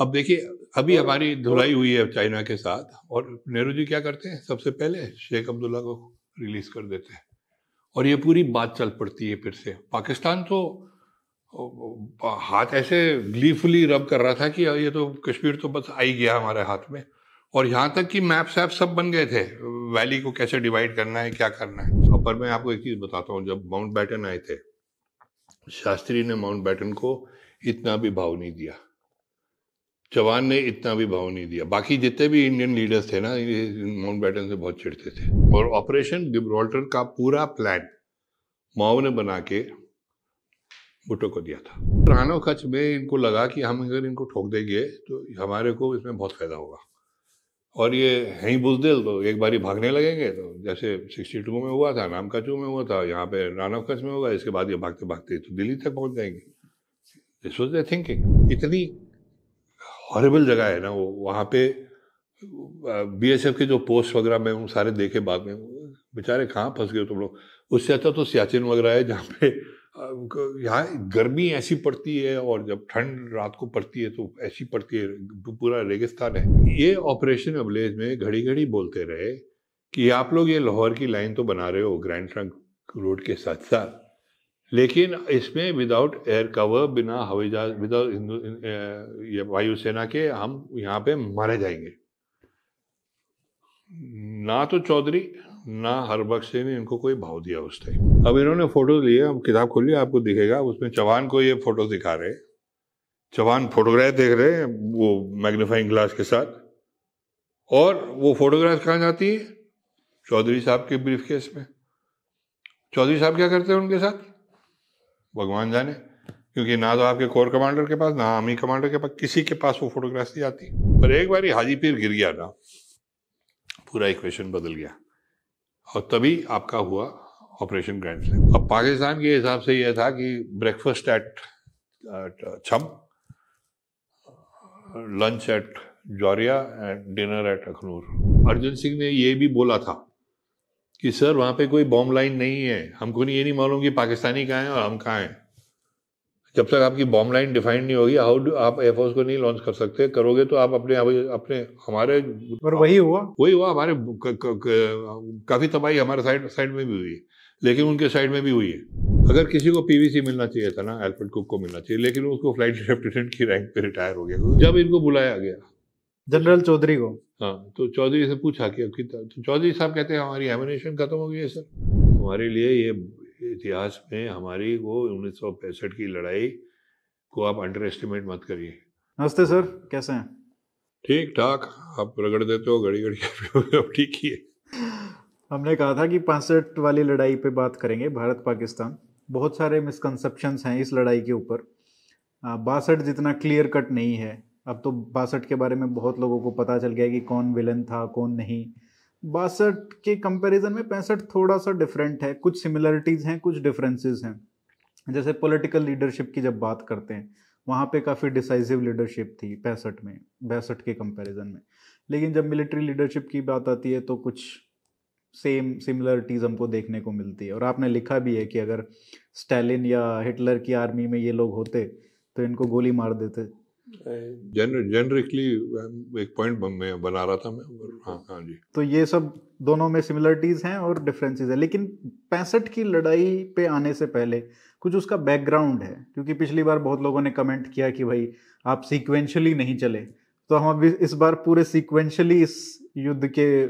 अब देखिए अभी हमारी धुलाई हुई है चाइना के साथ और नेहरू जी क्या करते हैं? सबसे पहले शेख अब्दुल्ला को रिलीज़ कर देते हैं। और ये पूरी बात चल पड़ती है फिर से। पाकिस्तान तो हाथ ऐसे ग्लीफुली रब कर रहा था कि ये तो कश्मीर तो बस आ ही गया हमारे हाथ में। और यहाँ तक कि मैप सैप सब बन गए थे। वैली को कैसे डिवाइड करना है क्या करना है? और पर मैं आपको एक चीज़ बताता हूँ जब माउंट बैटन आए थे शास्त्री ने माउंट बैटन को इतना भी भाव नहीं दिया। जवान ने इतना भी भाव नहीं दिया। बाकी जितने भी इंडियन लीडर्स थे ना माउंट बैटन से बहुत चिढ़ते थे। और ऑपरेशन गिब्रोल्टर का पूरा प्लान माओ ने बना के भुट्टो को दिया था। रानो कच्छ में इनको लगा कि हम अगर इनको ठोक देंगे तो हमारे को इसमें बहुत फ़ायदा होगा। और ये हैं ही बुजदिल तो एक बार ही भागने लगेंगे तो जैसे सिक्सटी टू में हुआ था नाम कचू में हुआ था, यहाँ पे रानव कच्छ में होगा, इसके बाद ये भागते भागते तो दिल्ली तक पहुँच जाएँगे। दिस वॉज़ द थिंकिंग इतनी हॉरेबल जगह है ना वो, वहाँ पे बीएसएफ के जो पोस्ट वगैरह में उन सारे देखे बाद में, बेचारे कहाँ फंस गए तुम लोग? उससे अच्छा तो सियाचिन वगैरह है जहाँ पे यहाँ गर्मी ऐसी पड़ती है और जब ठंड रात को पड़ती है तो ऐसी पड़ती है पूरा रेगिस्तान है। ये ऑपरेशन अबलेज में घड़ी घड़ी बोलते रहे कि आप लोग ये लाहौर की लाइन तो बना रहे हो ग्रैंड ट्रंक रोड के साथ साथ लेकिन इसमें विदाउट एयर कवर बिना हवाई जहाज़ विदाउट वायुसेना के, हम यहाँ पे मारे जाएँगे। ना तो चौधरी, ना हर बख्श ने इनको कोई भाव दिया उस टाइम अब इन्होंने फ़ोटो लिए, अब किताब खोलिए, आपको दिखेगा, उसमें चौहान को ये फ़ोटो दिखा रहे चौहान फोटोग्राफ देख रहे हैं, वो मैग्नीफाइंग ग्लास के साथ। और वो फोटोग्राफ कहाँ जाती है? चौधरी साहब के ब्रीफ केस में। चौधरी साहब क्या करते हैं उनके साथ? भगवान जाने, क्योंकि ना तो आपके कोर कमांडर के पास, ना आर्मी कमांडर के पास, किसी के पास वो फोटोग्राफ आती। पर एक बार हाजी पीर गिर गया ना, पूरा इक्वेशन बदल गया। और तभी आपका हुआ ऑपरेशन ग्रैंड स्लैम अब पाकिस्तान के हिसाब से यह था कि breakfast at Chhamb lunch at Jaurian and dinner at Akhnoor Arjun Singh ने यह भी बोला था कि सर वहाँ पे कोई बॉम्ब लाइन नहीं है। हमको नहीं ये नहीं मालूम कि पाकिस्तानी कहाँ हैं और हम कहाँ हैं। जब तक आपकी बॉम्ब लाइन डिफाइंड नहीं होगी हाउ डू आप एयरफोर्स को नहीं लॉन्च कर सकते। करोगे तो आप अपने अपने हमारे पर वही हुआ। वही हुआ हमारे काफ़ी तबाही हमारे साइड साइड में भी हुई है। लेकिन उनके साइड में भी हुई है। अगर किसी को पीवीसी मिलना चाहिए था ना एल्फ्रेड कुक को मिलना चाहिए लेकिन उसको फ़्लाइट लेफ्टिनेंट की रैंक पे रिटायर हो गया। जब इनको बुलाया गया जनरल चौधरी को। हाँ तो चौधरी से पूछा कि तो चौधरी साहब कहते हैं हमारी एमिनेशन खत्म हो गई है सर। हमारे लिए ये इतिहास में हमारी वो उन्नीस सौ पैंसठ की लड़ाई को आप अंडर एस्टिमेट मत करिए। नमस्ते सर कैसे हैं? ठीक ठाक आप रगड़ देते हो घड़ी घड़ी अब ठीक ही है हमने कहा था कि पासठ वाली लड़ाई पे बात करेंगे भारत पाकिस्तान। बहुत सारे मिसकंसेप्शंस हैं इस लड़ाई के ऊपर। बासठ जितना क्लियर कट नहीं है अब तो बासठ के बारे में बहुत लोगों को पता चल गया कि कौन विलन था, कौन नहीं। बासठ के कंपैरिजन में पैंसठ थोड़ा सा डिफरेंट है, कुछ सिमिलरिटीज़ हैं, कुछ डिफरेंसेस हैं। जैसे पॉलिटिकल लीडरशिप की जब बात करते हैं, वहाँ पे काफ़ी डिसाइसिव लीडरशिप थी पैंसठ में बैसठ के कंपैरिजन में। लेकिन जब मिलिट्री लीडरशिप की बात आती है तो कुछ सेम सिमिलरिटीज़ हमको देखने को मिलती है। और आपने लिखा भी है कि अगर स्टैलिन या हिटलर की आर्मी में ये लोग होते तो इनको गोली मार देते। जेनरिकली एक पॉइंट मैं बना रहा था मैं हाँ हाँ जी। तो ये सब दोनों में सिमिलरिटीज हैं और डिफरेंसेस हैं लेकिन पैंसठ की लड़ाई पे आने से पहले कुछ उसका बैकग्राउंड है क्योंकि पिछली बार बहुत लोगों ने कमेंट किया कि भाई आप सीक्वेंशली नहीं चले। तो हम अभी इस बार पूरे सीक्वेंशली इस युद्ध के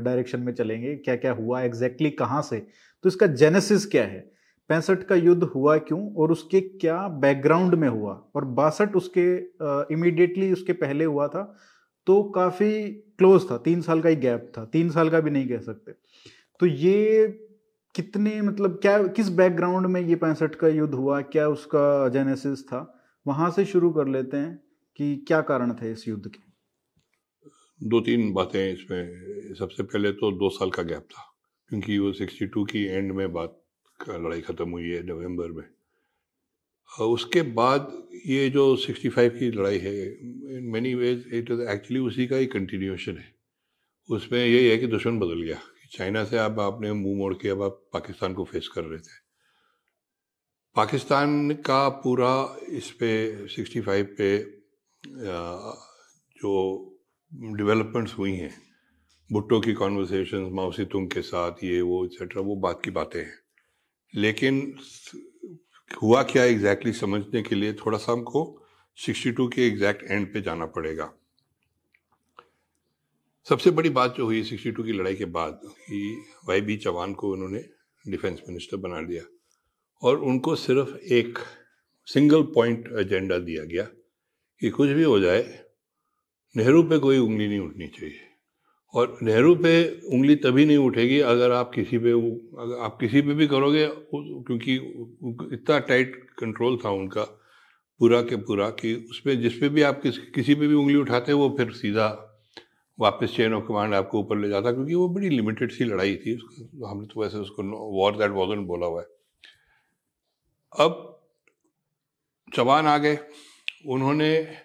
डायरेक्शन में चलेंगे क्या क्या हुआ एग्जैक्टली exactly कहाँ से? तो इसका जेनेसिस क्या है? पैंसठ का युद्ध हुआ क्यों और उसके क्या बैकग्राउंड में हुआ? और बासठ उसके इमीडिएटली उसके पहले हुआ था तो काफ़ी क्लोज था, तीन साल का ही गैप था, तीन साल का भी नहीं कह सकते। तो ये कितने मतलब क्या, किस बैकग्राउंड में ये पैंसठ का युद्ध हुआ? क्या उसका जेनेसिस था? वहाँ से शुरू कर लेते हैं कि क्या कारण थे इस युद्ध के। दो तीन बातें इसमें, सबसे पहले तो दो साल का गैप था, क्योंकि वो सिक्सटी टू की एंड में बात लड़ाई ख़त्म हुई है नवंबर में। उसके बाद ये जो 65 की लड़ाई है, in many ways it is actually उसी का ही कंटिन्यूशन है। उसमें यही है कि दुश्मन बदल गया चाइना से अब आपने मुँह मोड़ के अब आप पाकिस्तान को फेस कर रहे थे। पाकिस्तान का पूरा इस पे 65 पे जो डेवलपमेंट्स हुई हैं, भुट्टो की कॉन्वर्सेशन माउसी तुंग के साथ ये वो एक्सेट्रा वो बात की बातें हैं। लेकिन हुआ क्या एग्जैक्टली exactly समझने के लिए? थोड़ा सा हमको 62 के एग्जैक्ट एंड पे जाना पड़ेगा। सबसे बड़ी बात जो हुई 62 की लड़ाई के बाद कि वाई बी चौहान को उन्होंने डिफेंस मिनिस्टर बना दिया और उनको सिर्फ़ एक सिंगल पॉइंट एजेंडा दिया गया कि कुछ भी हो जाए, नेहरू पे कोई उंगली नहीं उठनी चाहिए। और नेहरू पे उंगली तभी नहीं उठेगी अगर आप किसी पे अगर आप किसी पे भी करोगे क्योंकि इतना टाइट कंट्रोल था उनका पूरा के पूरा कि उस पर जिस पे भी आप किस, किसी पे भी उंगली उठाते वो फिर सीधा वापस चेन ऑफ़ कमांड आपको ऊपर ले जाता क्योंकि वो बड़ी लिमिटेड सी लड़ाई थी हमने तो वैसे उसको वॉर दैट वॉजन बोला हुआ है। अब चौहान आ गए। उन्होंने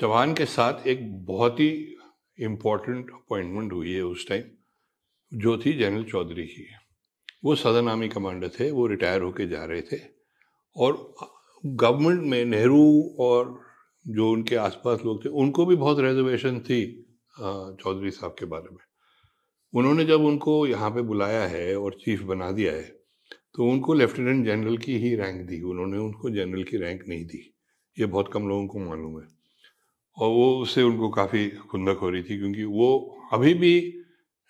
चौहान के साथ एक बहुत ही इम्पोर्टेंट अपॉइंटमेंट हुई है उस टाइम जो थी जनरल चौधरी की। वो सदन आर्मी कमांडर थे, वो रिटायर होके जा रहे थे और गवर्नमेंट में नेहरू और जो उनके आसपास लोग थे, उनको भी बहुत रिजर्वेशन थी चौधरी साहब के बारे में। उन्होंने जब उनको यहाँ पे बुलाया है और चीफ बना दिया है तो उनको लेफ्टिनेंट जनरल की ही रैंक दी। उन्होंने उनको जनरल की रैंक नहीं दी। ये बहुत कम लोगों को मालूम है। और वो उससे उनको काफ़ी खुंदक हो रही थी क्योंकि वो अभी भी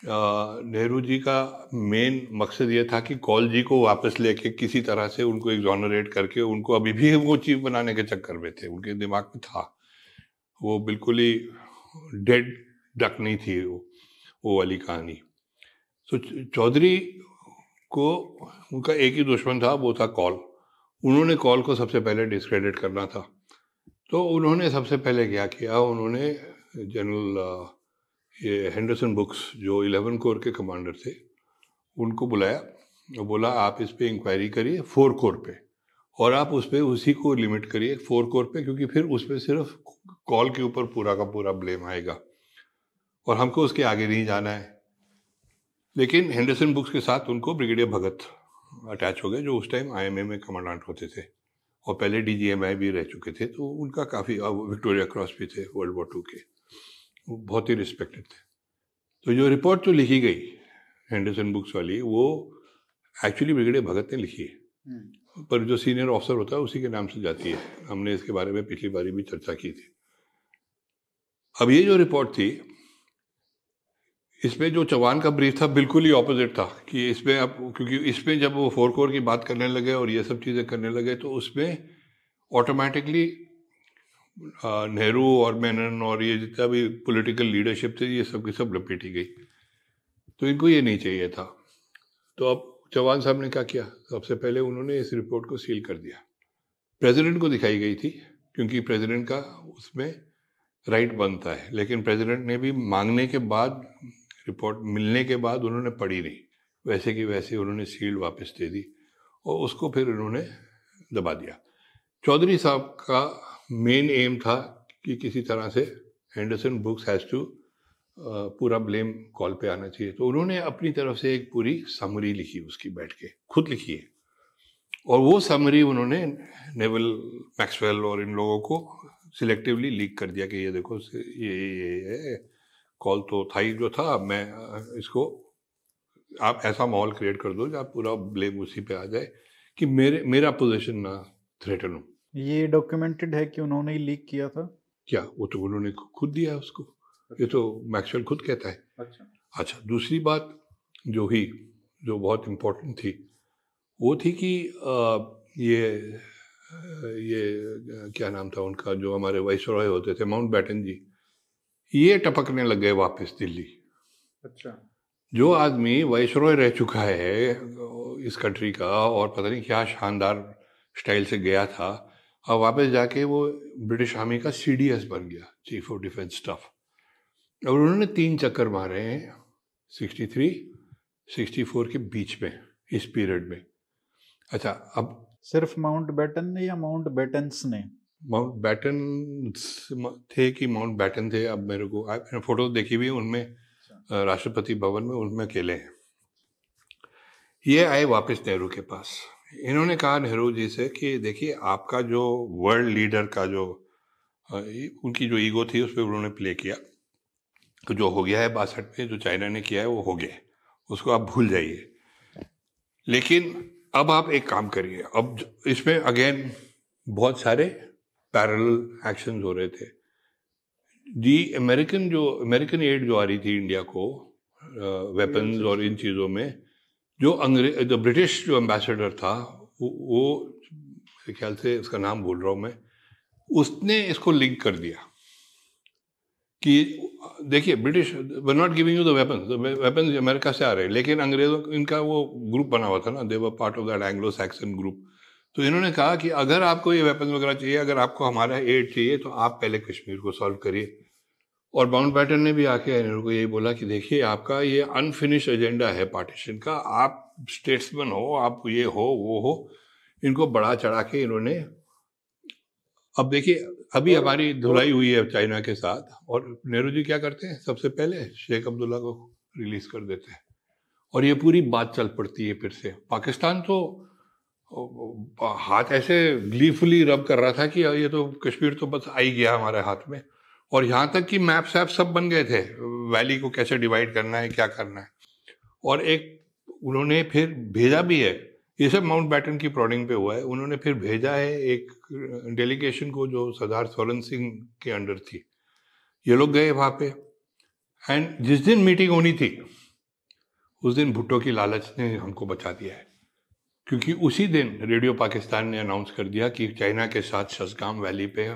नेहरू जी का मेन मकसद ये था कि कॉल जी को वापस लेके किसी तरह से उनको एग्जॉनरेट करके उनको अभी भी वो चीफ बनाने के चक्कर में थे, उनके दिमाग में था। वो बिल्कुल ही डेड डक नहीं थी वो वो वाली कहानी। तो चौधरी को उनका एक ही दुश्मन था, वो था कॉल। उन्होंने कॉल को सबसे पहले डिस्क्रेडिट करना था। तो उन्होंने सबसे पहले क्या किया? उन्होंने जनरल ये हेंडरसन बुक्स जो इलेवन कोर के कमांडर थे, उनको बुलाया और बोला, आप इस पर इंक्वायरी करिए फोर कोर पे और आप उस पर उसी को लिमिट करिए फोर कोर पे क्योंकि फिर उस पर सिर्फ़ कॉल के ऊपर पूरा का पूरा ब्लेम आएगा और हमको उसके आगे नहीं जाना है। लेकिन हेंडरसन बुक्स के साथ उनको ब्रिगेडियर भगत अटैच हो गए, जो उस टाइम आईएमए में कमांडेंट होते थे। और पहले डी जी एम आई भी रह चुके थे तो उनका काफ़ी विक्टोरिया क्रॉस भी थे वर्ल्ड वॉर टू के। वो बहुत ही रिस्पेक्टेड थे। तो जो रिपोर्ट जो लिखी गई हैंडरसन बुक्स वाली वो एक्चुअली ब्रिगेडियर भगत ने लिखी है। हम्म। पर जो सीनियर ऑफिसर होता है उसी के नाम से जाती है। हमने इसके बारे में पिछली बारी भी चर्चा की थी। अब ये जो रिपोर्ट थी इसमें जो चौहान का ब्रीफ था, बिल्कुल ही ऑपोजिट था कि इसमें अब, क्योंकि इसमें जब वो फोर कोर की बात करने लगे और ये सब चीज़ें करने लगे तो उसमें ऑटोमेटिकली नेहरू और मेनन और ये जितना भी पॉलिटिकल लीडरशिप थे, ये सब की सब लपेटी गई। तो इनको ये नहीं चाहिए था। तो अब चौहान साहब ने क्या किया? सबसे पहले उन्होंने इस रिपोर्ट को सील कर दिया। प्रेसिडेंट को दिखाई गई थी, क्योंकि प्रेसिडेंट का उसमें राइट बनता है। लेकिन प्रेसिडेंट ने भी मांगने के बाद रिपोर्ट मिलने के बाद उन्होंने पढ़ी नहीं। वैसे कि वैसे उन्होंने सील्ड वापस दे दी और उसको फिर उन्होंने दबा दिया। चौधरी साहब का मेन एम था कि किसी तरह से हैंडरसन बुक्स हैज़ टू पूरा ब्लेम कॉल पे आना चाहिए। तो उन्होंने अपनी तरफ़ से एक पूरी समरी लिखी उसकी बैठ के खुद लिखी है। और वो समरी उन्होंने नेवल मैक्सवेल और इन लोगों को सिलेक्टिवली लीक कर दिया कि ये देखो ये ये ये, ये कॉल तो था ही जो था मैं इसको आप ऐसा माहौल क्रिएट कर दो जो आप पूरा ब्लेम उसी पे आ जाए कि मेरे मेरा पोजीशन ना थ्रेटन हो। ये डॉक्यूमेंटेड है कि उन्होंने ही लीक किया था? क्या? वो तो उन्होंने खुद दिया उसको। ये तो मैक्सवेल खुद कहता है। अच्छा। अच्छा दूसरी बात जो ही जो बहुत इम्पोर्टेंट थी वो थी कि आ, ये ये क्या नाम था उनका जो हमारे वाइस रॉय होते थे माउंट बैटन जी। ये टपकने लग गए वापस दिल्ली। अच्छा। जो आदमी वाइसरॉय रह चुका है इस कंट्री का और पता नहीं क्या शानदार स्टाइल से गया था अब वापस जाके वो ब्रिटिश आर्मी का सीडीएस बन गया चीफ ऑफ़ डिफेंस स्टाफ और उन्होंने तीन चक्कर मारे हैं सिक्सटी थ्री सिक्सटी फोर के बीच में इस पीरियड में। अच्छा अब सिर्फ़ माउंट बैटन ने या माउंट बैटन्स ने? माउंट बैटन थे कि माउंट बैटन थे अब मेरे को मैंने फ़ोटो देखी हुई उनमें अच्छा। राष्ट्रपति भवन में उनमें अकेले हैं। ये आए वापस नेहरू के पास। इन्होंने कहा नेहरू जी से कि देखिए आपका जो वर्ल्ड लीडर का जो उनकी जो ईगो थी उस पर उन्होंने प्ले किया। तो जो हो गया है बासठ में जो चाइना ने किया है वो हो गया उसको आप भूल जाइए। लेकिन अब आप एक काम करिए अब इसमें अगेन बहुत सारे पैरेलल एक्शन हो रहे थे। दी अमेरिकन जो अमेरिकन एड जो आ रही थी इंडिया को वेपन्स और इन चीज़ों में जो अंग्रेज़ जो ब्रिटिश जो एम्बेसडर था वो, वो ख्याल से उसका नाम भूल रहा हूँ मैं उसने इसको लिंक कर दिया कि देखिए British were not giving you the weapons weapons America से आ रहे हैं लेकिन अंग्रेज़ों इनका वो ग्रुप बना हुआ था ना they they were part of that Anglo Saxon group तो इन्होंने कहा कि अगर आपको ये वेपन वगैरह चाहिए अगर आपको हमारा एड चाहिए तो आप पहले कश्मीर को सॉल्व करिए। और बाउंड पैटर्न ने भी आके नेहरू को यही बोला कि देखिए आपका ये अनफिनिश एजेंडा है पार्टीशन का। आप स्टेट्समैन हो आप ये हो वो हो इनको बढ़ा चढ़ा के इन्होंने अब देखिए अभी हमारी धुलाई हुई है चाइना के साथ। और नेहरू जी क्या करते हैं? सबसे पहले शेख अब्दुल्ला को रिलीज़ कर देते हैं। और ये पूरी बात चल पड़ती है फिर से। पाकिस्तान तो हाथ ऐसे ग्लीफुली रब कर रहा था कि ये तो कश्मीर तो बस आ ही गया हमारे हाथ में। और यहाँ तक कि मैप सैप सब बन गए थे। वैली को कैसे डिवाइड करना है, क्या करना है। और एक उन्होंने फिर भेजा भी है। ये सब माउंट बैटन की प्रोडिंग पे हुआ है। उन्होंने फिर भेजा है एक डेलीगेशन को जो सरदार सोलन सिंह के अंडर थी। ये लोग गए वहाँ पे। एंड जिस दिन मीटिंग होनी थी, उस दिन भुट्टो की लालच ने हमको बचा दिया है। क्योंकि उसी दिन रेडियो पाकिस्तान ने अनाउंस कर दिया कि चाइना के साथ शसगाम वैली पे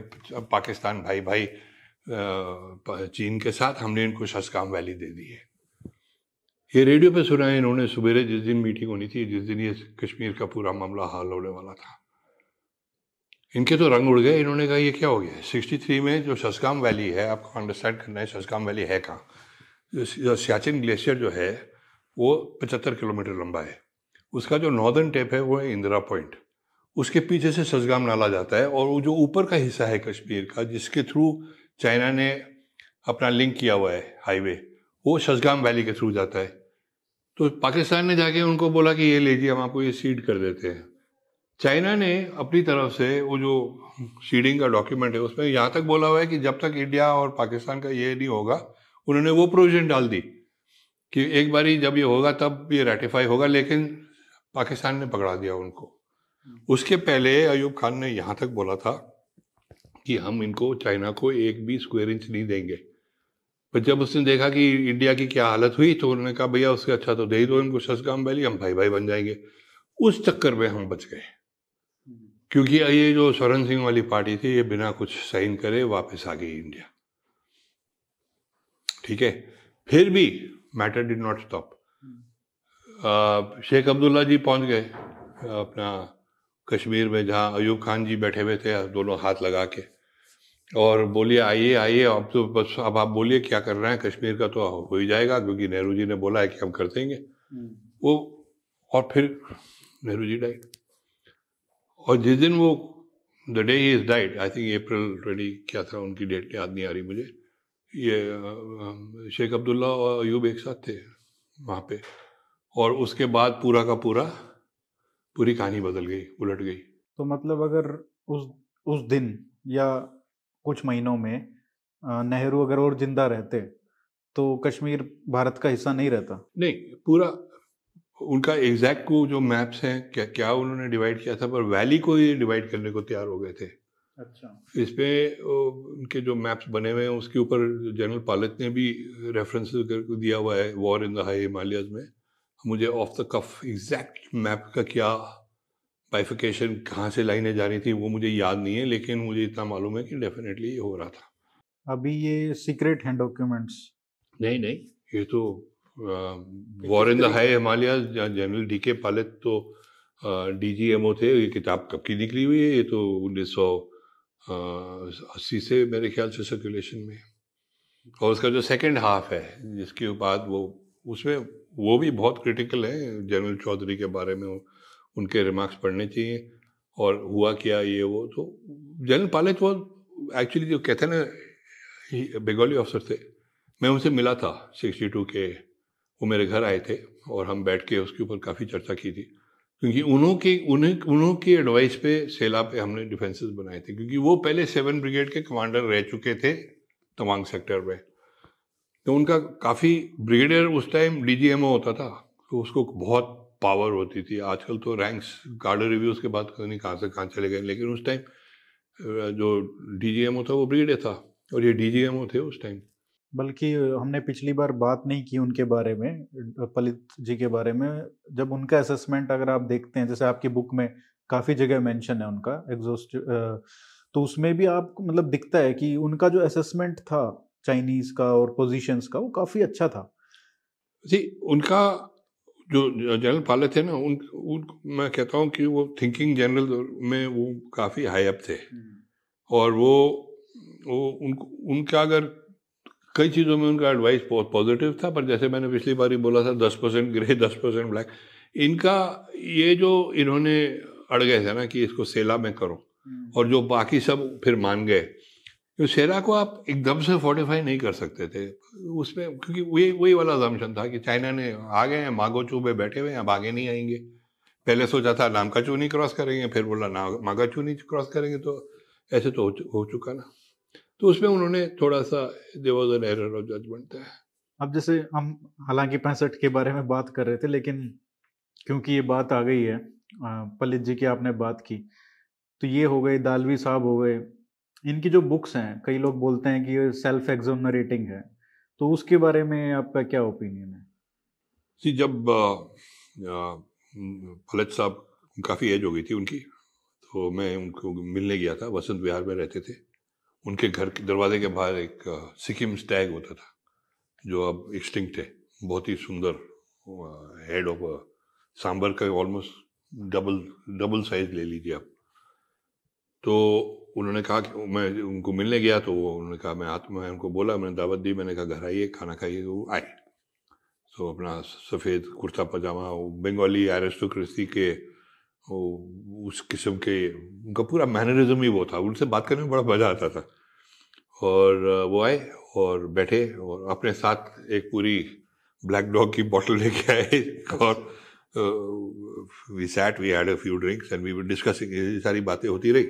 पाकिस्तान भाई भाई चीन के साथ हमने इनको शसगाम वैली दे दी है। ये रेडियो पे सुना है इन्होंने सवेरे जिस दिन मीटिंग होनी थी, जिस दिन ये कश्मीर का पूरा मामला हाल होने वाला था। इनके तो रंग उड़ गए। इन्होंने कहा, ये क्या हो गया सिक्सटी थ्री में जो शसगाम वैली है, आपको अंडरस्टैंड करना है शसगाम वैली है कहाँ? सियाचिन ग्लेशियर जो है, वो पचहत्तर किलोमीटर लंबा है। उसका जो नॉर्दर्न टेप है, वो है इंदिरा पॉइंट उसके पीछे से सजगाम नाला जाता है और वो जो ऊपर का हिस्सा है कश्मीर का, जिसके थ्रू चाइना ने अपना लिंक किया हुआ है हाईवे वो शसगाम वैली के थ्रू जाता है. तो पाकिस्तान ने जाके उनको बोला कि ये लीजिए, हम आपको ये सीड कर देते हैं. चाइना ने अपनी तरफ़ से वो जो सीडिंग का डॉक्यूमेंट है, उसमें यहाँ तक बोला हुआ है कि जब तक इंडिया और पाकिस्तान का ये नहीं होगा, उन्होंने वो प्रोविज़न डाल दी कि एक बारी जब ये होगा, तब ये रेटिफाई होगा, लेकिन पाकिस्तान ने पकड़ा दिया उनको। उसके पहले अयूब खान ने यहाँ तक बोला था कि हम इनको चाइना को एक भी स्क्वायर इंच नहीं देंगे। पर जब उसने देखा कि इंडिया की क्या हालत हुई तो उन्होंने कहा भैया उससे अच्छा तो दे ही दो इनको शसगाम वैली हम भाई भाई बन जाएँगे। उस चक्कर में हम बच गए। क्योंकि ये जो स्वरण सिंह वाली पार्टी थी ये बिना कुछ साइन करे वापस आ गई इंडिया। ठीक है? फिर भी matter did not stop Sheikh Abdullah ji पहुँच गए अपना कश्मीर में जहाँ अयूब खान जी बैठे हुए थे दोनों हाथ लगा के। और बोलिए आइए आइए अब तो बस अब आप बोलिए क्या कर रहे हैं कश्मीर का तो हो ही जाएगा क्योंकि नेहरू जी ने बोला है कि हम कर देंगे। हम्म। वो और फिर नेहरू जी डाइड और जिस दिन वो the day he is died I think April twenty क्या था उनकी डेट याद नहीं आ रही मुझे। ये शेख अब्दुल्ला और अयूब एक साथ थे वहाँ पे। और उसके बाद पूरा का पूरा पूरी कहानी बदल गई उलट गई। तो मतलब अगर उस उस दिन या कुछ महीनों में नेहरू अगर और ज़िंदा रहते तो कश्मीर भारत का हिस्सा नहीं रहता? नहीं पूरा उनका एग्जैक्ट को जो मैप्स हैं क्या क्या उन्होंने डिवाइड किया था पर वैली को ही डिवाइड करने को तैयार हो गए थे। अच्छा। इसमें उनके जो मैप्स बने हुए हैं उसके ऊपर जनरल पालक ने भी रेफरेंस दिया हुआ है war in the high Himalayas में। मुझे off the cuff exact map का क्या बाइफिकेशन कहाँ से लाइनें जा रही थी वो मुझे याद नहीं है लेकिन मुझे इतना मालूम है कि डेफिनेटली ये हो रहा था। अभी ये सीक्रेट हैं डॉक्यूमेंट्स नहीं नहीं। ये तो war in the high Himalaya general D K Palit तो डी जी एम ओ थे ये किताब कब की निकली हुई है? ये तो उन्नीस सौ अस्सी से मेरे ख्याल से सर्कुलेशन में। और उसका जो सेकंड हाफ़ है जिसके बाद वो उसमें वो भी बहुत क्रिटिकल है जनरल चौधरी के बारे में उनके रिमार्क्स पढ़ने चाहिए और हुआ क्या ये वो तो जनरल पायलट वो एक्चुअली जो कहते हैं ना बंगाली अफसर थे, मैं उनसे मिला था सिक्सटी टू के, वो मेरे घर आए थे और हम बैठ के उसके ऊपर काफ़ी चर्चा की थी, क्योंकि उन्हों के, उन्हें, उन्हों की एडवाइस पे सेला पे हमने डिफेंसेस बनाए थे, क्योंकि वो पहले सेवन ब्रिगेड के कमांडर रह चुके थे तवांग सेक्टर में। तो उनका काफ़ी ब्रिगेडियर उस टाइम डीजीएमओ होता था तो उसको बहुत पावर होती थी। आजकल तो रैंक्स गार्डर रिव्यूज़ के बाद नहीं कहाँ से कहाँ चले गए, लेकिन उस टाइम जो डीजीएमओ था वो ब्रिगेडियर था, और ये डीजीएमओ थे उस टाइम। बल्कि हमने पिछली बार बात नहीं की उनके बारे में, पलित जी के बारे में। जब उनका असेसमेंट अगर आप देखते हैं, जैसे आपकी बुक में काफ़ी जगह मेंशन है उनका एग्जॉस्ट तो उसमें भी आप मतलब दिखता है कि उनका जो असेसमेंट था चाइनीज़ का और पोजीशंस का वो काफ़ी अच्छा था जी उनका जो जनरल पायलट थे ना उन, उन मैं कहता हूँ कि वो थिंकिंग जनरल में वो काफ़ी हाई अप थे हम्म। और वो वो उन उनका अगर कई चीज़ों में उनका एडवाइस बहुत पॉजिटिव था पर जैसे मैंने पिछली बार ही बोला था दस परसेंट ग्रे दस परसेंट ब्लैक इनका ये जो इन्होंने अड़ गए थे ना कि इसको सेला में करो हम्म। और जो बाकी सब फिर मान गए तो सेरा को आप एकदम से फोर्टिफाई नहीं कर सकते थे। उसमें, क्योंकि वही वही वाला जमशन था कि चाइना ने आ गए हैं, मागो चू में बैठे हुए हैं, अब आगे नहीं आएँगे। पहले सोचा था नामका चू नहीं क्रॉस करेंगे, फिर बोला ना, मागा चू नहीं क्रॉस करेंगे तो ऐसे तो हो चुका ना। तो उसमें उन्होंने थोड़ा सा देवॉज एरर ऑफ़ जजमेंट है अब जैसे हम हालाँकि पैंसठ के बारे में बात कर रहे थे, लेकिन क्योंकि ये बात आ गई है पलित जी की आपने बात की तो ये हो गए, दालवी साहब हो गए इनकी जो बुक्स हैं, कई लोग बोलते हैं कि सेल्फ एग्जोनरेटिंग है। तो उसके बारे में आपका क्या ओपिनियन है? जी जब पलित साहब काफ़ी एज हो गई थी उनकी तो मैं उनको मिलने गया था, वसंत विहार में रहते थे। उनके घर के दरवाजे के बाहर एक सिक्किम स्टैग होता था, जो अब एक्सटिंक्ट है। बहुत ही सुंदर हेड ऑफ़ सांबर का ऑलमोस्ट डबल डबल साइज़ ले लीजिए आप। तो उन्होंने कहा कि मैं उनको मिलने गया तो वो उन्होंने कहा, मैं आत्मा मैं उनको बोला, मैंने दावत दी, मैंने कहा, घर आइए, खाना खाइए। तो आए। तो अपना सफ़ेद कुर्ता, पजामा बंगाली एरिस्टोक्रेसी के, वो उस किस्म के, उनका पूरा मैनरिज्म ही वो था। उनसे बात करने में बड़ा मज़ा आता था। और, वो आए और बैठे और अपने साथ एक पूरी ब्लैक डॉग की बॉटल लेके आए। और we sat we had a few drinks and we discussing ये सारी बातें होती रही।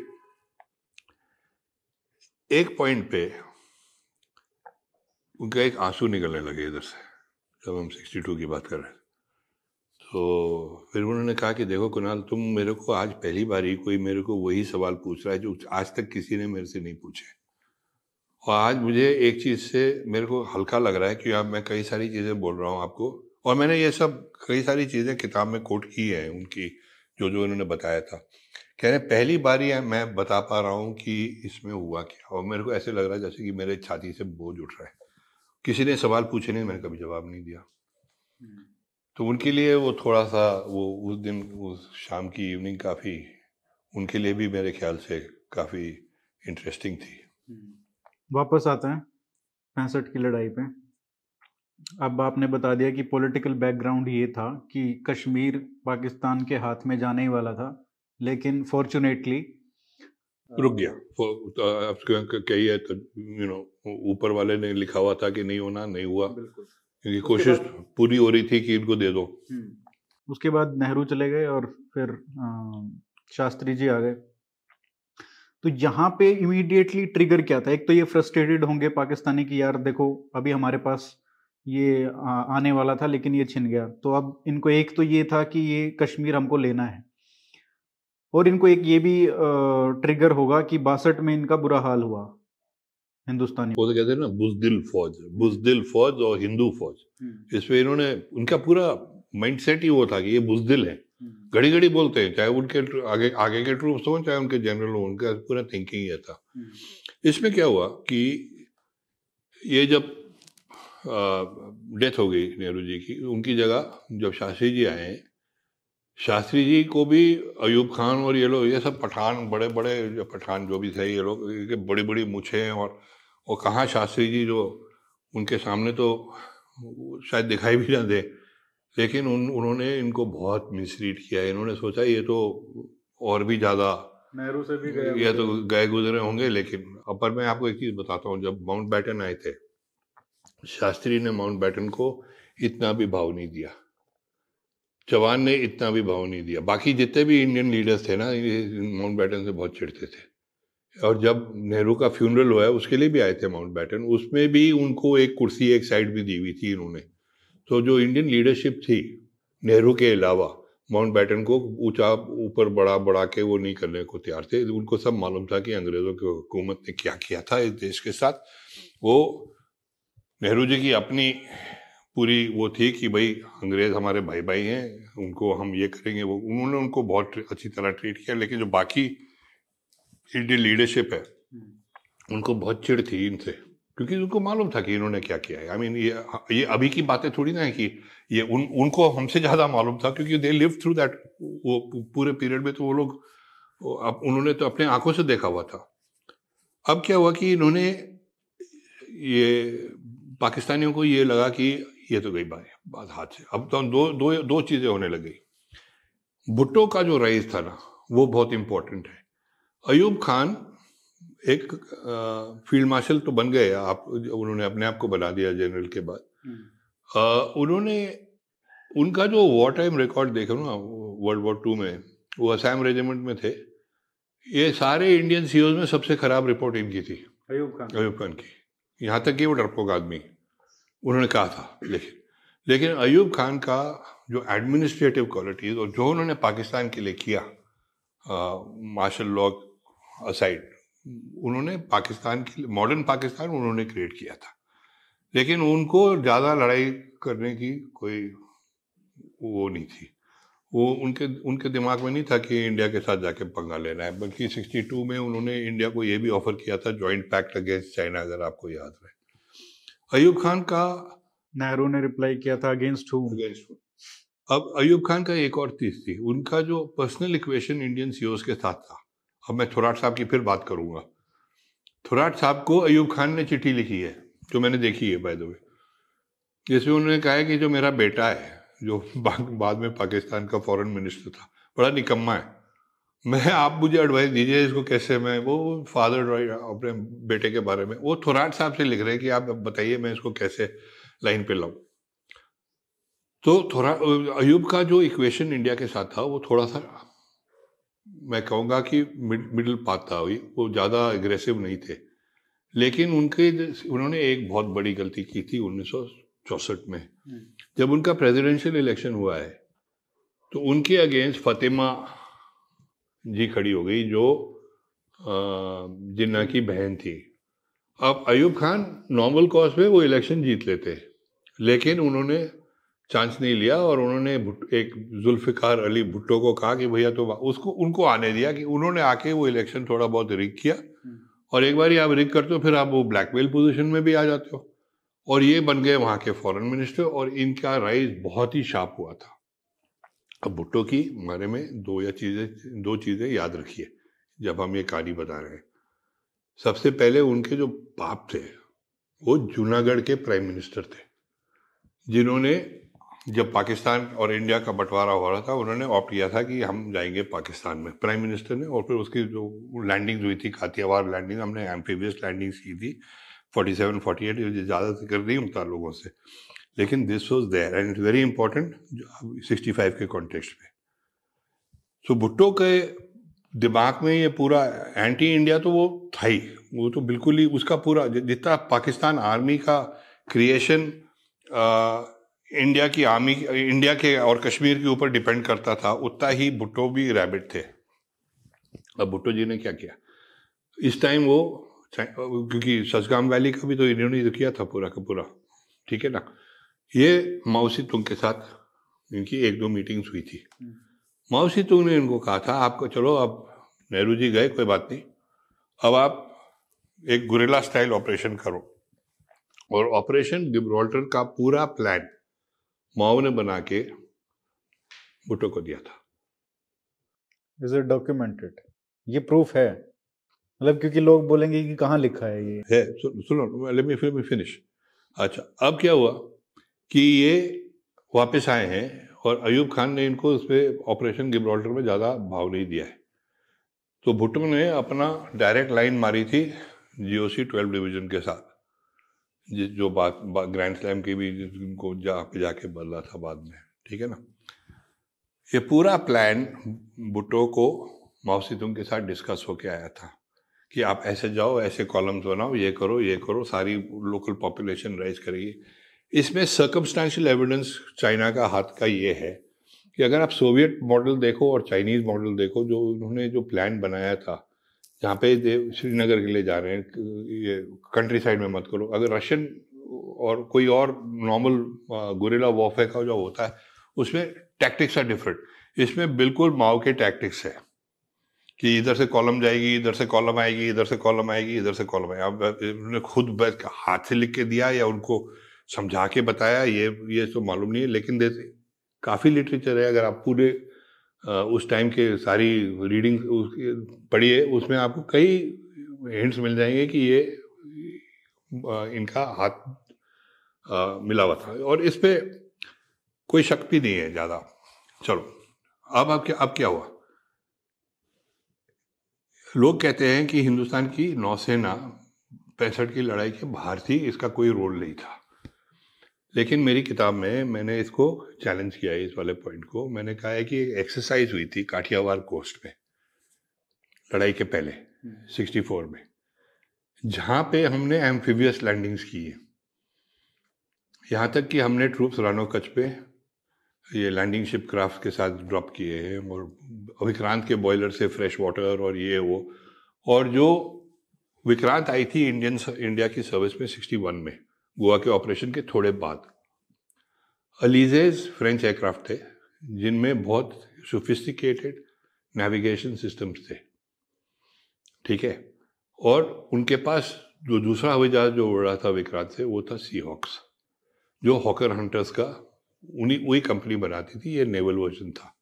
एक पॉइंट पे उनका एक आँसू निकलने लगे इधर से, जब हम 62 की बात कर रहे तो फिर उन्होंने कहा कि देखो कुणाल, तुम मेरे को आज पहली बार ही कोई मेरे को वही सवाल पूछ रहा है जो आज तक किसी ने मेरे से नहीं पूछे। और आज मुझे एक चीज़ से मेरे को हल्का लग रहा है कि अब मैं कई सारी चीज़ें बोल रहा हूँ आपको, और मैंने ये सब कई सारी चीज़ें किताब में कोट की है उनकी। जो जो इन्होंने बताया था। कह रहे पहली बार ही मैं बता पा रहा हूँ कि इसमें हुआ क्या और मेरे को ऐसे लग रहा है जैसे कि मेरे छाती से बोझ उठ रहा है। किसी ने सवाल पूछे नहीं मैंने कभी जवाब नहीं दिया। हम्म। तो उनके लिए वो थोड़ा सा वो उस दिन उस शाम की इवनिंग काफ़ी उनके लिए भी मेरे ख्याल से काफ़ी इंटरेस्टिंग थी। हम्म। वापस आते हैं पैंसठ की लड़ाई पे। अब आपने बता दिया कि पॉलिटिकल बैकग्राउंड ये था कि कश्मीर पाकिस्तान के हाथ में जाने ही वाला था लेकिन फॉर्चुनेटली रुक गया। कही है तो यू नो ऊपर वाले ने लिखा हुआ था कि नहीं होना नहीं हुआ। क्योंकि कोशिश पूरी हो रही थी कि इनको दे दो। हम्म। उसके बाद नेहरू चले गए और फिर शास्त्री जी आ गए। तो यहाँ पे इमीडिएटली ट्रिगर क्या था? एक तो ये फ्रस्ट्रेटेड होंगे पाकिस्तानी की यार देखो अभी हमारे पास ये आने वाला था लेकिन ये छिन गया तो अब इनको एक तो ये था कि ये कश्मीर हमको लेना है और इनको एक ये भी ट्रिगर होगा कि बासठ में इनका बुरा हाल हुआ हिंदुस्तानी वो तो कहते हैं ना बुजदिल फौज बुजदिल फौज और हिंदू फौज हम्म। इसमें इन्होंने उनका पूरा माइंडसेट ही वो था कि ये बुजदिल है हम्म। घड़ी घड़ी बोलते हैं चाहे उनके आगे आगे के ट्रूप्स हों चाहे उनके जनरल हो उनका पूरा थिंकिंग ये था। इसमें क्या हुआ कि ये जब डेथ हो गई नेहरू जी की। उनकी जगह जब शास्त्री जी आए शास्त्री जी को भी अयूब खान और ये लोग ये सब पठान बड़े बड़े जो पठान जो भी थे ये लोग बड़ी बड़ी मुछे और और कहाँ शास्त्री जी जो उनके सामने तो शायद दिखाई भी ना दे लेकिन उन उन्होंने इनको बहुत मिसरीड किया। इन्होंने सोचा ये तो और भी ज़्यादा नेहरू से भी गए ये तो गए गुजरे होंगे लेकिन अपर मैं आपको एक चीज़ बताता हूँ जब माउंट बैटन आए थे शास्त्री ने माउंट बैटन को इतना भी भाव नहीं दिया। चौहान ने इतना भी भाव नहीं दिया। बाकी जितने भी इंडियन लीडर्स थे ना माउंट बैटन से बहुत चिढ़ते थे। और जब नेहरू का फ्यूनरल हुआ है, उसके लिए भी आए थे माउंट बैटन। उसमें भी उनको एक कुर्सी, एक साइड भी दी हुई थी इन्होंने। तो जो इंडियन लीडरशिप थी, नेहरू के अलावा, माउंट बैटन को ऊँचा, ऊपर बड़ा बड़ा के वो नहीं करने को तैयार थे। उनको सब मालूम था कि अंग्रेज़ों की हुकूमत ने क्या किया था इस देश के साथ। वो नेहरू जी की अपनी पूरी वो थी कि भाई अंग्रेज़ हमारे भाई भाई हैं उनको हम ये करेंगे वो उन्होंने उनको बहुत अच्छी तरह ट्रीट किया लेकिन जो बाकी इंडियन लीडरशिप है हम्म। उनको बहुत चिड़ थी इनसे क्योंकि उनको मालूम था कि इन्होंने क्या किया है आई I मीन mean, ये ये अभी की बातें थोड़ी ना है कि ये उन उनको हमसे ज़्यादा मालूम था क्योंकि दे लिव थ्रू दैट वो पूरे पीरियड में तो वो लोग अब उन्होंने तो अपने आँखों से देखा हुआ था अब क्या हुआ कि इन्होंने ये पाकिस्तानियों को ये लगा कि ये तो गई बात बात हाथ से। अब तो दो दो दो चीज़ें होने लगी भुट्टो का जो रईस था ना वो बहुत इम्पोर्टेंट है। अयूब खान एक फ़ील्ड मार्शल तो बन गए। आप उन्होंने अपने आप को बना दिया जनरल के बाद। हम्म। उन्होंने उनका जो वॉर टाइम रिकॉर्ड देखो ना वर्ल्ड वॉर टू में वो असम रेजिमेंट में थे। ये सारे इंडियन सीओज में सबसे खराब रिपोर्ट इनकी थी। अयूब खान। अयूब खान की। यहाँ तक कि वो डरपोक आदमी। उन्होंने कहा था लेकिन लेकिन अयूब खान का जो एडमिनिस्ट्रेटिव क्वालिटीज और जो उन्होंने पाकिस्तान के लिए किया मार्शल लॉ असाइड उन्होंने पाकिस्तान की मॉडर्न पाकिस्तान उन्होंने क्रिएट किया था। लेकिन उनको ज़्यादा लड़ाई करने की कोई वो नहीं थी। वो उनके उनके दिमाग में नहीं था कि इंडिया के साथ जाके पंगा लेना है। बल्कि 62 में उन्होंने इंडिया को ये भी ऑफ़र किया था जॉइंट पैक्ट अगेंस्ट चाइना अगर आपको याद रहे। अयूब खान का नेहरू ने रिप्लाई किया था अगेंस्ट हु अगेंस्ट अब अयूब खान का एक और चीज़ थी उनका जो पर्सनल इक्वेशन इंडियन सीओस के साथ था। अब मैं थोराट साहब की फिर बात करूँगा। थोराट साहब को अयूब खान ने चिट्ठी लिखी है जो मैंने देखी है बाय द वे जिसमें उन्होंने कहा है कि जो मेरा बेटा है जो बाद में पाकिस्तान का फॉरेन मिनिस्टर था बड़ा निकम्मा है। मैं आप मुझे एडवाइस दीजिए इसको कैसे मैं वो फादर अपने बेटे के बारे में। वो थोराट साहब से लिख रहे हैं कि आप बताइए मैं इसको कैसे लाइन पे लाऊं। तो थोड़ा अयूब का जो इक्वेशन इंडिया के साथ था वो थोड़ा सा मैं कहूँगा कि मिडिल पाथ था हुई वो ज़्यादा एग्रेसिव नहीं थे। लेकिन उनके उन्होंने एक बहुत बड़ी गलती की थी उन्नीस में। हम्म। जब उनका प्रेसिडेंशियल इलेक्शन हुआ है तो उनके अगेंस्ट फतेमा जी खड़ी हो गई जो जिन्ना की बहन थी। अब अयूब खान नॉर्मल कॉज पे वो इलेक्शन जीत लेते लेकिन उन्होंने चांस नहीं लिया और उन्होंने एक जुल्फ़िकार अली भुट्टो को कहा कि भैया तो उसको उनको आने दिया कि उन्होंने आके वो इलेक्शन थोड़ा बहुत रिक किया हम्म। और एक बार आप रिक करते हो फिर आप वो ब्लैकमेल पोजीशन में भी आ जाते हो। और ये बन गए वहाँ के फॉरेन मिनिस्टर और इनका राइज बहुत ही शार्प हुआ था। अब भुट्टो की बारे में दो या चीज़ें, दो चीज़ें याद रखिए, जब हम ये कहानी बता रहे हैं। सबसे पहले उनके जो बाप थे, वो जूनागढ़ के प्राइम मिनिस्टर थे, जिन्होंने जब पाकिस्तान और इंडिया का बंटवारा हो रहा था, उन्होंने ऑप्ट किया था कि हम जाएँगे पाकिस्तान में। प्राइम मिनिस्टर ने, और फिर उसकी जो लैंडिंग हुई थी खातियावार लैंडिंग, हमने एम्फीबियस लैंडिंग की थी 47 48 ज़्यादा से कर नहीं होता लोगों से। लेकिन this was there and it's very important sixty five के कॉन्टेक्स्ट में सो भुट्टो के दिमाग में ये पूरा एंटी इंडिया तो वो था ही। वो तो बिल्कुल ही उसका पूरा जितना पाकिस्तान आर्मी का क्रिएशन इंडिया की आर्मी इंडिया के और कश्मीर के ऊपर डिपेंड करता था, उतना ही भुट्टो भी रैबिट थे। अब भुट्टो जी ने क्या किया? इस टाइम वो, क्योंकि सजगाम वैली का भी तो इन्होंने तो किया था पूरा का पूरा। ठीक है ना? ये माउसी तुंग के साथ इनकी एक दो मीटिंग्स हुई थी। माउसी तुंग ने इनको कहा था आपको चलो अब नेहरू जी गए कोई बात नहीं। अब आप एक गुरेला स्टाइल ऑपरेशन करो। और ऑपरेशन गिब्रोल्टर का पूरा प्लान माओ ने बना के भुट्टो को दिया था। इज़ इट डॉक्यूमेंटेड ये प्रूफ है। मतलब क्योंकि लोग बोलेंगे कि कहाँ लिखा है ये? है सुनो लेट मी फिनिश अच्छा अब क्या हुआ? कि ये वापस आए हैं और अयूब खान ने इनको उस पर ऑपरेशन गिब्रॉल्टर में ज़्यादा भाव नहीं दिया है। तो भुट्टो ने अपना डायरेक्ट लाइन मारी थी जीओसी ट्वेल्व डिवीज़न के साथ। जो बात, बात ग्रैंड स्लैम की भी उनको जा पे जाके बदला था बाद में ठीक है ना? ये पूरा प्लान भुट्टो को माओ तुंग के साथ डिस्कस होके आया था कि आप ऐसे जाओ ऐसे कॉलम्स बनाओ ये करो ये करो सारी लोकल पॉपुलेशन राइज करेगी। इसमें सर्कमस्टांशियल एविडेंस चाइना का हाथ का ये है कि अगर आप सोवियत मॉडल देखो और चाइनीज़ मॉडल देखो, जो उन्होंने जो प्लान बनाया था, जहाँ पे श्रीनगर के लिए जा रहे हैं, ये कंट्री साइड में मत करो। अगर रशियन और कोई और नॉर्मल गुरेला वॉफे का जो होता है, उसमें टैक्टिक्स आर डिफरेंट इसमें बिल्कुल माओ के टैक्टिक्स है कि इधर से कॉलम जाएगी, इधर से कॉलम आएगी, इधर से कॉलम आएगी, इधर से कॉलम आएगी। अब उन्होंने खुद हाथ से लिख के दिया या उनको समझा के बताया, ये ये तो मालूम नहीं है, लेकिन काफ़ी लिटरेचर है, अगर आप पूरे उस टाइम के सारी रीडिंग पढ़िए, उसमें आपको कई हिंट्स मिल जाएँगे कि ये इनका हाथ मिला हुआ था। और इस पर कोई शक्ति नहीं है ज़्यादा। चलो, अब आप क्या अब क्या हुआ? लोग कहते हैं कि हिंदुस्तान की नौसेना पैंसठ की लड़ाई के बाहर थी इसका कोई रोल नहीं था। लेकिन मेरी किताब में मैंने इसको चैलेंज किया है इस वाले पॉइंट को। मैंने कहा है कि एक एक्सरसाइज हुई थी काठियावाड़ कोस्ट में लड़ाई के पहले सिक्सटी फोर में जहाँ पे हमने एम्फीबियस लैंडिंग्स की है यहाँ तक कि हमने ट्रूप्स रानो कच पे ये लैंडिंग शिप क्राफ्ट के साथ ड्रॉप किए हैं और विक्रांत के बॉयलर से फ्रेश वाटर और ये वो। और जो विक्रांत आई थी इंडियन इंडिया की सर्विस में सिक्सटी वन में गोवा के ऑपरेशन के थोड़े बाद। अलीजेज फ्रेंच एयरक्राफ्ट थे, जिनमें बहुत सोफिस्टिकेटेड नेविगेशन सिस्टम्स थे। ठीक है? और उनके पास जो दूसरा हवाई जहाज़ जो उड़ रहा था विक्रांत से, वो था सी हॉक्स जो हॉकर हंटर्स का उन्हीं, वही कंपनी बनाती थी, ये नेवल वर्जन था।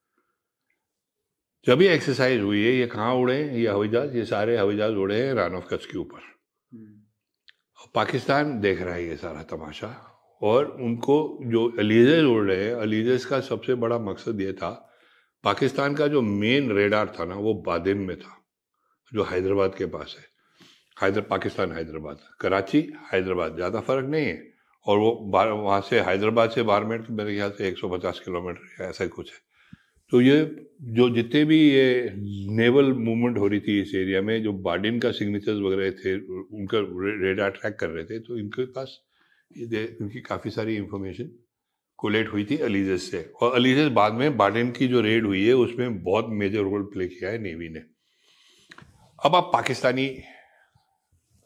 जब ये एक्सरसाइज हुई है ये कहाँ उड़े हैं ये हवाई जहाज़ ये सारे हवाई जहाज़ उड़े हैं रान ऑफ़ कच्छ के ऊपर। पाकिस्तान देख रहा है ये सारा तमाशा और उनको जो अलीजेज उड़ रहे हैं अलीजेज का सबसे बड़ा मकसद ये था, पाकिस्तान का जो मेन रेडार था ना, वो बादिन में था, जो हैदराबाद के पास है। हैदर, पाकिस्तान हैदराबाद, कराची हैदराबाद, ज़्यादा फ़र्क नहीं है। और वो वहाँ से हैदराबाद से बारमेर, मेरे ख्याल से 150 किलोमीटर ऐसा कुछ है। तो ये जो जितने भी ये नेवल मूवमेंट हो रही थी इस एरिया में, जो बार्डिन का सिग्नेचर्स वगैरह थे, उनका रेडार ट्रैक कर रहे थे तो इनके पास इनकी काफ़ी सारी इंफॉर्मेशन कोलेट हुई थी अलीजेस से। और अलीजेस बाद में बार्डिन की जो रेड हुई है, उसमें बहुत मेजर रोल प्ले किया है नेवी ने। अब आप पाकिस्तानी,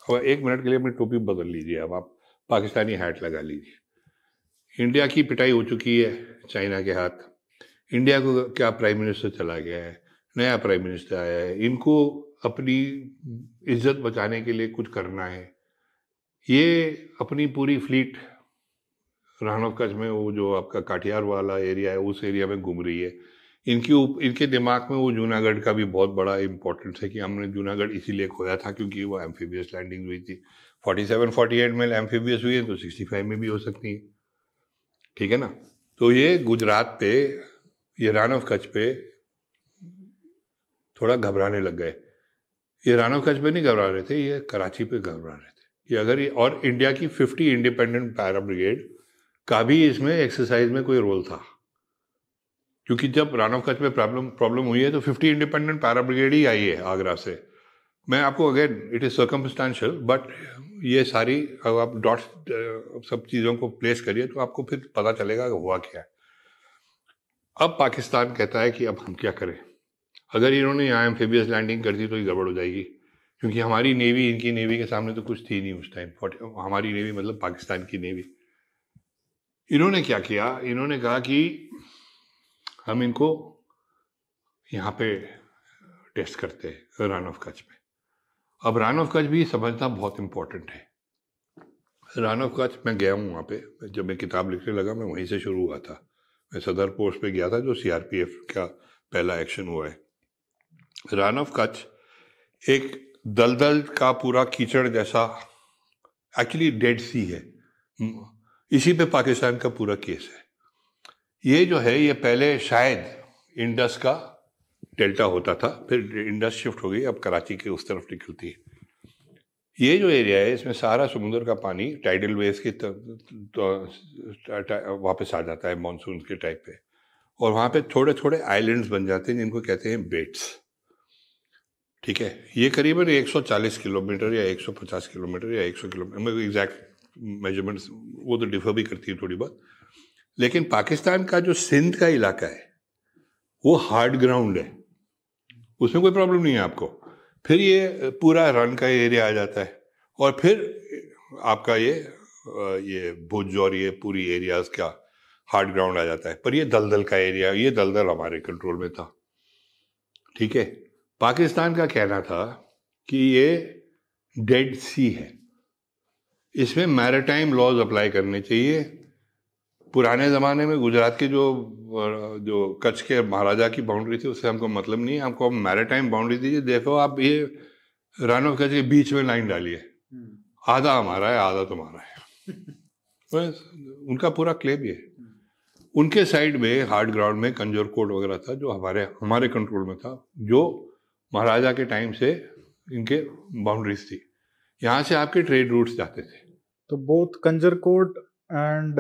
अब एक मिनट के लिए अपनी टोपी बदल लीजिए, अब आप पाकिस्तानी हैट लगा लीजिए। इंडिया की पिटाई हो चुकी है चाइना के हाथ। इंडिया को क्या प्राइम मिनिस्टर चला गया है, नया प्राइम मिनिस्टर आया है, इनको अपनी इज़्ज़त बचाने के लिए कुछ करना है। ये अपनी पूरी फ्लीट रानो कच्छ में, वो जो आपका काठियार वाला एरिया है, उस एरिया में घूम रही है। इनकी इनके दिमाग में वो जूनागढ़ का भी बहुत बड़ा इम्पोर्टेंस है कि हमने जूनागढ़ इसीलिए खोया था क्योंकि वो एम्फीबियस लैंडिंग हुई थी। 47 48 में एम्फीबियस हुई है तो 65 में भी हो सकती है। ठीक है ना? तो ये गुजरात पे ये रानव कच्छ पे थोड़ा घबराने लग गए। ये रानव कच्छ पे नहीं घबरा रहे थे, ये कराची पे घबरा रहे थे। कि अगर ये और इंडिया की 50 इंडिपेंडेंट पैरा ब्रिगेड का भी इसमें एक्सरसाइज में कोई रोल था। क्योंकि जब रानव कच्छ में प्रॉब्लम प्रॉब्लम हुई है तो 50 इंडिपेंडेंट पैरा ब्रिगेड ही आई है आगरा से। मैं आपको again it is circumstantial but ये सारी अगर आप डॉट्स सब चीज़ों को प्लेस करिए तो आपको फिर पता चलेगा कि हुआ क्या है। अब पाकिस्तान कहता है कि अब हम क्या करें? अगर इन्होंने यहाँ एम्फेबियस लैंडिंग कर दी तो ये गड़बड़ हो जाएगी, क्योंकि हमारी नेवी इनकी नेवी के सामने तो कुछ थी नहीं उस टाइम हमारी नेवी मतलब पाकिस्तान की नेवी इन्होंने क्या किया? इन्होंने कहा कि हम इनको यहाँ पे टेस्ट करते हैं रान ऑफ़ कच्छ में। अब रान ऑफ़ कच्छ भी समझना बहुत इंपॉर्टेंट है। रान ऑफ़ कच्छ मैं गया हूँ वहाँ पे, जब मैं किताब लिखने लगा, मैं वहीं से शुरू हुआ था। मैं सदर पोस्ट पे गया था जो सीआरपीएफ का पहला एक्शन हुआ है। रान ऑफ़ कच्छ एक दलदल का पूरा कीचड़ जैसा एक्चुअली डेड सी है। इसी पे पाकिस्तान का पूरा केस है। ये जो है, ये पहले शायद इंडस का डेल्टा होता था, फिर इंडस शिफ्ट हो गई, अब कराची के उस तरफ़ निकलती है। ये जो एरिया है, इसमें सारा समुद्र का पानी टाइडल वेव के तो वापस आ जाता है मानसून के टाइप पे। और वहाँ पे थोड़े थोड़े आइलैंड्स बन जाते हैं, जिनको कहते हैं बेट्स ठीक है? ये करीबन 140 किलोमीटर या 150 किलोमीटर या 100 किलोमीटर एग्जैक्ट मेजरमेंट्स वो तो डिफर भी करती है थोड़ी बहुत। लेकिन पाकिस्तान का जो सिंध का इलाका है, वो हार्ड ग्राउंड है। उसमें कोई प्रॉब्लम नहीं है आपको। फिर ये पूरा रन का एरिया आ जाता है। और फिर आपका ये ये भुज और ये पूरी एरियाज़ का हार्ड ग्राउंड आ जाता है। पर ये दलदल का एरिया, ये दलदल हमारे कंट्रोल में था। ठीक है? पाकिस्तान का कहना था कि ये डेड सी है। इसमें मैरिटाइम लॉज अप्लाई करने चाहिए। पुराने ज़माने में गुजरात के जो जो कच्छ के महाराजा की बाउंड्री थी उससे हमको मतलब नहीं है। हमको मैरिटाइम बाउंड्री दीजिए। देखो आप ये रान ऑफ़ कच्छ के बीच में लाइन डालिए। हम्म। आधा हमारा है आधा तुम्हारा है। बस उनका पूरा क्लेम ये। उनके साइड में हार्ड ग्राउंड में कंजोर कोट वगैरह था जो हमारे हमारे कंट्रोल में था जो महाराजा के टाइम से इनके बाउंड्रीज थी। यहाँ से आपके ट्रेड रूट्स जाते थे। तो both Kanjarkot and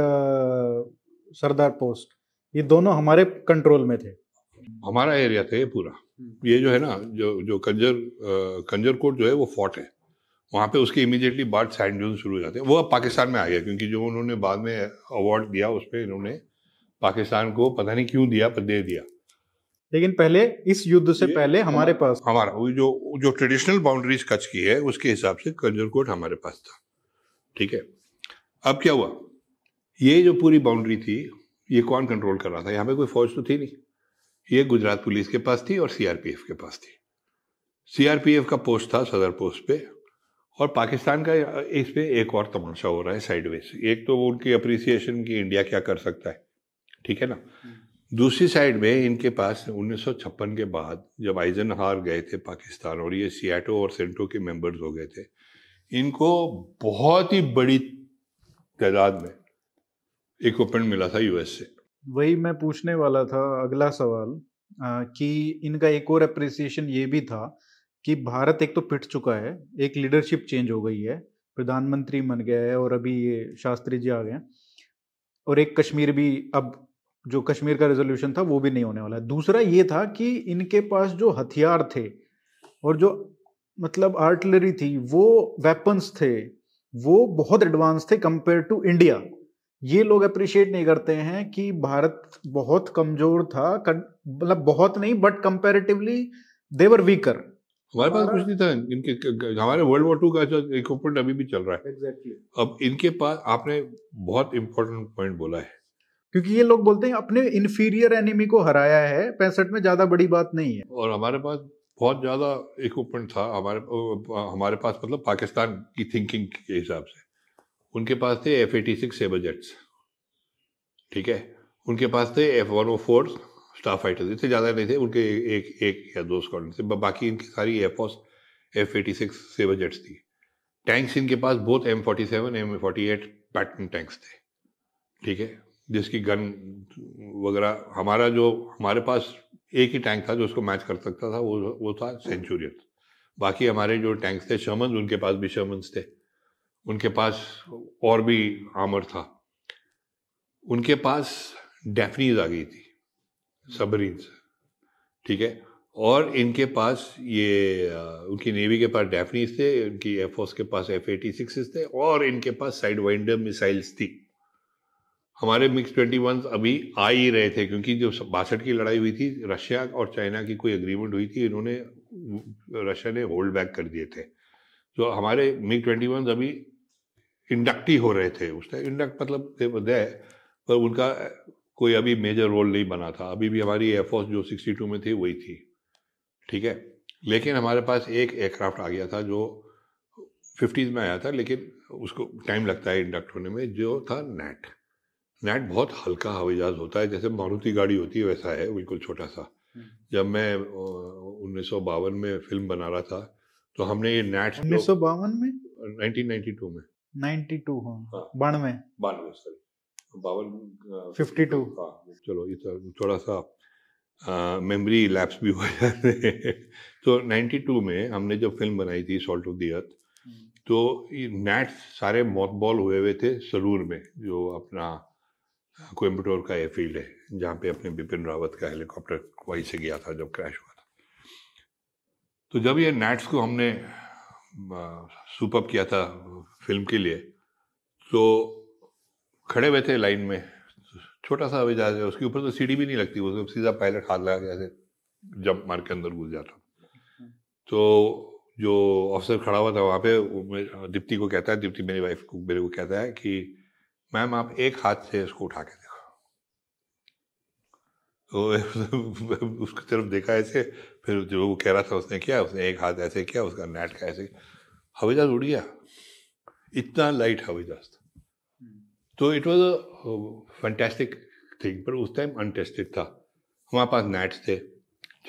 Sardar post ये दोनों हमारे कंट्रोल में थे। हमारा एरिया था ये पूरा। ये जो है ना जो जो कंजर कंजर कोट जो है वो फोर्ट है। वहाँ पे उसके इमीडिएटली बाद सैंड ड्यून शुरू हो जाते हैं। वो अब पाकिस्तान में आ गया क्योंकि जो उन्होंने बाद में अवार्ड दिया उस पर इन्होंने पाकिस्तान को पता नहीं क्यों दिया पर दे दिया। लेकिन पहले इस युद्ध से पहले हमारे पास हमारा जो जो ट्रेडिशनल बाउंड्रीज कच्छ की है उसके हिसाब से कंजर कोट हमारे पास था। ठीक है? अब क्या हुआ? ये जो पूरी बाउंड्री थी ये कौन कंट्रोल कर रहा था? यहाँ पे कोई फौज तो थी नहीं। ये गुजरात पुलिस के पास थी और सीआरपीएफ के पास थी। सीआरपीएफ का पोस्ट था सदर पोस्ट पे और पाकिस्तान का इस पे एक और तमाशा हो रहा है साइडवेज एक तो उनकी अप्रिसिएशन की इंडिया क्या कर सकता है। ठीक है ना? हम्म। दूसरी साइड में इनके पास 1956 के बाद जब आइजन हार गए थे पाकिस्तान और ये सियाटो और सेंटो के मेंबर्स हो गए थे इनको बहुत ही बड़ी तादाद में इक्विपमेंट मिला था यूएस से वही मैं पूछने वाला था अगला सवाल कि इनका एक और अप्रिसिएशन ये भी था कि भारत एक तो पिट चुका है, एक लीडरशिप चेंज हो गई है, प्रधानमंत्री बन गया है और अभी ये शास्त्री जी आ गए और एक कश्मीर भी अब, जो कश्मीर का रेजोल्यूशन था वो भी नहीं होने वाला है। दूसरा ये था कि इनके पास जो हथियार थे और जो मतलब आर्टिलरी थी, वो वेपन्स थे, वो बहुत एडवांस थे कंपेयर टू इंडिया ये लोग अप्रिशिएट नहीं करते हैं कि भारत बहुत कमज़ोर था मतलब बहुत नहीं बट कंपेरेटिवली देवर वीकर हमारे पास कुछ नहीं था। इनके हमारे वर्ल्ड वॉर टू का जो इक्विपमेंट अभी भी चल रहा है। Exactly exactly. अब इनके पास आपने बहुत इंपॉर्टेंट पॉइंट बोला है। क्योंकि ये लोग बोलते हैं अपने इन्फीरियर एनिमी को हराया है पैंसठ में ज़्यादा बड़ी बात नहीं है। और हमारे पास बहुत ज़्यादा इक्विपमेंट था। हमारे हमारे पास मतलब पाकिस्तान की थिंकिंग के हिसाब से। उनके पास थे F eighty six sabre jets ठीक है? उनके पास थे F one O four star fighters इतने ज़्यादा नहीं थे, उनके एक एक या दो स्क्वाड्रन थे। बाकी इनकी सारी एफओस F eighty six sabre jets थी। टैंक्स इनके पास बहुत M forty seven M forty eight Patton tanks थे। ठीक है? जिसकी गन वगैरह, हमारा जो, हमारे पास एक ही टैंक था जो उसको मैच कर सकता था, वो वो था सेंचुरियन बाकी हमारे जो टैंक्स थे शर्मन उनके पास भी शर्मन्स थे। उनके पास और भी आमर था। उनके पास डेफनीज आ गई थी सबरीन्स ठीक है? और इनके पास ये उनकी नेवी के पास डेफनीज थे, उनकी एयरफोर्स के पास एफ़ एटी सिक्स थे और इनके पास साइड वाइंडर मिसाइल्स थी। हमारे मिक्स ट्वेंटी वन अभी आ ही रहे थे, क्योंकि जो बासठ की लड़ाई हुई थी रशिया और चाइना की कोई अग्रीमेंट हुई थी, इन्होंने रशिया ने होल्ड बैक कर दिए थे। तो हमारे मिग ट्वेंटी वन अभी इंडक्ट ही हो रहे थे। उस टाइम इंडक्ट मतलब दे पर उनका कोई अभी मेजर रोल नहीं बना था। अभी भी हमारी एयरफोर्स जो सिक्सटी टू में थी वही थी। ठीक है? लेकिन हमारे पास एक एयरक्राफ्ट आ गया था जो फिफ्टीज़ में आया था लेकिन उसको टाइम लगता है इंडक्ट होने में जो था नेट नेट बहुत हल्का हवाई जहाज़ होता है जैसे मारुति गाड़ी होती है वैसा है बिल्कुल छोटा सा। हम्म। जब मैं उन्नीस सौ बावन में फ़िल्म बना रहा था तो हमने ये नेट उन्नीस सौ बावन में? 1992 में। 92 हाँ, हाँ। बानवे। बानवे सॉरी। बावन फिफ्टी टू। हाँ। चलो ये तो थोड़ा सा मेमोरी लैप्स भी हो जाते तो 92 में हमने जब फ़िल्म बनाई थी सॉल्ट ऑफ़ दी अर्थ तो नेट सारे मौत बॉल हुए हुए थे सलूर में जो अपना कोयम्बटोर का एयरफील्ड है जहाँ पे अपने बिपिन रावत का हेलीकॉप्टर वहीं से गया था जब क्रैश हुआ था। तो जब ये नैट्स को हमने सुपअप किया था फ़िल्म के लिए। तो खड़े हुए थे लाइन में। छोटा सा हवाई जहाज़ है उसके ऊपर तो सीढ़ी भी नहीं लगती वो सीधा पायलट हाथ लगा के ऐसे जंप मार के अंदर घुस जाता। तो जो ऑफिसर खड़ा हुआ था वहाँ पे दीप्ति को कहता है, दीप्ति मेरी वाइफ को, मेरे को कहता है कि मैम आप एक हाथ से इसको उठा के देखो। तो उसकी तरफ़ देखा ऐसे, फिर जो वो कह रहा था उसने किया, उसने एक हाथ ऐसे किया, उसका नेट का ऐसे हवाई जहाज़ उड़ गया। इतना लाइट हवाई जहाज़ था तो it was a fantastic thing पर उस टाइम अनटेस्टेड था। हमारे पास नेट्स थे।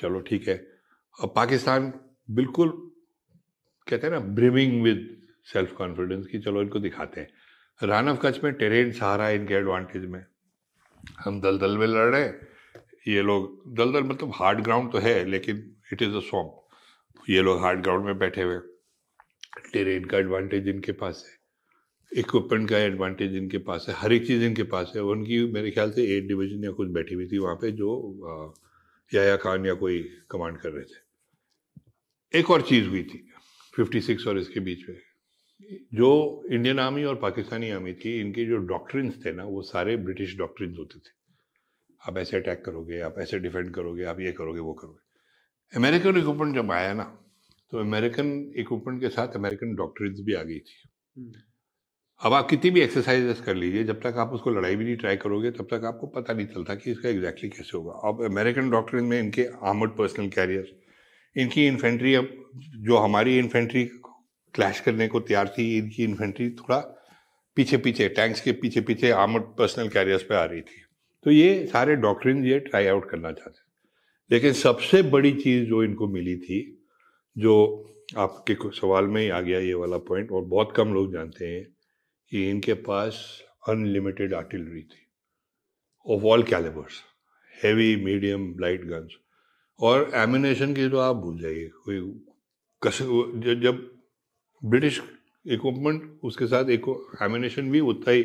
चलो ठीक है। अब पाकिस्तान बिल्कुल, कहते हैं ना ब्रिमिंग विद सेल्फ कॉन्फिडेंस कि चलो इनको दिखाते हैं। रान ऑफ़ कच्छ में टेरेन सहारा इनके एडवांटेज में। हम दलदल में लड़ रहे हैं। ये लोग, दलदल मतलब हार्ड ग्राउंड तो है, लेकिन इट इज़ अ सॉम्प ये लोग हार्ड ग्राउंड में बैठे हुए टेरेन का एडवांटेज इनके पास है। इक्विपमेंट का एडवांटेज इनके पास है, हर एक चीज़ इनके पास है उनकी मेरे ख्याल से एट डिवीज़न या कुछ बैठी हुई थी वहाँ पे जो या खान या कोई कमांड कर रहे थे। एक और चीज़ हुई थी 56 और इसके बीच में। जो इंडियन आर्मी और पाकिस्तानी आर्मी थी, इनके जो डॉक्ट्रिन्स थे ना, वो सारे ब्रिटिश डॉक्ट्रिन्स होते थे। आप ऐसे अटैक करोगे, आप ऐसे डिफेंड करोगे, आप ये करोगे, वो करोगे। अमेरिकन इक्विपमेंट जब आया ना तो अमेरिकन इक्विपमेंट के साथ अमेरिकन डॉक्ट्रिन्स भी आ गई थी। हम्म। अब आप कितनी भी एक्सरसाइजेस कर लीजिए, जब तक आप उसको लड़ाई भी नहीं ट्राई करोगे, तब तक आपको पता नहीं चलता कि इसका एग्जैक्टली कैसे होगा। अब अमेरिकन डॉक्टर में इनके आर्मड पर्सनल कैरियर इनकी इन्फेंट्री अब, जो हमारी इन्फेंट्री क्लैश करने को तैयार थी, इनकी इन्फेंट्री थोड़ा पीछे पीछे टैंक्स के पीछे पीछे आर्मड पर्सनल कैरियर्स पे आ रही थी। तो ये सारे डॉक्ट्रिन ये ट्राई आउट करना चाहते लेकिन सबसे बड़ी चीज़ जो इनको मिली थी, जो आपके सवाल में ही आ गया ये वाला पॉइंट और बहुत कम लोग जानते हैं कि इनके पास अनलिमिटेड आर्टिलरी थी of all calibres heavy medium light guns और एमिनेशन की तो आप भूल जाइए, कोई कस जब ब्रिटिश इक्विपमेंट उसके साथ एक एमिनेशन भी उतना ही,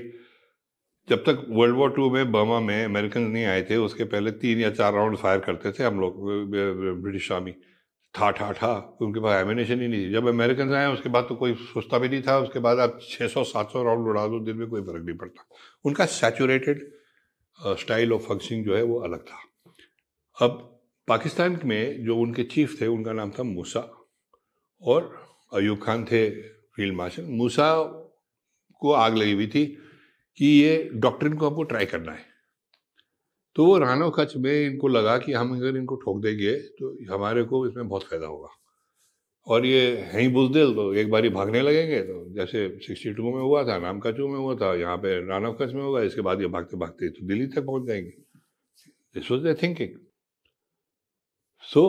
जब तक वर्ल्ड वॉर टू में बर्मा में अमेरिकन नहीं आए थे, उसके पहले तीन या चार राउंड फायर करते थे हम लोग ब्रिटिश आर्मी ठा ठा ठा उनके पास एमिनेशन ही नहीं थी। जब अमेरिकन आए, उसके बाद तो कोई सोचता भी नहीं था। उसके बाद आप 600 700 राउंड उड़ा दो, दिन में कोई फ़र्क नहीं पड़ता। उनका सैचुरेटेड स्टाइल ऑफ़ फंक्शनिंग जो है, वो अलग था। अब पाकिस्तान में जो उनके चीफ थे, उनका नाम था मूसा। और अयूब खान थे फ़ील्ड मार्शल मूसा को आग लगी हुई थी कि ये डॉक्ट्रिन को हमको ट्राई करना है। तो वो रानो कच्छ में इनको लगा कि हम अगर इनको ठोक देंगे तो हमारे को इसमें बहुत फ़ायदा होगा। और ये है ही बुजदिल तो एक बार ही भागने लगेंगे तो जैसे सिक्सटी टू में हुआ था नाम कचू में हुआ था, यहाँ पे रानो कच्छ में होगा इसके बाद ये भागते भागते तो दिल्ली तक पहुँच जाएँगे। This was the thinking so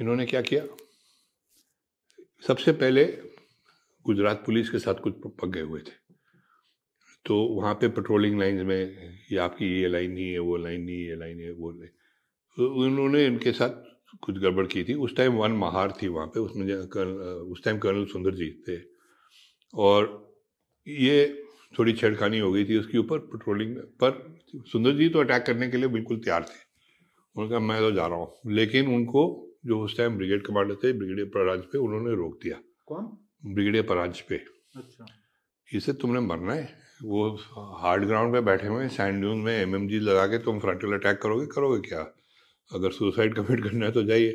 इन्होंने क्या किया? सबसे पहले गुजरात पुलिस के साथ कुछ पक गए हुए थे। तो वहाँ पे पेट्रोलिंग लाइंस में ये आपकी ये लाइन नहीं है वो लाइन नहीं है ये लाइन है वो लाइन तो उन्होंने इनके साथ कुछ गड़बड़ की थी। उस टाइम वन महार थी वहाँ पे उसमें उस टाइम कर्नल सुंदर जी थे। और ये थोड़ी छेड़खानी हो गई थी उसके ऊपर पेट्रोलिंग पर सुंदर जी तो अटैक करने के लिए बिल्कुल तैयार थे। उन्होंने कहा मैं तो जा रहा हूँ। लेकिन उनको जो उस टाइम ब्रिगेड कमांडर थे ब्रिगेडियर परांज पे उन्होंने रोक दिया। कौन? ब्रिगेडियर परांज पे। अच्छा। इसे तुमने मरना है। वो हार्ड ग्राउंड पे बैठे हुए सैंड ड्यून में एमएमजी लगा के तुम फ्रंटल अटैक करोगे करोगे क्या? अगर सुसाइड कमिट करना है तो जाइए।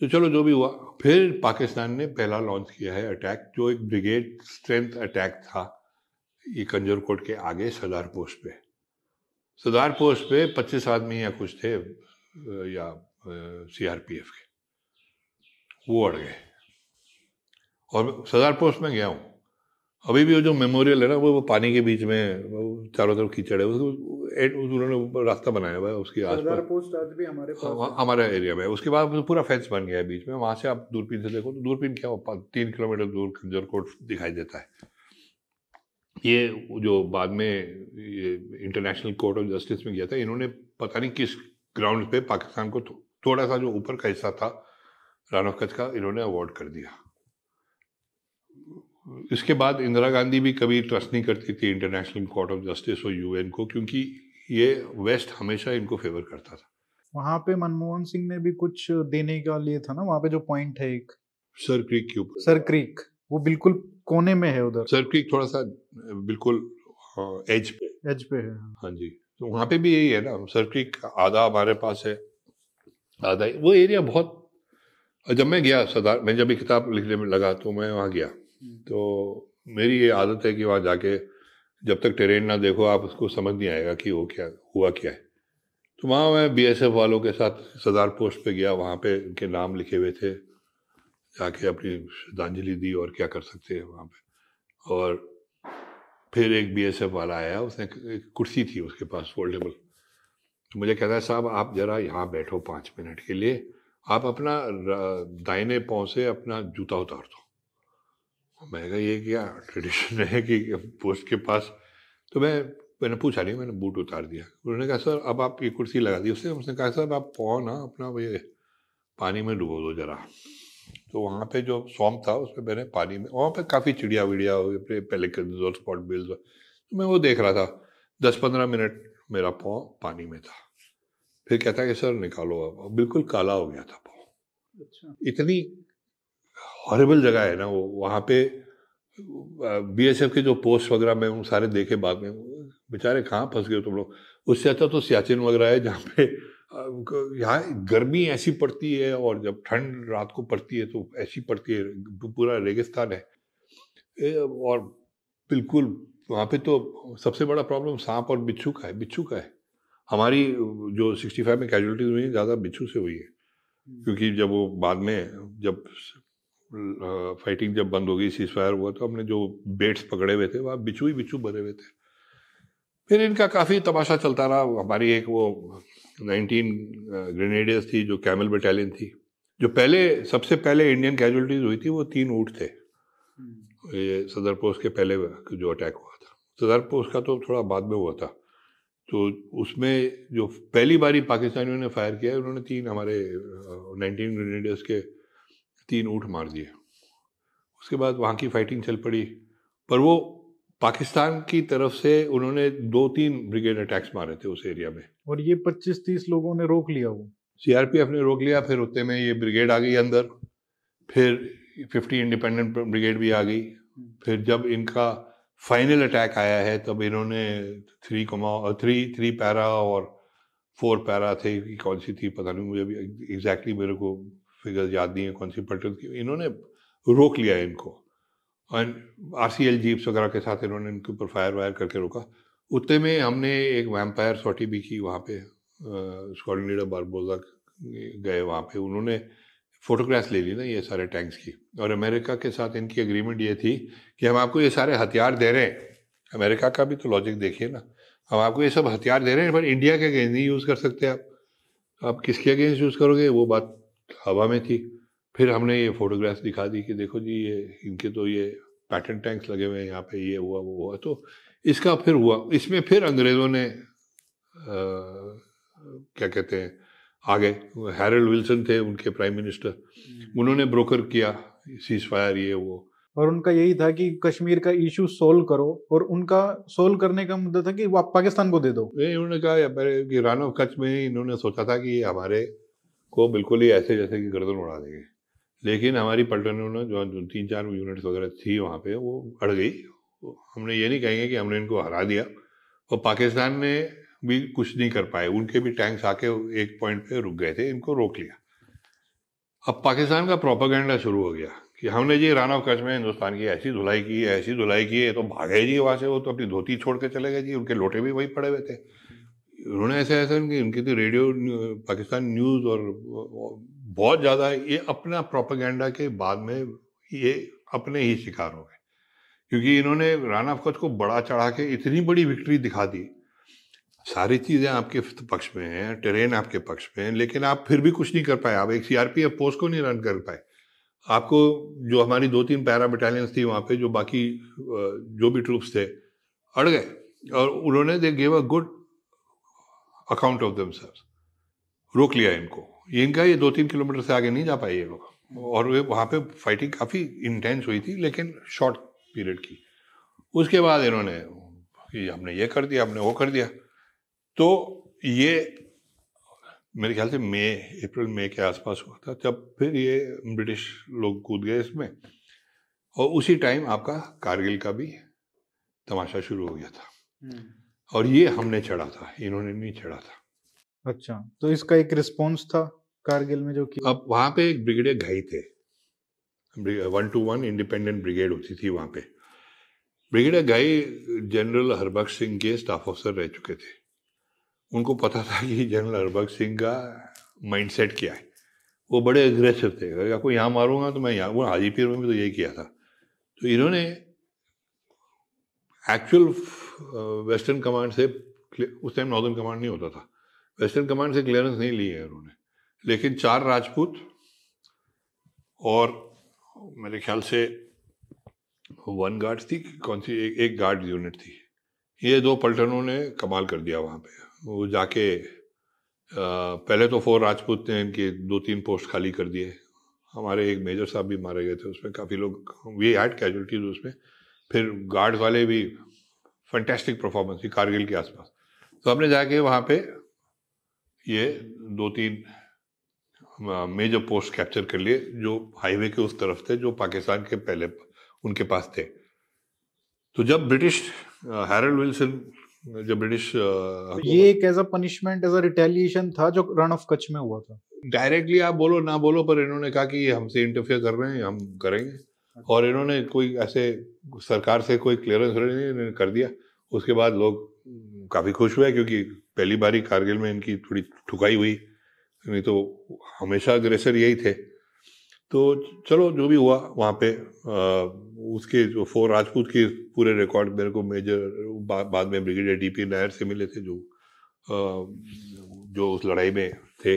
तो चलो, जो भी हुआ, फिर पाकिस्तान ने पहला लॉन्च किया है अटैक जो एक ब्रिगेड स्ट्रेंथ अटैक था, ये कंजर कोट के आगे सदार पोस्ट पे। सदार पोस्ट पे पच्चीस आदमी या कुछ थे, या सीआरपीएफ के। वो अड़ गए। और सदार पोस्ट में गया हूँ। अभी भी वो जो मेमोरियल है ना वो वो पानी के बीच में चारों तरफ़ कीचड़ है। उन्होंने रास्ता बनाया हुआ है उसके आसपास। पोस्ट आज भी हमारे पास हाँ, हमारे एरिया में उसके बाद पूरा फेंस बन गया है बीच में। वहाँ से आप दूरबीन से देखो तो दूरबीन क्या हो? तीन किलोमीटर दूर खंजर कोट दिखाई देता है। ये जो बाद में ये इंटरनेशनल कोर्ट ऑफ़ जस्टिस में गया था इन्होंने पता नहीं किस ग्राउंड पे पाकिस्तान को थोड़ा सा जो ऊपर का हिस्सा था रान ऑफ़ कच्छ का इन्होंने अवॉर्ड कर दिया। इसके बाद इंदिरा गांधी भी कभी ट्रस्ट नहीं करती थी इंटरनेशनल कोर्ट ऑफ़ जस्टिस और यूएन को क्योंकि ये वेस्ट हमेशा इनको फेवर करता था। वहाँ पे मनमोहन सिंह ने भी कुछ देने का लिए था ना वहाँ पे जो पॉइंट है एक। सर क्रीक के ऊपर। सर क्रीक वो बिल्कुल कोने में है उधर। सर क्रीक थोड़ा सा बिल्कुल एज पे। एज पे है हाँ। जी। तो वहाँ पे भी यही है ना सर क्रीक आधा हमारे पास है आधा वो एरिया बहुत जब मैं गया सरदार मैं जब ये किताब लिखने में लगा तो मैं वहाँ गया। तो मेरी ये आदत है कि वहाँ जाके जब तक ट्रेन ना देखो, आप उसको समझ नहीं आएगा कि वो क्या, हुआ क्या है। तो वहाँ मैं बीएसएफ वालों के साथ सरदार पोस्ट पे गया, वहाँ पे उनके नाम लिखे हुए थे। जाके अपनी श्रद्धांजलि दी और क्या कर सकते हैं वहाँ पे। और फिर एक बीएसएफ वाला आया, उसने एक कुर्सी थी उसके पास फोल्डेबल तो मुझे कहता है, साहब, आप जरा यहाँ बैठो पाँच मिनट के लिए। आप अपना दाहिने पाँव से अपना जूता उतार दो। मैं कहा ये क्या ट्रेडिशन है कि पोस्ट के पास? तो मैं मैंने पूछा नहीं मैंने बूट उतार दिया। उन्होंने कहा सर अब आप ये कुर्सी लगा दी उसने उसने कहा सर आप पाँव ना अपना ये पानी में डुबो दो जरा। तो वहाँ पे जो सॉम था उसमें मैंने पानी में वहाँ पे काफ़ी चिड़िया विड़िया हुई पहले और स्पॉट बिल्स तो मैं वो देख रहा था। दस पंद्रह मिनट मेरा पाँव पानी में था। फिर कहता है कि सर निकालो अब। बिल्कुल काला हो गया था पाँव। अच्छा। इतनी हॉरेबल जगह है ना वो वहाँ पे बीएसएफ के जो पोस्ट वगैरह में उन सारे देखे बाद में बेचारे कहाँ फंस गए तुम लोग? उससे अच्छा तो सियाचिन वगैरह है जहाँ पे यहाँ गर्मी ऐसी पड़ती है और जब ठंड रात को पड़ती है तो ऐसी पड़ती है पूरा रेगिस्तान है। और बिल्कुल वहाँ पे तो सबसे बड़ा प्रॉब्लम सांप और बिच्छू का है बिच्छू का है। हमारी जो 65 में कैजुअलिटीज हुई है ज़्यादा बिच्छू से हुई है। हम्म। क्योंकि जब वो बाद में जब फाइटिंग जब बंद हो गई सीज फायर हुआ तो हमने जो बेट्स पकड़े हुए थे वहाँ बिच्छू ही बिच्छू भरे हुए थे। फिर इनका काफ़ी तमाशा चलता रहा। हमारी एक वो नाइनटीन ग्रेनेडियर्स थी जो कैमल बटालियन थी। जो पहले सबसे पहले इंडियन कैजुअलिटीज हुई थी वो तीन ऊँट थे। हम्म। ये सदर पोस्ट के पहले जो अटैक हुआ था। सदर पोस्ट का तो थोड़ा बाद में हुआ था। तो उसमें जो पहली बारी पाकिस्तानियों ने फायर किया उन्होंने तीन हमारे नाइनटीन ग्रेनेडियर्स के तीन ऊँट मार दिए। उसके बाद वहाँ की फाइटिंग चल पड़ी। पर वो पाकिस्तान की तरफ़ से उन्होंने दो तीन ब्रिगेड अटैक्स मारे थे उस एरिया में। और ये 25-30 लोगों ने रोक लिया वो। सीआरपीएफ ने रोक लिया फिर उतने में ये ब्रिगेड आ गई अंदर। फिर 50 इंडिपेंडेंट ब्रिगेड भी आ गई। फिर जब इनका फाइनल अटैक आया है तब इन्होंने three comma three three para और फोर पैरा थे कि कौन सी थी पता नहीं मुझे भी एग्जैक्टली मेरे को फिगर याद नहीं है कौन सी पटल थी इन्होंने रोक लिया इनको। और आर सी एल जीप्स वगैरह के साथ इन्होंने इनके ऊपर फायर वायर करके रोका। उतने में हमने एक वैम्पायर सॉटी भी की वहाँ पे स्क्वाडन लीडर बारबोजा गए वहाँ पे। उन्होंने फोटोग्राफ्स ले ली ना ये सारे टैंक्स की। और अमेरिका के साथ इनकी एग्रीमेंट ये थी कि हम आपको ये सारे हथियार दे रहे हैं। अमेरिका का भी तो लॉजिक देखिए ना। हम आपको ये सब हथियार दे रहे हैं, पर इंडिया के अगेंस्ट नहीं यूज़ कर सकते आप। आप किसके अगेंस्ट यूज़ करोगे? वो बात हवा में थी। फिर हमने ये फोटोग्राफ्स दिखा दी कि देखो जी ये इनके तो ये पैटर्न टैंक्स लगे हुए हैं यहाँ पे ये हुआ वो हुआ। तो इसका फिर हुआ इसमें फिर अंग्रेज़ों ने आ, क्या कहते हैं आगे हैरल्ड विल्सन थे उनके प्राइम मिनिस्टर हम्म। उन्होंने ब्रोकर किया सीज फायर ये वो। और उनका यही था कि कश्मीर का इशू सोल्व करो और उनका सोल्व करने का मुद्दा था कि वो आप पाकिस्तान को दे दो। नहीं उन्होंने कहा कि रान ऑफ़ कच्छ में इन्होंने सोचा था कि हमारे को बिल्कुल ही ऐसे जैसे कि गर्दन उड़ा देंगे। लेकिन हमारी पलटनों जो तीन चार यूनिट्स वगैरह थी वहाँ पे, वो अड़ गई। हमने ये नहीं कहेंगे कि हमने इनको हरा दिया। और पाकिस्तान ने भी कुछ नहीं कर पाए। उनके भी टैंक्स आके एक पॉइंट पे रुक गए थे, इनको रोक लिया। अब पाकिस्तान का प्रोपागेंडा शुरू हो गया कि हमने जी राना ऑफ़ कच्छ में हिंदुस्तान की ऐसी धुलाई की, ऐसी धुलाई की है तो भागे जी वहाँ से, वो तो अपनी धोती छोड़ के चले गए जी, उनके लोटे भी वही पड़े हुए थे। उन्होंने ऐसे ऐसे कि उनकी तो रेडियो, पाकिस्तान न्यूज़ और बहुत ज़्यादा ये अपना प्रोपागेंडा के बाद में ये अपने ही शिकार हो गए। क्योंकि इन्होंने राना ऑफ़ को बड़ा चढ़ा के इतनी बड़ी विक्ट्री दिखा दी। सारी चीज़ें आपके पक्ष में हैं, ट्रेन आपके पक्ष में है, लेकिन आप फिर भी कुछ नहीं कर पाए। आप एक सीआरपीएफ पोस्ट को नहीं रन कर पाए। आपको जो हमारी दो तीन पैरा बटालियंस थी वहाँ पे, जो बाकी जो भी ट्रूप्स थे, अड़ गए। और उन्होंने they gave a good account of them रोक लिया इनको। ये इनका ये दो तीन किलोमीटर से आगे नहीं जा पाए ये लोग। और वे वहाँ पे फाइटिंग काफ़ी इंटेंस हुई थी, लेकिन शॉर्ट पीरियड की। उसके बाद इन्होंने हमने ये कर दिया, हमने वो कर दिया। तो ये मेरे ख्याल से मई, अप्रैल, मई के आसपास हुआ था, जब फिर ये ब्रिटिश लोग कूद गए इसमें। और उसी टाइम आपका कारगिल का भी तमाशा शुरू हो गया था। हम्म। और ये हमने चढ़ा था इन्होंने नहीं चढ़ा था। अच्छा तो इसका एक रिस्पॉन्स था कारगिल में जो कि अब वहाँ पे एक ब्रिगेडियर घाई थे। One two one independent brigade होती थी वहाँ पे। ब्रिगेडियर घाई जनरल हरबख्श सिंह के स्टाफ ऑफिसर रह चुके थे। उनको पता था कि जनरल हरबख्श सिंह का माइंडसेट क्या है। वो बड़े एग्रेसिव थे। अगर आपको यहाँ मारूँगा तो मैं यहाँ वो हाजीपीर में भी तो यही किया था। तो इन्होंने एक्चुअल वेस्टर्न कमांड से उस टाइम नॉर्दर्न कमांड नहीं होता था। वेस्टर्न कमांड से क्लियरेंस नहीं ली है उन्होंने। लेकिन चार राजपूत और मेरे ख्याल से वन गार्ड थी कौन सी? एक, एक गार्ड यूनिट थी। ये दो पलटनों ने कमाल कर दिया वहाँ पे। वो जाके आ, पहले तो फोर राजपूत ने इनके दो तीन पोस्ट खाली कर दिए। हमारे एक मेजर साहब भी मारे गए थे उसमें। काफ़ी लोग वी हैड कैजुअलिटीज उसमें। फिर गार्ड वाले भी फैंटेस्टिक परफॉर्मेंस थी कारगिल के आसपास। तो हमने जाके वहाँ पे ये दो तीन मेजर पोस्ट कैप्चर कर लिए जो हाईवे के उस तरफ़ थे जो पाकिस्तान के पहले उनके पास थे। तो जब ब्रिटिश हैरल्ड विल्सन जब ब्रिटिश ये एक as a punishment as a retaliation था जो रन ऑफ़ कच्छ में हुआ था। डायरेक्टली आप बोलो ना बोलो पर इन्होंने कहा कि ये हमसे इंटरफेयर कर रहे हैं हम करेंगे। और इन्होंने कोई ऐसे सरकार से कोई क्लियरेंस नहीं कर दिया। उसके बाद लोग काफ़ी खुश हुए क्योंकि पहली बारी कारगिल में इनकी थोड़ी ठुकाई हुई। नहीं तो हमेशा अग्रेसर यही थे। तो चलो जो भी हुआ वहाँ पे आ, उसके जो फोर राजपूत के पूरे रिकॉर्ड मेरे को मेजर बा, बाद में ब्रिगेडियर डी पी नायर से मिले थे जो आ, जो उस लड़ाई में थे।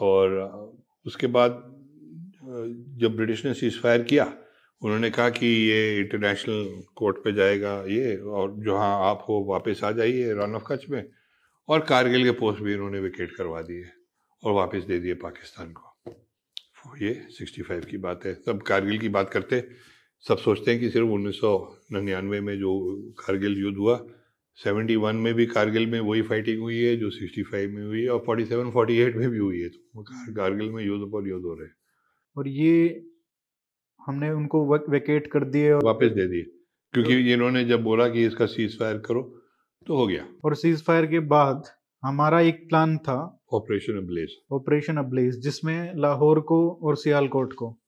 और उसके बाद जब ब्रिटिश ने सीज फायर किया, उन्होंने कहा कि ये इंटरनेशनल कोर्ट पे जाएगा ये, और जहाँ आप हो, वापस आ जाइए रन ऑफ़ कच्छ में। और कारगिल के पोस्ट भी इन्होंने विकेट करवा दिए और वापस दे दिए पाकिस्तान को। ये 65 की बात है। सब कारगिल की बात करते, सब सोचते हैं कि सिर्फ़ उन्नीस सौ निन्यानवे में जो कारगिल युद्ध हुआ 71 में भी कारगिल में वही फाइटिंग हुई है, जो 65 में हुई है, और 47 48 में भी हुई है। तो कारगिल में युद्ध पर युद्ध हो रहे और ये हमने उनको वेकेट कर दिए और वापस दे दिए। क्योंकि तो, इन्होंने जब बोला कि इसका सीज फायर करो तो हो गया। और सीज फायर के बाद हमारा एक प्लान था। ऑपरेशन अब्लेज ऑपरेशन अब्लेज जिसमें लाहौर को और सियालकोट को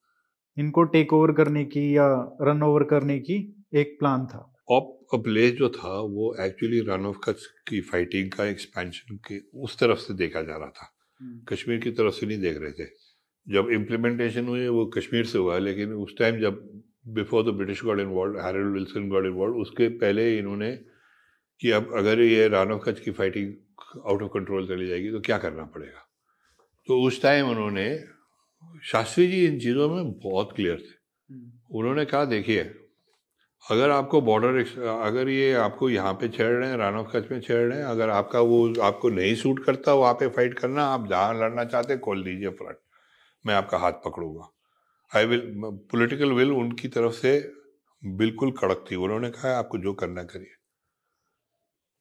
इनको टेक ओवर करने की या रन ओवर करने की एक प्लान था। ऑप अब्लेज जो था वो एक्चुअली रन ऑफ़ कच्छ की फाइटिंग का एक्सपेंशन के उस तरफ़ से देखा जा रहा था। हम्म। कश्मीर की तरफ़ से नहीं देख रहे थे। जब इम्प्लीमेंटेशन हुई वो कश्मीर से हुआ लेकिन उस टाइम जब before the British got involved Harold Wilson got involved उसके पहले इन्होंने कि अब अगर ये रान कच्छ की फाइटिंग आउट ऑफ़ कंट्रोल चली जाएगी तो क्या करना पड़ेगा? तो उस टाइम उन्होंने शास्त्री जी इन चीज़ों में बहुत क्लियर थे। हम्म। उन्होंने कहा देखिए अगर आपको बॉर्डर अगर ये आपको यहाँ पे छेड़ रहे हैं रान ऑफ़ कच्छ में छेड़ रहे हैं अगर आपका वो आपको नहीं सूट करता वहाँ पे फाइट करना आप जहाँ लड़ना चाहते खोल दीजिए फ्रंट मैं आपका हाथ पकड़ूँगा। आई विल पॉलिटिकल विल उनकी तरफ़ से बिल्कुल कड़क थी। उन्होंने कहा आपको जो करना करिए।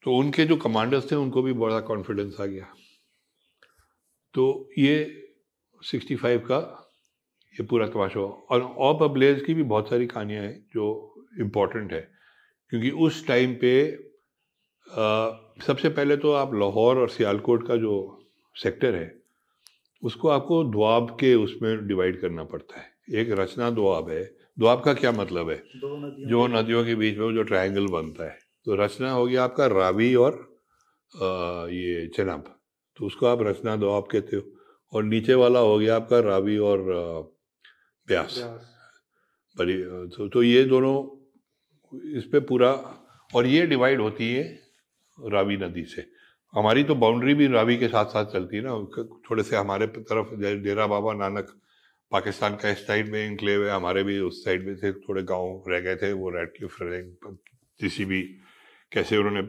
तो उनके जो कमांडर्स थे उनको भी बड़ा कॉन्फिडेंस आ गया। तो ये 65 का ये पूरा तमाशा हुआ। और ऑप अब्लेज की भी बहुत सारी कहानियाँ हैं जो इम्पोर्टेंट है। क्योंकि उस टाइम पे आ, सबसे पहले तो आप लाहौर और सियालकोट का जो सेक्टर है उसको आपको दुआब के उसमें डिवाइड करना पड़ता है। एक रचना दुआब है। दुआब का क्या मतलब है? जो नदियों के बीच में जो ट्रायंगल बनता है। तो रचना हो गया आपका रावी और आ, ये चनाब तो उसको आप रचना दो आप कहते हो। और नीचे वाला हो गया आपका रावी और ब्यास। बड़ी तो, तो ये दोनों इस पर पूरा और ये डिवाइड होती है रावी नदी से। हमारी तो बाउंड्री भी रावी के साथ साथ चलती है ना। थोड़े से हमारे तरफ़ डेरा बाबा नानक पाकिस्तान का इस साइड में इंक्लेव है हमारे भी उस साइड में थे थोड़े गाँव रह गए थे वो रेड क्लिफ किसी भी कैसे उन्होंने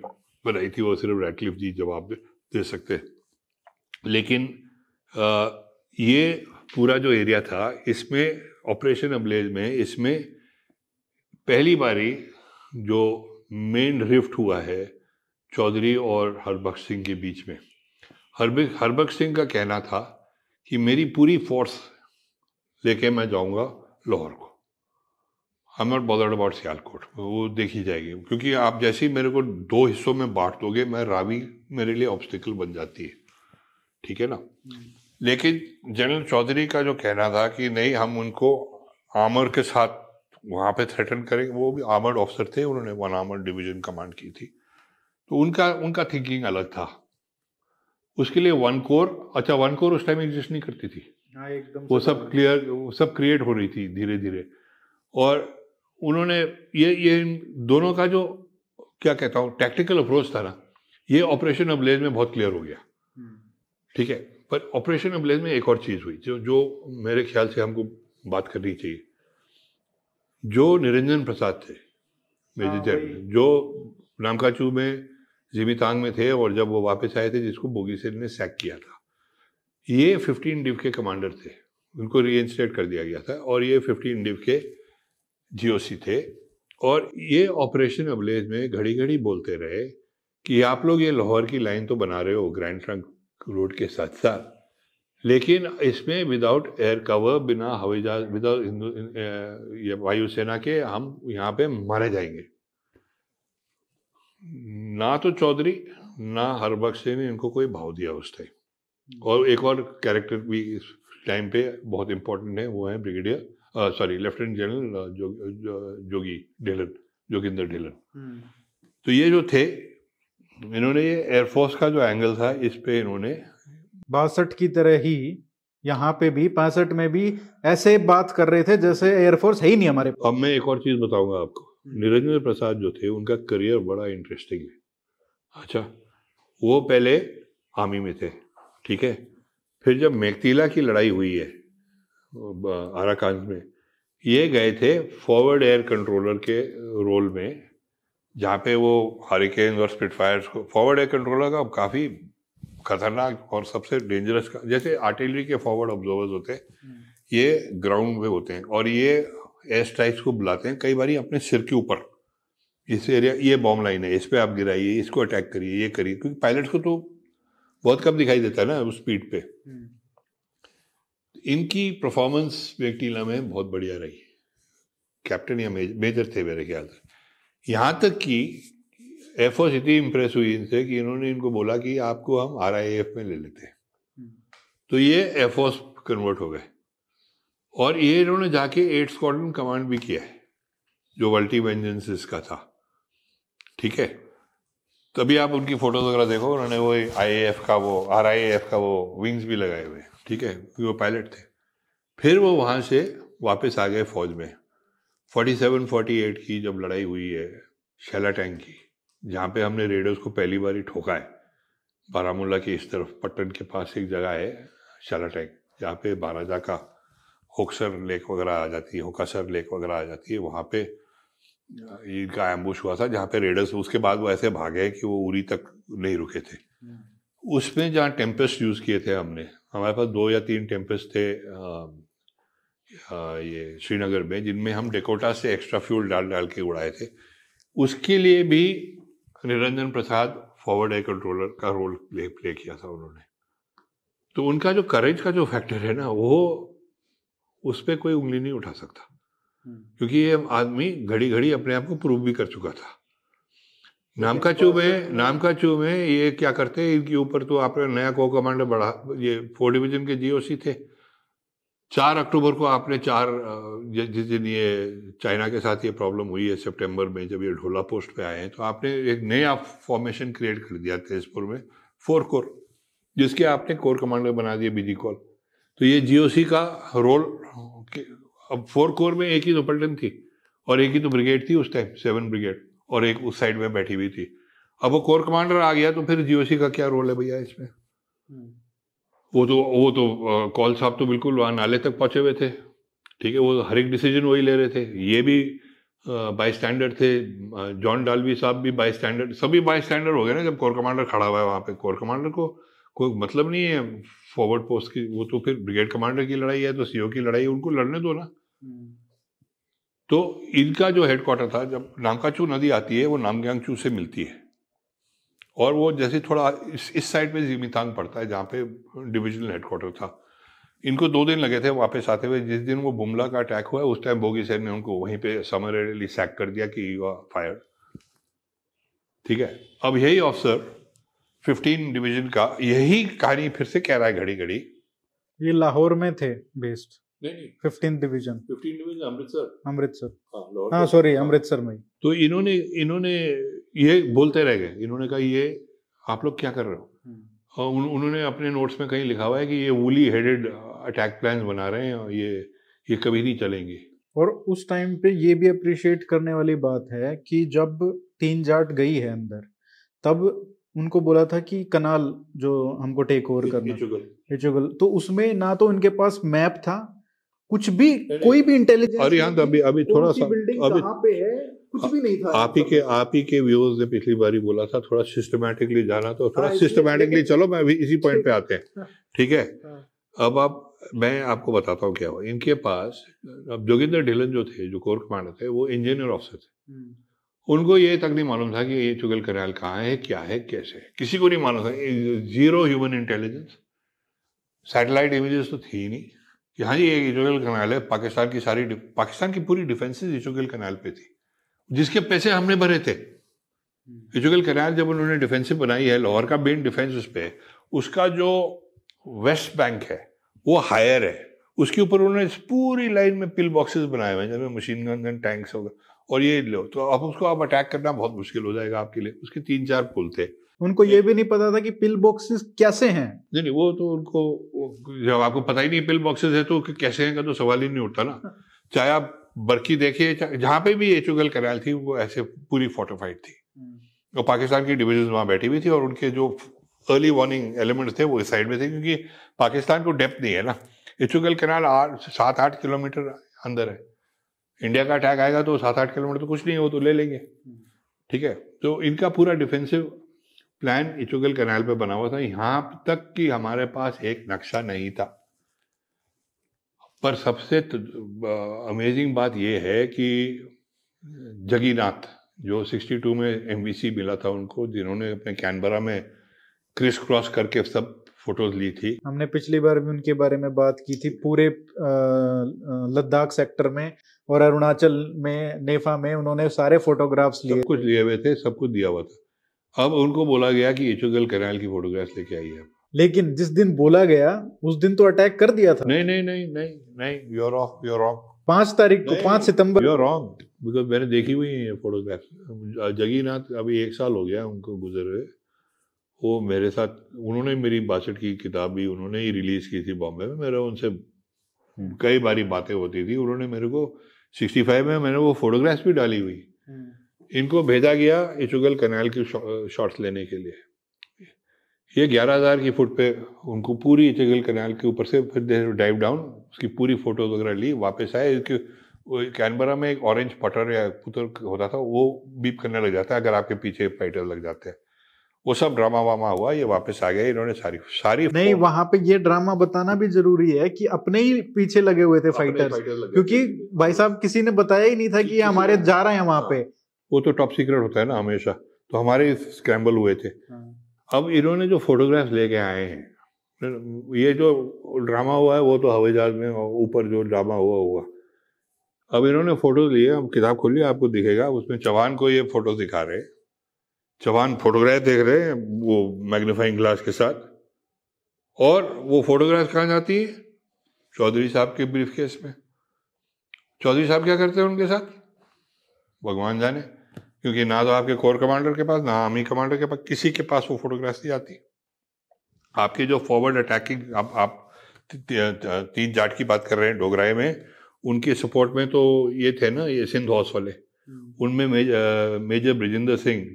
बनाई थी वो सिर्फ़ रेडक्लिफ जी जवाब दे, दे सकते। लेकिन आ, ये पूरा जो एरिया था इसमें ऑपरेशन अब्लेज में इसमें पहली बारी जो मेन रिफ्ट हुआ है चौधरी और हरबख्श सिंह के बीच में। हरबख हरबख्श सिंह का कहना था कि मेरी पूरी फोर्स लेके मैं जाऊँगा लाहौर को। I not bothered about Sialkot. वो देखी जाएगी। क्योंकि आप जैसे ही मेरे को दो हिस्सों में बांट दोगे, मैं रावी मेरे लिए ऑब्स्टिकल बन जाती है। ठीक है ना? लेकिन जनरल चौधरी का जो कहना था कि नहीं, हम उनको आमर के साथ वहाँ पे थ्रेटन करेंगे, वो भी आर्मर्ड ऑफिसर थे, उन्होंने वन आर्मर्ड डिवीज़न कमांड की थी। तो उनका उनका थिंकिंग अलग था। उसके लिए वन कोर अच्छा वन कोर उस टाइम एग्जिस्ट नहीं करती थी। हाँ एकदम वो सब क्लियर वो सब क्रिएट हो रही थी धीरे धीरे और उन्होंने ये ये दोनों का जो क्या कहता हूँ टैक्टिकल अप्रोच था ना ये ऑपरेशन अबलेज में बहुत क्लियर हो गया। हम्म, ठीक है? पर ऑपरेशन अबलेज में एक और चीज़ हुई जो जो मेरे ख्याल से हमको बात करनी चाहिए। जो निरंजन प्रसाद थे मेजर हाँ, जनरल जो नामकाचू में जिमीतांग में थे और जब वो वापस आए थे, जिसको बोगी सेन ने सैक किया था। ये 15 डिव के कमांडर थे। उनको रीइंस्टेट कर दिया गया था और ये 15 डिव के जीओसी थे। और ये ऑपरेशन अबलेज में घड़ी घड़ी बोलते रहे कि आप लोग ये लाहौर की लाइन तो बना रहे हो ग्रैंड ट्रंक रोड के साथ साथ। लेकिन इसमें विदाउट एयर कवर बिना हवाई जहाज़ विदाउट वायुसेना के हम यहाँ पे मारे जाएँगे। ना तो चौधरी ना हरबख्श ने इनको कोई भाव दिया उस टाइम और एक और कैरेक्टर भी इस टाइम पे बहुत इंपॉर्टेंट है वो है ब्रिगेडियर सॉरी लेफ्टिनेंट जनरल जो, जो, जोगी ढिलन जोगिंदर ढिलन हम्म, तो ये जो थे इन्होंने ये एयरफोर्स का जो एंगल था इस पे इन्होंने बासठ की तरह ही यहाँ पे भी पैंसठ में भी ऐसे बात कर रहे थे जैसे एयरफोर्स है ही नहीं हमारे अब मैं एक और चीज़ बताऊँगा आपको। निरंजन प्रसाद जो थे उनका करियर बड़ा इंटरेस्टिंग है। अच्छा वो पहले आर्मी में थे ठीक है? फिर जब मेकतीला की लड़ाई हुई है आराकान में ये गए थे फॉरवर्ड एयर कंट्रोलर के रोल में जहाँ पे वो हरिकेन और स्पिटफायर्स को फॉरवर्ड एयर कंट्रोलर का काफ़ी खतरनाक और सबसे डेंजरस का जैसे आर्टिलरी के फॉरवर्ड ऑब्जर्वर्स होते हैं ये ग्राउंड पे होते हैं और ये एयर स्ट्राइक्स को बुलाते हैं कई बार अपने सिर के ऊपर। इस एरिया ये बॉम्ब लाइन है इस पर आप गिराइए इसको अटैक करिए ये करिए क्योंकि पायलट्स को तो बहुत कम दिखाई देता है ना उस स्पीड पे। हम्म, इनकी परफॉर्मेंस वेक्टीला में बहुत बढ़िया रही। कैप्टन या मेजर, मेजर थे मेरे ख्याल से। यहाँ तक कि एयरफोर्स इतनी इम्प्रेस हुई इनसे कि इन्होंने इनको बोला कि आपको हम आर में ले लेते हैं। हम्म, तो ये एयरफोर्स कन्वर्ट हो गए। और ये इन्होंने जाके एट स्क्वाड्रन कमांड भी किया है, जो वल्टी वेंजेंसिस का था। ठीक है? तभी आप उनकी फ़ोटोज़ वगैरह देखो, उन्होंने वो आई का वो आर का वो विंग्स भी लगाए हुए ठीक है? क्योंकि वो पायलट थे। फिर वो वहाँ से वापस आ गए फौज में। 47 48 की जब लड़ाई हुई है शैला टैंक की, जहाँ पे हमने रेडर्स को पहली बार ही ठोका है। बारामूला की इस तरफ़, पट्टन के पास एक जगह है शैला टैंक जहाँ पे बाराजा का होक्सर लेक वगैरह आ जाती है होकासर लेक वगैरह आ जाती है वहाँ पे इनका एम्बुश हुआ था जहाँ पे रेडर्स उसके बाद वो ऐसे भागे कि वो उरी तक नहीं रुके थे। उसमें जहाँ टेम्पेस्ट यूज़ किए थे हमने हमारे पास दो या तीन टेम्पेस्ट थे आ, आ, ये श्रीनगर में जिनमें हम डेकोटा से एक्स्ट्रा फ्यूल डाल डाल के उड़ाए थे। उसके लिए भी Niranjan Prasad forward air controller का रोल प्ले प्ले किया था उन्होंने। तो उनका जो करेज का जो फैक्टर है ना वो उस पर कोई उंगली नहीं उठा सकता। हम्म, क्योंकि ये आदमी घड़ी घड़ी अपने आप को प्रूव भी कर चुका था। नाम का चू में नाम का चू में ये क्या करते हैं? इनके ऊपर तो आपने नया को कमांडर बढ़ा ये फोर डिवीज़न के जीओसी थे। चार अक्टूबर को आपने चार जिस दिन ये चाइना के साथ ये प्रॉब्लम हुई है सितंबर में जब ये ढोला पोस्ट पे आए हैं तो आपने एक नया फॉर्मेशन क्रिएट कर दिया तेजपुर में फोर कोर जिसके आपने कोर कमांडर बना दिया बीजी कॉल तो ये जीओसी का रोल अब फोर कोर में एक ही तो पलटन थी और एक ही तो ब्रिगेड थी उस टाइम सेवन ब्रिगेड और एक उस साइड में बैठी हुई थी। अब वो कोर कमांडर आ गया तो फिर जीओसी का क्या रोल है भैया इसमें? वो तो वो तो कॉल साहब तो बिल्कुल वहाँ नाले तक पहुँचे हुए थे, ठीक है, वो हर एक डिसीज़न वही ले रहे थे। ये भी बाई स्टैंडर्ड थे जॉन डालवी साहब भी बाई स्टैंडर्ड सभी बाई स्टैंडर्ड हो गए ना जब कोर कमांडर खड़ा हुआ है वहाँ पे। कोर कमांडर को कोई मतलब नहीं है फॉरवर्ड पोस्ट की वो तो फिर ब्रिगेड कमांडर की लड़ाई है तो सीओ की लड़ाई है, उनको लड़ने दो ना। हम्म, तो इनका जो हेडक्वार्टर था जब नामकाचू नदी आती है वो नामग्यांगचू से मिलती है। और वो जैसे थोड़ा इस, इस साइड पे जिमीतांग पड़ता है जहाँ पे डिविजनल हेडक्वार्टर था। इनको दो दिन लगे थे वापस आते हुए जिस दिन वो बुमला का अटैक हुआ उस टाइम बोगी सर ने उनको वहीं पे समरेली सैक कर दिया कि यू आर फायर ठीक है? अब यही ऑफिसर 15 डिवीज़न का यही कहानी फिर से कह रहा है घड़ी घड़ी ये लाहौर में थे बेस्ड नहीं fifteen division fifteen division Amritsar. Amritsar. हाँ हाँ सॉरी अमृतसर में तो इन्होंने इन्होंने ये बोलते रह गए। इन्होंने कहा ये आप लोग क्या कर रहे हो? हम्म। और उन, उन्होंने अपने नोट्स में कहीं लिखा हुआ है कि ये वुली हेडेड अटैक प्लान बना रहे हैं और ये ये कभी नहीं चलेंगे। और उस टाइम पे ये भी अप्रिशिएट करने वाली बात है कि जब तीन जाट गई है अंदर तब उनको बोला था कि कनाल जो हमको टेक ओवर करना। एचुगल तो उसमें ना तो उनके पास मैप था कुछ भी कोई भी इंटेलिजेंस और यहाँ तो अभी अभी थोड़ा सा अभी कहाँ पे है? कुछ भी नहीं था आप ही के आप ही के व्यूअर्स ने पिछली बारी बोला था थोड़ा सिस्टमेटिकली जाना तो थोड़ा हाँ, सिस्टमेटिकली चलो मैं अभी इसी पॉइंट पे आते हैं। हाँ। ठीक है? हाँ। अब आप मैं आपको बताता हूँ क्या हुआ। इनके पास अब जोगिंदर ढिलन जो थे जो कोर कमांडर थे वो इंजीनियर ऑफिसर थे। हम्म। उनको ये तक नहीं मालूम था कि ये चुगल कनाल कहाँ है, क्या है, कैसे है। किसी को नहीं मालूम था। Zero human intelligence satellite images तो थी ही नहीं। कि हाँ जी, ये चुगल कनाल है, पाकिस्तान की सारी पाकिस्तान की पूरी डिफेंसेस इचुगल कनाल पे थी। जिसके पैसे हमने भरे थे। इचुगल कनाल जब उन्होंने डिफेंसिव बनाई है, लाहौर का मेन डिफेंस उस पर उसका जो वेस्ट बैंक है, वो हायर है। उसके ऊपर उन्होंने पूरी लाइन में पिल बॉक्सेस बनाए हुए हैं, जिनमें मशीन गन गन टैंक्स वगैरह और ये लो तो अब उसको आप अटैक करना बहुत मुश्किल हो जाएगा आपके लिए। उसके तीन चार पुल थे। उनको ये भी नहीं पता था कि पिल बॉक्सेस कैसे हैं। नहीं नहीं वो तो उनको जब आपको पता ही नहीं पिल बॉक्सेस है तो कैसे हैं का तो सवाल ही नहीं उठता ना। चाहे आप बरकी देखिए जहाँ पे भी एचुगल कैनाल थी वो ऐसे पूरी फोटोफाइड थी। और पाकिस्तान की डिविजन वहाँ बैठी हुई थी और उनके जो अर्ली वार्निंग एलिमेंट्स थे वो इस साइड में थे क्योंकि पाकिस्तान को डेप्थ नहीं है ना। इचुगल कैनाल आठ सात आठ किलोमीटर अंदर है। इंडिया का अटैक आएगा तो सात आठ किलोमीटर तो कुछ नहीं हो तो ले लेंगे। ठीक है? तो इनका पूरा डिफेंसिव प्लान इचुगल कैनाल पे बना हुआ था। यहाँ तक कि हमारे पास एक नक्शा नहीं था। पर सबसे अमेजिंग बात यह है कि जगीनाथ, जो 62 में एमवीसी मिला था उनको, जिन्होंने अपने कैनबरा में क्रिस क्रॉस करके सब फ़ोटोज़ ली थी। हमने पिछली बार भी उनके बारे में बात की थी। पूरे लद्दाख सेक्टर में और अरुणाचल में नेफा में उन्होंने सारे फोटोग्राफ्स लिए। कुछ लिए हुए थे सब कुछ दिया हुआ था। अब उनको बोला गया कि इचुगल कैनाल की फोटोग्राफ्स लेके आइए आप लेकिन जिस दिन बोला गया उस दिन तो अटैक कर दिया था। नहीं नहीं नहीं नहीं नहीं यूर ऑफ़ यूर रॉन्ग पाँच तारीख को पाँच सितंबर। यू आर रॉन्ग बिकॉज़ मैंने देखी हुई है फोटोग्राफ जगीनाथ अभी एक साल हो गया उनको गुजर हुए। वो मेरे साथ उन्होंने मेरी बासठ की किताब भी उन्होंने ही रिलीज़ की थी बॉम्बे में। मेरा उनसे कई बारी बातें होती थी। उन्होंने मेरे को 65 में मैंने वो फोटोग्राफ्स भी डाली हुई। इनको भेजा गया इचुगल कनाल की शॉट्स लेने के लिए। ये ग्यारह हज़ार की फुट पे उनको पूरी इचुगल कनाल के ऊपर से फिर दे डाइव डाउन उसकी पूरी फ़ोटोज़ वगैरह ली वापस आए इसके वो कैनबरा में एक ऑरेंज पटर या पुतर होता था वो बीप करने लग जाता है अगर आपके पीछे फाइटर लग जाते हैं। वो सब ड्रामा वामा हुआ ये वापस आ गए इन्होंने सारी सारी नहीं वहाँ पे ये ड्रामा बताना भी ज़रूरी है कि अपने ही पीछे लगे हुए थे फाइटर्स क्योंकि भाई साहब किसी ने बताया ही नहीं था कि हमारे जा रहे हैं वहाँ पे। वो तो टॉप सीक्रेट होता है ना हमेशा। तो हमारे स्क्रैम्बल हुए थे। अब इन्होंने जो फोटोग्राफ लेके आए हैं ये जो ड्रामा हुआ है वो तो हवाई जहाज़ में ऊपर जो ड्रामा हुआ हुआ। अब इन्होंने फ़ोटो लिए अब किताब खोली आपको दिखेगा उसमें चौहान को ये फ़ोटो दिखा रहे चौहान फोटोग्राफ देख रहे हैं वो मैग्नीफाइंग ग्लास के साथ। और वो फोटोग्राफ कहाँ जाती है? चौधरी साहब के ब्रीफ केस में। चौधरी साहब क्या करते हैं उनके साथ? भगवान जाने क्योंकि ना तो आपके कोर कमांडर के पास ना आर्मी कमांडर के पास किसी के पास वो फोटोग्राफ नहीं आती। आपके जो फॉरवर्ड अटैकिंग आप, आप तीन जाट की बात कर रहे हैं डोगराए में उनके सपोर्ट में तो ये थे ना ये सिंध हाउस वाले उनमें मेजर, मेजर ब्रिजेंद्र सिंह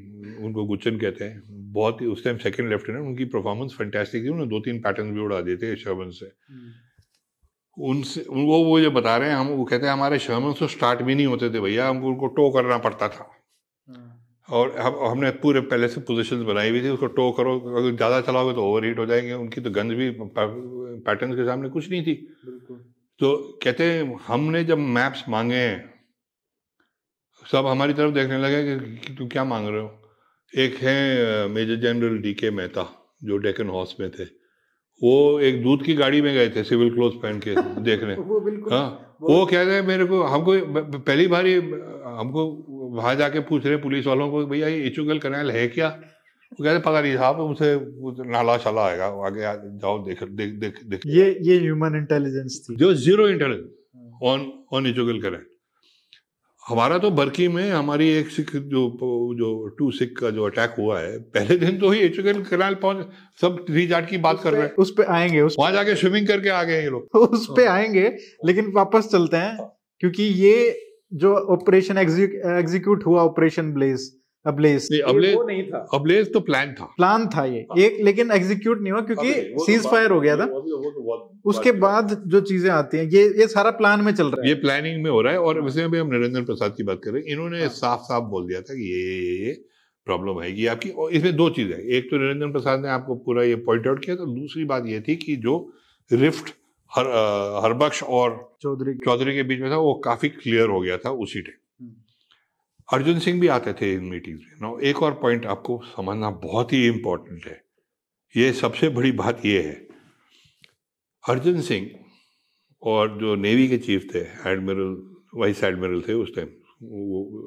उनको गुच्चन कहते हैं। बहुत ही उस टाइम सेकंड लेफ्टिनेंट उनकी परफॉर्मेंस फैंटास्टिक थी। उन्होंने दो तीन पैटर्न भी उड़ा दिए थे शर्मन से। उनसे उनको वो जो बता रहे हैं हम वो कहते हैं हमारे शर्मन तो स्टार्ट भी नहीं होते थे भैया हमको उनको टो करना पड़ता था। और हम हमने पूरे पहले से पोजीशंस बनाई हुई थी उसको टो करो अगर ज़्यादा चलाओगे तो ओवर हीट हो जाएँगे। उनकी तो गंज भी पैटर्न के सामने कुछ नहीं थी। तो कहते हैं हमने जब मैप्स मांगे सब हमारी तरफ़ देखने लगे कि तुम क्या मांग रहे हो? एक है मेजर जनरल डी के मेहता जो डेकन हाउस में थे। वो एक दूध की गाड़ी में गए थे सिविल क्लोथ पहन के देखने। वो बिल्कुल। हाँ वो कह रहे हैं मेरे को हमको पहली बार ही हमको वहाँ जाके पूछ रहे पुलिस वालों को भैया ये इचुगल कनाल है क्या? वो कहते पता नहीं साहब उसे नाला शाला आएगा आगे आ, जाओ देख देख देख देख। ये ये ह्यूमन इंटेलिजेंस थी। जो zero intelligence on on Ichhogil canal हमारा तो बरकी में हमारी एक सिख जो जो टू सिख का जो अटैक हुआ है पहले दिन तो ही एचुकल कनाल पहुँच सब थ्री जाट की बात कर रहे हैं। उस पे आएँगे उस वहाँ जाके स्विमिंग करके आ गए ये लोग। उस पे आएँगे लेकिन वापस चलते हैं क्योंकि ये जो ऑपरेशन एग्जीक्यूट हुआ ऑपरेशन ब्लेज अबलेस। नहीं, अबलेस- वो नहीं था। अबलेज तो प्लान था। प्लान था ये। एक लेकिन एग्जीक्यूट नहीं हुआ क्योंकि सीज फायर हो गया था। उसके बाद जो चीज़ें आती हैं ये ये सारा प्लान में चल रहा है। ये प्लानिंग में हो रहा है और वैसे अभी हम नरेंद्र प्रसाद की बात कर रहे हैं इन्होंने हाँ। साफ़ साफ़ बोल दिया था कि ये ये ये, प्रॉब्लम आएगी आपकी और इसमें दो चीज़ें हैं। एक तो नरेंद्र प्रसाद ने आपको पूरा ये पॉइंट आउट किया तो दूसरी बात ये थी कि जो रिफ्ट हर हरबख्श और चौधरी चौधरी के बीच में था वो काफ़ी क्लियर हो गया था उसी टाइम। अर्जुन सिंह भी आते थे इन मीटिंग्स में। नो एक और पॉइंट आपको समझना बहुत ही इम्पोर्टेंट है। ये सबसे बड़ी बात ये है। अर्जुन सिंह और जो नेवी के चीफ थे एडमिरल वाइस एडमिरल थे उस टाइम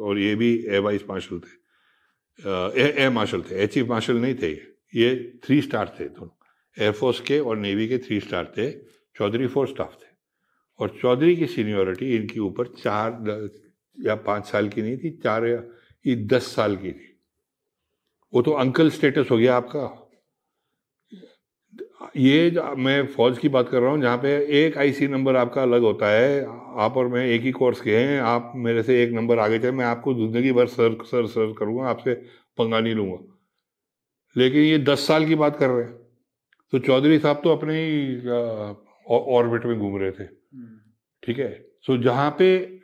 और ये भी एयर वाइस मार्शल थे। एयर मार्शल थे। एयर चीफ मार्शल नहीं थे ये। थ्री स्टार थे दोनों। एयरफोर्स के और नेवी के थ्री स्टार थे। चौधरी फोर स्टाफ थे। और चौधरी की सीनियोरिटी इनके ऊपर चार या पाँच साल की नहीं थी चार या ये दस साल की थी। वो तो अंकल स्टेटस हो गया आपका। ये मैं फौज की बात कर रहा हूँ जहाँ पे एक आईसी नंबर आपका अलग होता है आप और मैं एक ही कोर्स के हैं आप मेरे से एक नंबर आगे चले मैं आपको ज़िंदगी भर सर सर सर करूँगा आपसे पंगा नहीं लूँगा। लेकिन ये दस साल की बात कर रहे हैं। तो चौधरी साहब तो अपने ही ऑर्बिट में घूम रहे थे। ठीक है? सो जहाँ पे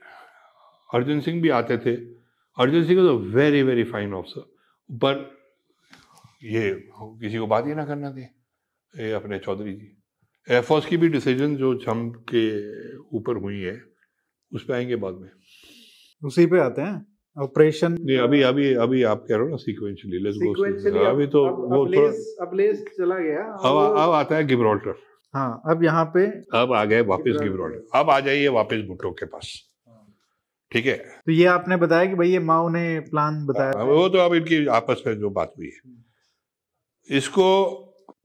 अर्जुन सिंह भी आते थे। अर्जुन सिंह तो वेरी वेरी फाइन ऑफिसर पर ये किसी को बात ही ना करना थी ये अपने चौधरी जी। एयरफोर्स की भी डिसीज़न जो छम के ऊपर हुई है उस पर आएँगे बाद में। उसी पे आते हैं। ऑपरेशन नहीं अभी अभी अभी आप कह रहे हो ना सीक्वेंशियली लेट्स गो अभी तो अब, वो थोड़ा अबलेस चला गया। अब अब आता है गिब्राल्टर हाँ अब यहाँ पे अब आ गए वापस। गिब्राल्टर अब आ जाइए वापस भुट्टो के पास। ठीक है? तो ये आपने बताया कि भाई ये माओ ने प्लान बताया। हाँ, वो तो अब इनकी आपस में जो बात हुई है। इसको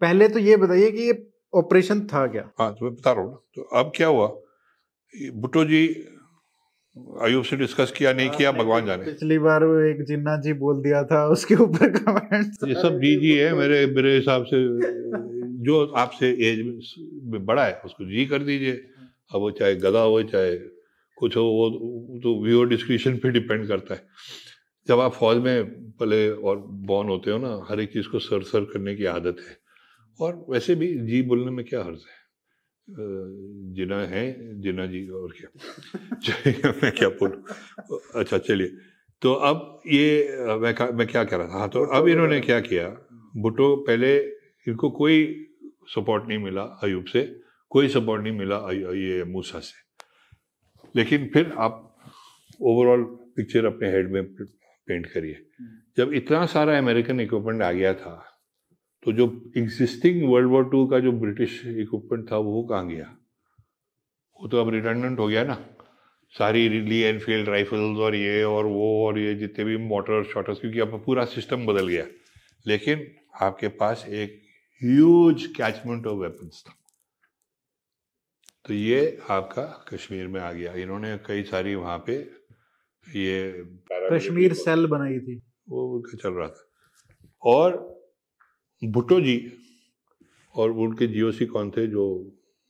पहले तो ये बताइए कि ये ऑपरेशन था क्या? हाँ तो मैं बता रहा हूँ ना। तो अब क्या हुआ? भुट्टो जी अयूब से डिस्कस किया नहीं किया भगवान जाने। पिछली बार वो एक जिन्ना जी बोल दिया था उसके ऊपर कमेंट ये सब जी जी है मेरे मेरे हिसाब से जो आपसे एज में बड़ा है उसको जी कर दीजिए। अब वो चाहे गधा हो चाहे कुछ हो, वो तो व्यूअर डिस्क्रिप्शन पे डिपेंड करता है। जब आप फौज में पले और बॉर्न होते हो ना, हर एक चीज़ को सर सर करने की आदत है। और वैसे भी जी बोलने में क्या हर्ज है? जिना है, जिना जी और क्या? मैं क्या बोलूँ? अच्छा चलिए। तो अब ये, मैं मैं क्या कह रहा था? हाँ तो अब इन्होंने क्या किया? भुट्टो पहले इनको कोई सपोर्ट नहीं मिला अयूब से, कोई सपोर्ट नहीं मिला ये मूसा से। लेकिन फिर आप ओवरऑल पिक्चर अपने हेड में पेंट करिए। जब इतना सारा अमेरिकन इक्विपमेंट आ गया था तो जो एग्जिस्टिंग वर्ल्ड वॉर टू का जो ब्रिटिश इक्विपमेंट था, वो कहाँ गया? वो तो अब रिडंडेंट हो गया ना। सारी ली एनफील्ड राइफल्स और ये और वो और ये जितने भी मोटर शॉटर्स क्योंकि अब पूरा सिस्टम बदल गया। लेकिन आपके पास एक ह्यूज कैचमेंट ऑफ़ वेपन्स था। तो ये आपका कश्मीर में आ गया। इन्होंने कई सारी वहाँ पे ये कश्मीर सेल बनाई थी। वो उनका चल रहा था। और भुट्टो जी और उनके जीओसी कौन थे जो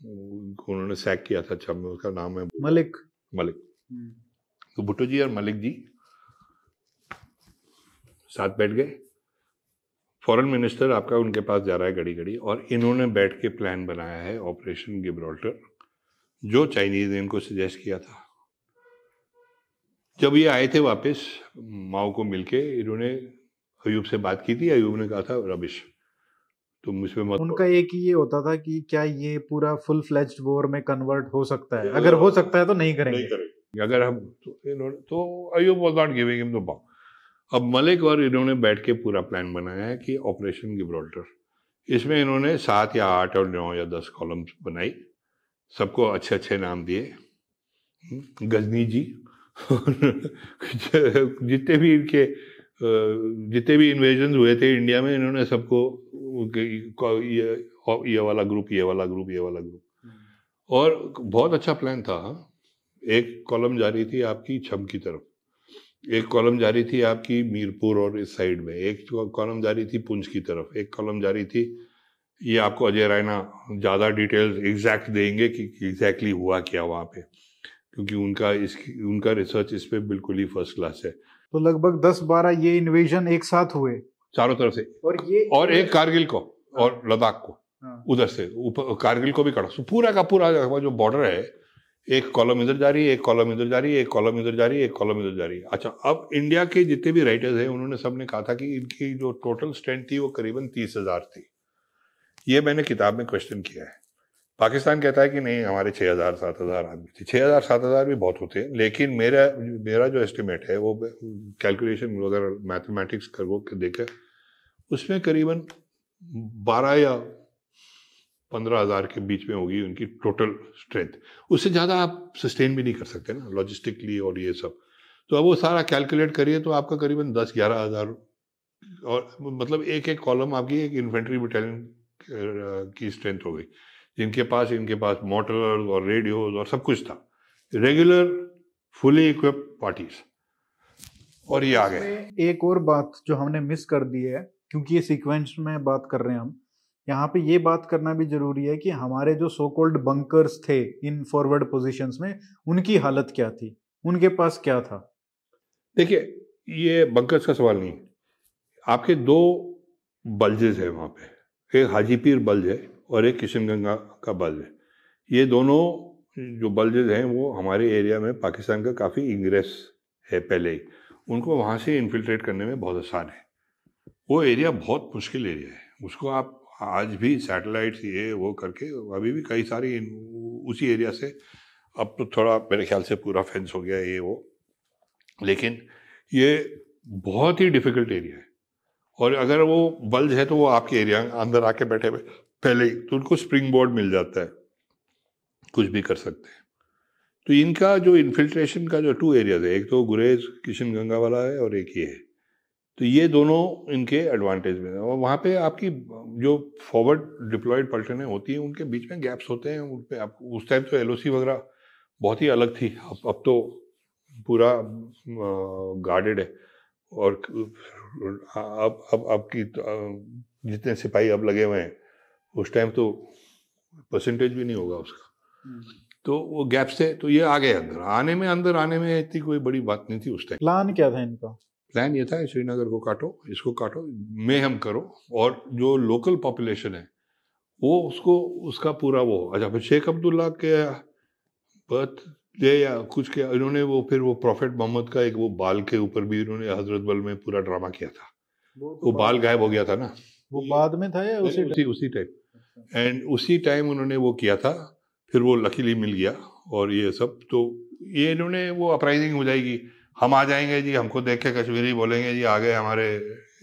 उन्होंने सैक किया था अच्छा में उसका नाम है मलिक। मलिक। तो भुट्टो जी और मलिक जी साथ बैठ गए। फॉरेन मिनिस्टर आपका उनके पास जा रहा है घड़ी घड़ी और इन्होंने बैठ के प्लान बनाया है ऑपरेशन गिब्राल्टर जो चाइनीज़ ने इनको सजेस्ट किया था। जब ये आए थे वापस माओ को मिलके इन्होंने अयूब से बात की थी। अयूब ने कहा था रबिश तुम इसमें मत उनका एक ही ये होता था कि क्या ये पूरा फुल फ्लेज्ड वॉर में कन्वर्ट हो सकता है? अगर हो सकता है तो नहीं करेंगे। नहीं करेंगे। अगर हम तो इन्होंने तो Ayub was not giving him the bomb अब मलिक और इन्होंने बैठ के पूरा प्लान बनाया है कि ऑपरेशन गिब्राल्टर इसमें इन्होंने सात या आठ और नौ या दस कॉलम्स बनाई। सबको अच्छे अच्छे नाम दिए। हम्म, गजनी जी। जितने भी इनके जितने भी इन्वेजन हुए थे इंडिया में इन्होंने सबको ये ये वाला ग्रुप ये वाला ग्रुप ये वाला ग्रुप हम्म। और बहुत अच्छा प्लान था। एक कॉलम जा रही थी आपकी छम की तरफ़। एक कॉलम जा रही थी आपकी मीरपुर और इस साइड में। एक कॉलम जा रही थी पुंछ की तरफ़। एक कॉलम जा रही थी ये आपको अजय रायना ज़्यादा डिटेल्स एग्जैक्ट देंगे कि एग्जैक्टली हुआ क्या वहाँ पे क्योंकि उनका इस उनका रिसर्च इस पे बिल्कुल ही फ़र्स्ट क्लास है। तो लगभग दस बारह ये इन्वेजन एक साथ हुए। चारों तरफ़ से। और ये और एक कारगिल को और लद्दाख को हाँ। उधर से ऊपर कारगिल को भी कड़ा पूरा का पूरा जो बॉर्डर है एक कॉलम इधर जा रही है एक कॉलम इधर जा रही है एक कॉलम इधर जा रही है एक कॉलम इधर जा रही है। अच्छा अब इंडिया के जितने भी राइटर्स हैं उन्होंने सबने कहा था कि इनकी जो टोटल स्ट्रेंथ थी वो करीबन तीस हज़ार थी। ये मैंने किताब में क्वेश्चन किया है। पाकिस्तान कहता है कि नहीं, हमारे छः हज़ार, सात हज़ार आदमी थे। छः हज़ार, सात हज़ार भी बहुत होते हैं, लेकिन मेरा मेरा जो एस्टिमेट है, वो कैलकुलेशन अगर मैथमेटिक्स कर, वो देखे उसमें करीबन बारह या पंद्रह हज़ार के बीच में होगी उनकी टोटल स्ट्रेंथ उससे ज़्यादा आप सस्टेन भी नहीं कर सकते ना लॉजिस्टिकली और ये सब। तो अब वो सारा कैलकुलेट करिए तो आपका करीबन दस, ग्यारह हज़ार, और मतलब एक एक कॉलम आपकी एक इन्फेंट्री बटालियन की स्ट्रेंथ हो गई। जिनके पास इनके पास मोटर्स और रेडियोज और सब कुछ था। रेगुलर फुली इक्विप पार्टीज़ और ये आ गए। एक और बात जो हमने मिस कर दी है क्योंकि ये सीक्वेंस में बात कर रहे हैं हम यहाँ पे ये बात करना भी ज़रूरी है कि हमारे जो सो कोल्ड बंकर्स थे इन फॉरवर्ड पोजीशंस में उनकी हालत क्या थी? उनके पास क्या था? देखिए ये बंकर्स का सवाल नहीं। आपके दो बल्जेस है वहाँ पे। एक हाजीपीर बल्ज है और एक किशनगंगा का बल्ज है। ये दोनों जो बल्जेज हैं, वो हमारे एरिया में पाकिस्तान का काफ़ी इंग्रेस है पहले ही। उनको वहाँ से इन्फिल्ट्रेट करने में बहुत आसान है। वो एरिया बहुत मुश्किल एरिया है। उसको आप आज भी सैटेलाइट्स ये, वो करके अभी भी कई सारी उसी एरिया से अब तो थोड़ा मेरे ख्याल से पूरा फेंस हो गया ये वो। लेकिन ये बहुत ही डिफ़िकल्ट एरिया है। और अगर वो बल्ज है तो वो आपके एरिया अंदर आके बैठे हुए पहले ही तो उनको स्प्रिंग बोर्ड मिल जाता है। कुछ भी कर सकते हैं। तो इनका जो इन्फिल्ट्रेशन का जो टू एरियाज़ है, एक तो गुरेज, किशन गंगा वाला है और एक ये है। तो ये दोनों इनके एडवांटेज में और वहाँ पे आपकी जो फॉरवर्ड डिप्लॉयड पलटने होती हैं, उनके बीच में गैप्स होते हैं। उन पर आप उस टाइम तो एलओसी वगैरह बहुत ही अलग थी। अब अब तो पूरा गार्डेड है। और अब अब आपकी जितने सिपाही अब लगे हुए हैं उस टाइम तो परसेंटेज भी नहीं होगा उसका। हम्म। तो वो गैप से तो ये आ गए अंदर। आने में अंदर आने में इतनी कोई बड़ी बात नहीं थी उस टाइम प्लान क्या था इनका? प्लान ये था श्रीनगर को काटो इसको काटो में हम करो और जो लोकल पॉपुलेशन है वो उसको उसका पूरा वो अच्छा फिर शेख अब्दुल्ला के बर्थ डे या कुछ के इन्होंने वो फिर वो प्रॉफिट मोहम्मद का एक वो बाल के ऊपर भी इन्होंने हज़रत बल में पूरा ड्रामा किया था। वो, तो वो बाल गायब हो गया था ना? वो बाद में था या उसी उसी उसी टाइम एंड उसी टाइम उन्होंने वो किया था फिर वो लकीली मिल गया और ये सब। तो ये इन्होंने वो अपराइजिंग हो जाएगी। हम आ जाएँगे जी हमको देख के कश्मीरी बोलेंगे जी आ गए हमारे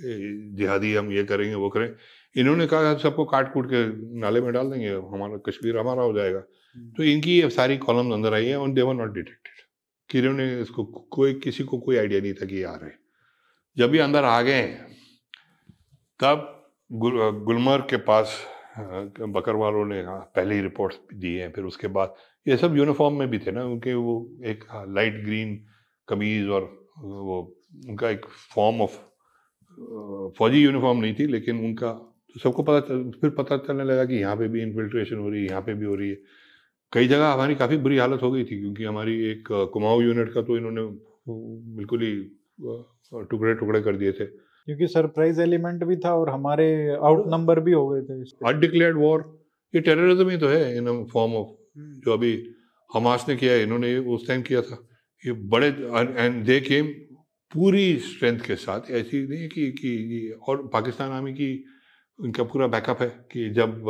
जिहादी हम ये करेंगे वो करें। इन्होंने कहा सबको काट कूट के नाले में डाल देंगे हमारा कश्मीर हमारा हो जाएगा। तो इनकी ये सारी कॉलम अंदर आई है और देवर नॉट डिटेक्टेड कि इन्होंने इसको कोई किसी को कोई आइडिया नहीं था कि ये आ रहे जब ये अंदर आ गए तब गुल, गुलमर्ग के पास बकर वालों ने हाँ, पहले ही रिपोर्ट्स दी हैं फिर उसके बाद ये सब यूनिफॉर्म में भी थे ना उनके वो एक लाइट ग्रीन कमीज और वो उनका एक फॉर्म ऑफ़ फौजी यूनिफॉर्म नहीं थी लेकिन उनका तो सबको पता फिर पता चलने लगा कि यहाँ पे भी इन्फिल्ट्रेशन हो रही है यहाँ पे भी हो रही है। कई जगह हमारी काफ़ी बुरी हालत हो गई थी क्योंकि हमारी एक कुमाऊँ यूनिट का तो इन्होंने बिल्कुल ही टुकड़े टुकड़े कर दिए थे। क्योंकि सरप्राइज़ एलिमेंट भी था और हमारे आउट नंबर भी हो गए थे। अनडिक्लेयर्ड वॉर ये टेररिज्म ही तो है इन फॉर्म ऑफ़ जो अभी हमास ने किया है इन्होंने उस टाइम किया था। ये बड़े एंड दे केम पूरी स्ट्रेंथ के साथ। ऐसी नहीं कि कि और पाकिस्तान आर्मी की उनका पूरा बैकअप है कि जब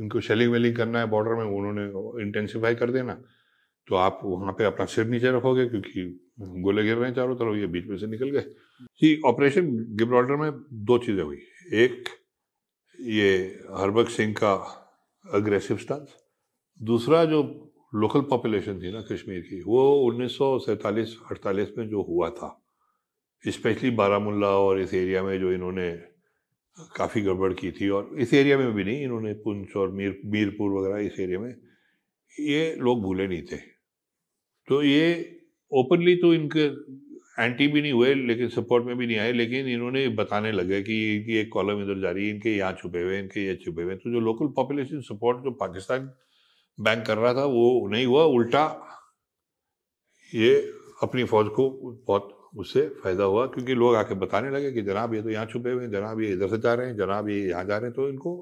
इनको शेलिंग वेलिंग करना है बॉर्डर में उन्होंने इंटेंसिफाई कर देना तो आप वहाँ पे अपना सिर नीचे रखोगे क्योंकि गोले गिर रहे हैं चारों तरफ़, ये बीच में से निकल गए। जी ऑपरेशन गिब्राल्टर में दो चीज़ें हुई। एक, ये हरबक सिंह का अग्रेसिव स्टांस दूसरा जो लोकल पॉपुलेशन थी ना कश्मीर की, वो उन्नीस सौ में जो हुआ था स्पेशली बारामुल्ला और इस एरिया में जो इन्होंने काफ़ी गड़बड़ की थी और इस एरिया में भी नहीं, इन्होंने पुंछ और मीर, मीरपुर वगैरह इस एरिया में, ये लोग भूले नहीं थे। तो ये ओपनली तो इनके एंटी भी नहीं हुए, लेकिन सपोर्ट में भी नहीं आए, लेकिन इन्होंने बताने लगे कि इनकी एक कॉलम इधर जा रही है, इनके यहाँ छुपे हुए इनके ये छुपे हुए तो जो लोकल पॉपुलेशन सपोर्ट जो पाकिस्तान बैंक कर रहा था, वो नहीं हुआ, उल्टा ये अपनी फौज को बहुत उससे फ़ायदा हुआ क्योंकि लोग आके बताने लगे कि जनाब ये तो यहाँ छुपे हुए हैं जनाब ये इधर से जा रहे हैं जनाब ये यहाँ जा रहे हैं तो इनको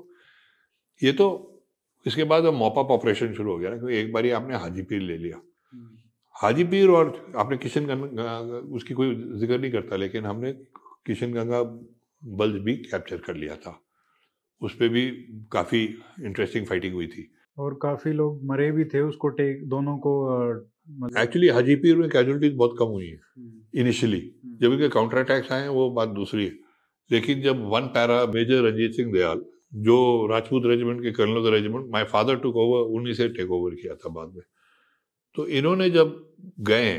ये तो इसके बाद अब मॉपअप ऑपरेशन शुरू हो गया ना क्योंकि एक बार ही आपने हाजी पीर ले लिया। हम्म। हाजी पीर और आपने किशन गंगा उसकी कोई ज़िक्र नहीं करता लेकिन हमने किशन गंगा बल्ज भी कैप्चर कर लिया था। उस पर भी काफ़ी इंटरेस्टिंग फाइटिंग हुई थी। और काफ़ी लोग मरे भी थे उसको टेक दोनों को एक्चुअली हाजीपीर में कैजुअलिटीज बहुत कम हुई है इनिशियली हम्म। हम्म। जब इनके काउंटर अटैक्स आए वो बात दूसरी है लेकिन जब one para major Ranjit Singh Dayal जो राजपूत रेजिमेंट के colonel regiment my father took over उन्हीं से टेक ओवर किया था बाद में तो इन्होंने जब गए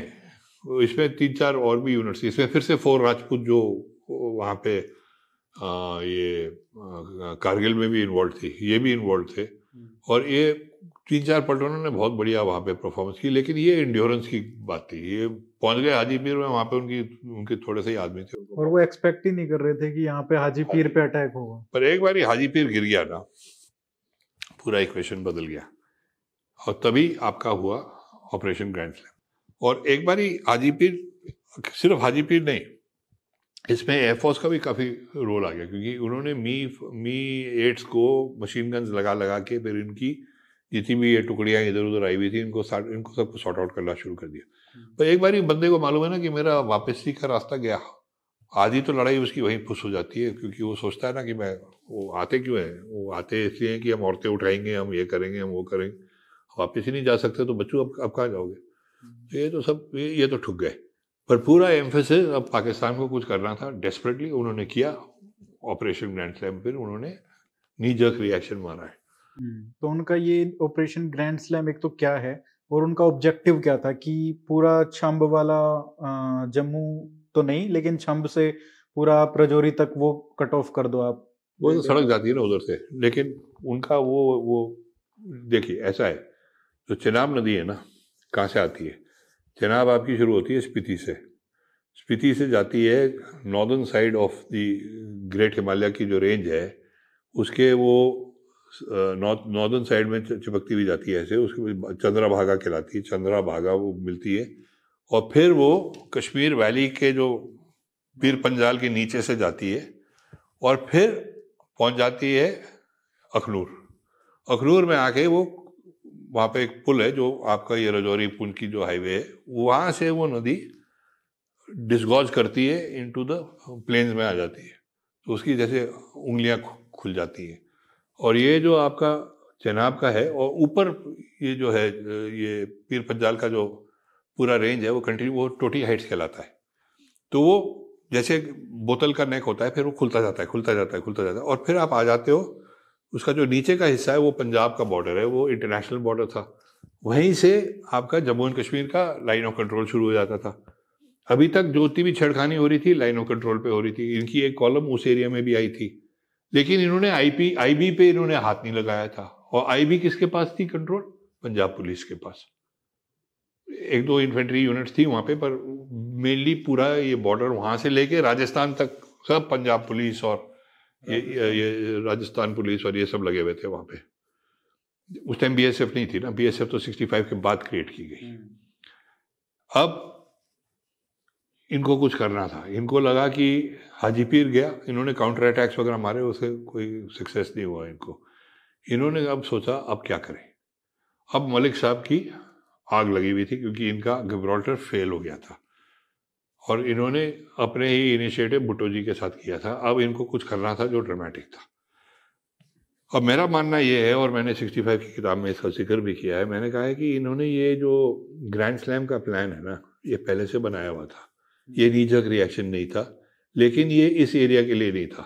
इसमें तीन चार और भी यूनिट्स इसमें फिर से फोर राजपूत जो वहाँ पे आ, ये कारगिल में भी इन्वॉल्व थी ये भी इन्वॉल्व थे हम्म। और ये तीन चार पलटनों ने बहुत बढ़िया वहाँ पे परफॉर्मेंस की लेकिन ये इंड्योरेंस की बात थी। ये पहुँच गए हाजी पीर में वहाँ पे उनकी उनके थोड़े से ही आदमी थे। और वो एक्सपेक्ट ही नहीं कर रहे थे कि यहाँ पे हाजी पीर पे अटैक होगा। पर एक बार हाजी पीर गिर गया ना पूरा इक्वेशन बदल गया। और तभी आपका हुआ ऑपरेशन ग्रैंड स्लैम और एक बार हाजी पीर सिर्फ़ हाजी पीर नहीं इसमें एयरफोर्स का भी काफ़ी रोल आ गया क्योंकि उन्होंने मी मी एट्स को मशीन गन्स लगा लगा के फिर इनकी जितनी भी ये टुकड़ियाँ इधर उधर आई हुई थी इनको इनको सबको सॉर्ट आउट करना शुरू कर दिया। हम्म। पर एक बार बंदे को मालूम है ना कि मेरा वापसी का रास्ता गया। आधी तो लड़ाई उसकी वहीं फुस हो जाती है क्योंकि वो सोचता है ना कि मैं वो आते क्यों हैं? वो आते इसलिए हैं कि हम औरतें उठाएँगे हम ये करेंगे हम वो करेंगे। वापस ही नहीं जा सकते तो बच्चों अब अब कहाँ जाओगे। तो ये तो सब ये, ये तो ठुक गए। पर पूरा एम्फेसिस अब पाकिस्तान को कुछ करना था। डेस्परेटली उन्होंने किया। ऑपरेशन ग्रैंड स्लैम फिर उन्होंने नी जर्क रिएक्शन मारा है। तो उनका ये ऑपरेशन ग्रैंड स्लैम एक तो क्या है? और उनका ऑब्जेक्टिव क्या था कि पूरा छम्ब वाला जम्मू तो नहीं लेकिन छम्ब से पूरा प्रजोरी तक वो कट ऑफ़ कर दो आप। वो तो सड़क जाती है ना उधर से लेकिन उनका वो वो देखिए ऐसा है जो चेनाब नदी है ना कहाँ से आती है? चेनाब आपकी शुरू होती है स्पीति से। स्पीति से जाती है northern side of the great Himalaya की जो रेंज है उसके वो नॉर्दर्न साइड में चिपकती हुई जाती है ऐसे, उसके चंद्रा भागा कहलाती है चंद्रा भागा वो मिलती है। और फिर वो कश्मीर वैली के जो पीर पंजाल के नीचे से जाती है, और फिर पहुँच जाती है अखनूर। अखनूर में आके वो, वहाँ पे एक पुल है जो आपका ये रजौरी पुल की जो हाईवे है, वहाँ से वो नदी डिस्गॉज करती है इनटू द प्लेन्स में आ जाती है। तो उसकी जैसे उंगलियाँ खुल जाती हैं। और ये जो आपका चनाब का है और ऊपर ये जो है, ये पीर पंजाल का जो पूरा रेंज है, वो कंटिन्यू वो टोटी हाइट्स कहलाता है। तो वो जैसे बोतल का नेक होता है, फिर वो खुलता जाता है, खुलता जाता है, खुलता जाता है और फिर आप आ जाते हो, उसका जो नीचे का हिस्सा है, वो पंजाब का बॉर्डर है, वो इंटरनेशनल बॉर्डर था। वहीं से आपका जम्मू एंड कश्मीर का लाइन ऑफ़ कंट्रोल शुरू हो जाता था। अभी तक जो भी छेड़खानी हो रही थी लाइन ऑफ़ कंट्रोल पे हो रही थी। इनकी एक कॉलम उस एरिया में भी आई थी। लेकिन इन्होंने आईपी आईबी पे इन्होंने हाथ नहीं लगाया था। और आईबी किसके पास थी? कंट्रोल पंजाब पुलिस के पास। एक दो इन्फेंट्री यूनिट्स थी वहाँ पे पर मेनली पूरा ये बॉर्डर वहाँ से लेके राजस्थान तक सब पंजाब पुलिस और ये ये राजस्थान पुलिस और ये सब लगे हुए थे वहाँ पे। उस टाइम बीएसएफ नहीं थी ना। बीएसएफ तो 65 के बाद क्रिएट की गई। हम्म। अब इनको कुछ करना था। इनको लगा कि हाजी पीर गया, इन्होंने काउंटर अटैक्स वगैरह मारे, उसे कोई सक्सेस नहीं हुआ इनको। इन्होंने अब सोचा, अब क्या करें? अब मलिक साहब की आग लगी हुई थी, क्योंकि इनका गिब्राल्टर फेल हो गया था। और इन्होंने अपने ही इनिशिएटिव भुट्टो जी के साथ किया था। अब इनको कुछ करना था जो ड्रामेटिक था। अब मेरा मानना ये है, और मैंने 65 की किताब में इसका ज़िक्र भी किया है, मैंने कहा है कि इन्होंने ये जो ग्रैंड स्लैम का प्लान है ना, ये पहले से बनाया हुआ था। ये नीजक रिएक्शन नहीं था लेकिन ये इस एरिया के लिए नहीं था।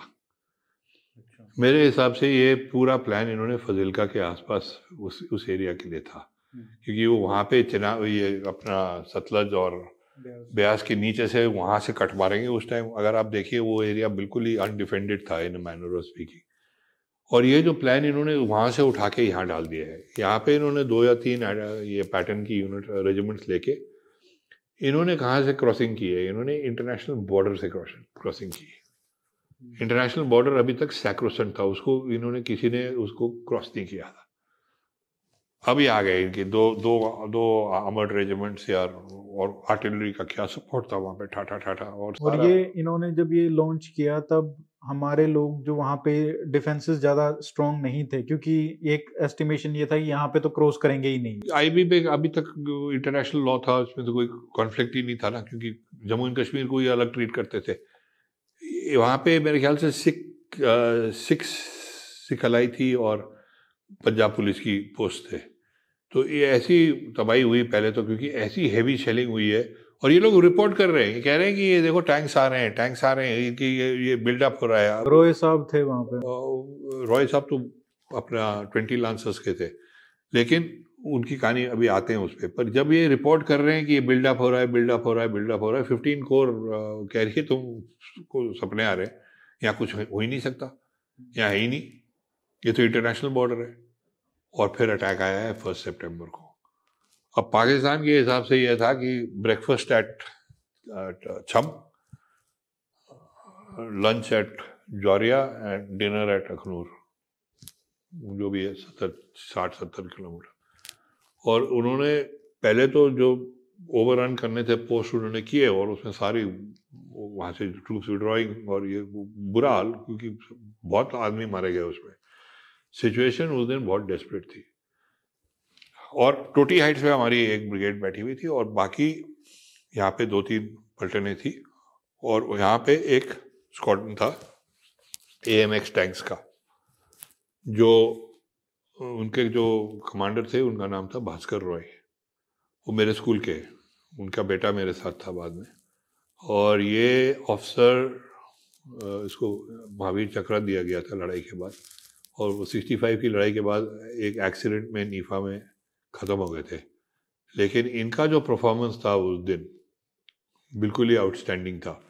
अच्छा। मेरे हिसाब से ये पूरा प्लान इन्होंने फजिलका के आसपास उस उस एरिया के लिए था। हम्म। क्योंकि वो वहाँ पे चना ये अपना सतलज और ब्यास। के नीचे से वहाँ से कट मारेंगे उस टाइम अगर आप देखिए वो एरिया बिल्कुल ही अनडिफेंडेड था इन मैनर ऑफ़ स्पीकिंग और ये जो प्लान इन्होंने वहाँ से उठा के यहाँ डाल दिया है। यहाँ पे इन्होंने दो या तीन ये पैटर्न की यूनिट रेजिमेंट्स लेके इन्होंने कहाँ से क्रॉसिंग की है? इन्होंने इंटरनेशनल बॉर्डर से क्रॉसिंग की है। इंटरनेशनल बॉर्डर अभी तक सैक्रोसेंट था उसको इन्होंने किसी ने उसको क्रॉस नहीं किया था। अभी आ गए इनके दो दो दो आर्मर्ड रेजिमेंट्स यार और आर्टिलरी का क्या सपोर्ट था वहाँ पे ठाठा ठाठा और और ये इन्होंने जब ये लॉन्च किया तब हमारे लोग जो वहाँ पे डिफेंसेस ज़्यादा स्ट्रॉन्ग नहीं थे, क्योंकि एक एस्टिमेशन ये था कि यहाँ पे तो क्रॉस करेंगे ही नहीं। आईबी पे अभी तक इंटरनेशनल लॉ था, उसमें तो कोई कॉन्फ्लिक्ट ही नहीं था ना, क्योंकि जम्मू एंड कश्मीर को ही अलग ट्रीट करते थे। वहाँ पे मेरे ख्याल से सिख सिक्स सिखलाई थी और पंजाब पुलिस की पोस्ट थे। तो ये ऐसी तबाही हुई पहले तो क्योंकि ऐसी हैवी शेलिंग हुई है और ये लोग रिपोर्ट कर रहे हैं कह रहे हैं कि ये देखो टैंक्स आ रहे हैं टैंक्स आ रहे हैं कि ये ये बिल्डअप हो रहा है। रॉय साहब थे वहाँ पे। रॉय साहब तो अपना ट्वेंटी लांसर्स के थे लेकिन उनकी कहानी अभी आते हैं उस पर पर जब ये रिपोर्ट कर रहे हैं कि ये बिल्डअप हो रहा है बिल्डअप हो रहा है बिल्डअप हो रहा है फिफ्टीन कोर कह रही है तुम को सपने आ रहे हैं यहाँ कुछ हो ही नहीं सकता यहाँ है ही नहीं। ये तो इंटरनेशनल बॉर्डर है और फिर अटैक आया है फ़र्स्ट सेप्टेम्बर को। अब पाकिस्तान के हिसाब से यह था कि breakfast at Chhamb lunch at Jaurian and dinner at Akhnoor जो भी है, सत्तर, साठ, सत्तर किलोमीटर। और उन्होंने पहले तो जो ओवर रन करने थे पोस्ट उन्होंने किए और उसमें सारी वहाँ से ट्रूप्स विड्रॉइंग और ये बुरा हाल, क्योंकि बहुत आदमी मारे गए उसमें। सिचुएशन उस दिन बहुत डेस्परेट थी। और टोटी हाइट्स पे हमारी एक ब्रिगेड बैठी हुई थी और बाकी यहाँ पे दो तीन पलटने थी और यहाँ पे एक स्क्वाडन था ए एम एक्स टैंक्स का, जो, उनके जो कमांडर थे, उनका नाम था भास्कर रॉय। वो मेरे स्कूल के उनका बेटा मेरे साथ था बाद में। और ये ऑफिसर इसको महावीर चक्र दिया गया था लड़ाई के बाद। और वो 65 की लड़ाई के बाद एक एक्सीडेंट में नीफा में ख़त्म हो गए थे। लेकिन इनका जो परफॉर्मेंस था उस दिन बिल्कुल ही आउटस्टैंडिंग था।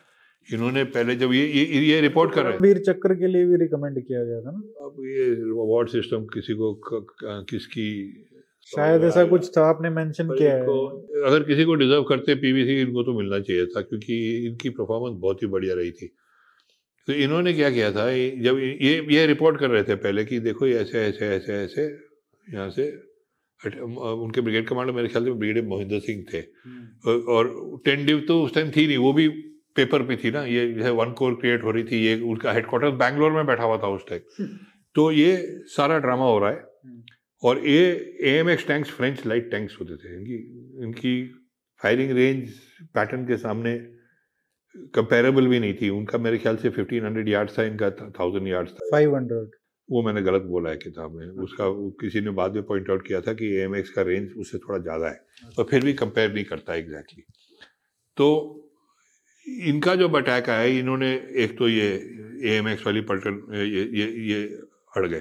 इन्होंने पहले जब ये ये, ये रिपोर्ट कर रहे हैं। वीर चक्र के लिए भी रिकमेंड किया गया था ना? अब ये अवार्ड सिस्टम किसी को क, क, किसकी? शायद ऐसा कुछ था आपने मेंशन किया है। अगर किसी को डिजर्व करते पीवीसी इनको तो मिलना चाहिए था क्योंकि इनकी परफॉर्मेंस बहुत ही बढ़िया रही थी। तो इन्होंने क्या किया था जब ये ये रिपोर्ट कर रहे थे पहले कि देखो ये ऐसे ऐसे ऐसे ऐसे यहाँ से उनके ब्रिगेड कमांडर मेरे ख्याल से ब्रिगेड मोहिंदर सिंह थे। हम्म। और टेन डिव तो उस टाइम थी नहीं वो भी पेपर पे थी ना ये जो है वन कोर क्रिएट हो रही थी ये उनका हेडक्वार्टर बैंगलोर में बैठा हुआ था उस टाइम हम्म। तो ये सारा ड्रामा हो रहा है। हम्म। और ये A M X tanks French light tanks होते थे। इनकी इनकी फायरिंग रेंज पैटर्न के सामने कंपेरेबल भी नहीं थी। उनका मेरे ख्याल से फिफ्टीन हंड्रेड यार्ड था इनका थाउज़ेंड यार्ड था। फाइव हंड्रेड वो मैंने गलत बोला है किताब में। उसका किसी ने बाद में पॉइंट आउट किया था कि एम का रेंज उससे थोड़ा ज़्यादा है और फिर भी कंपेयर नहीं करता एग्जैक्टली तो इनका जो अटैक आया, इन्होंने एक तो ये ए एम एक्स वाली पलटन, ये ये ये अड़ गए।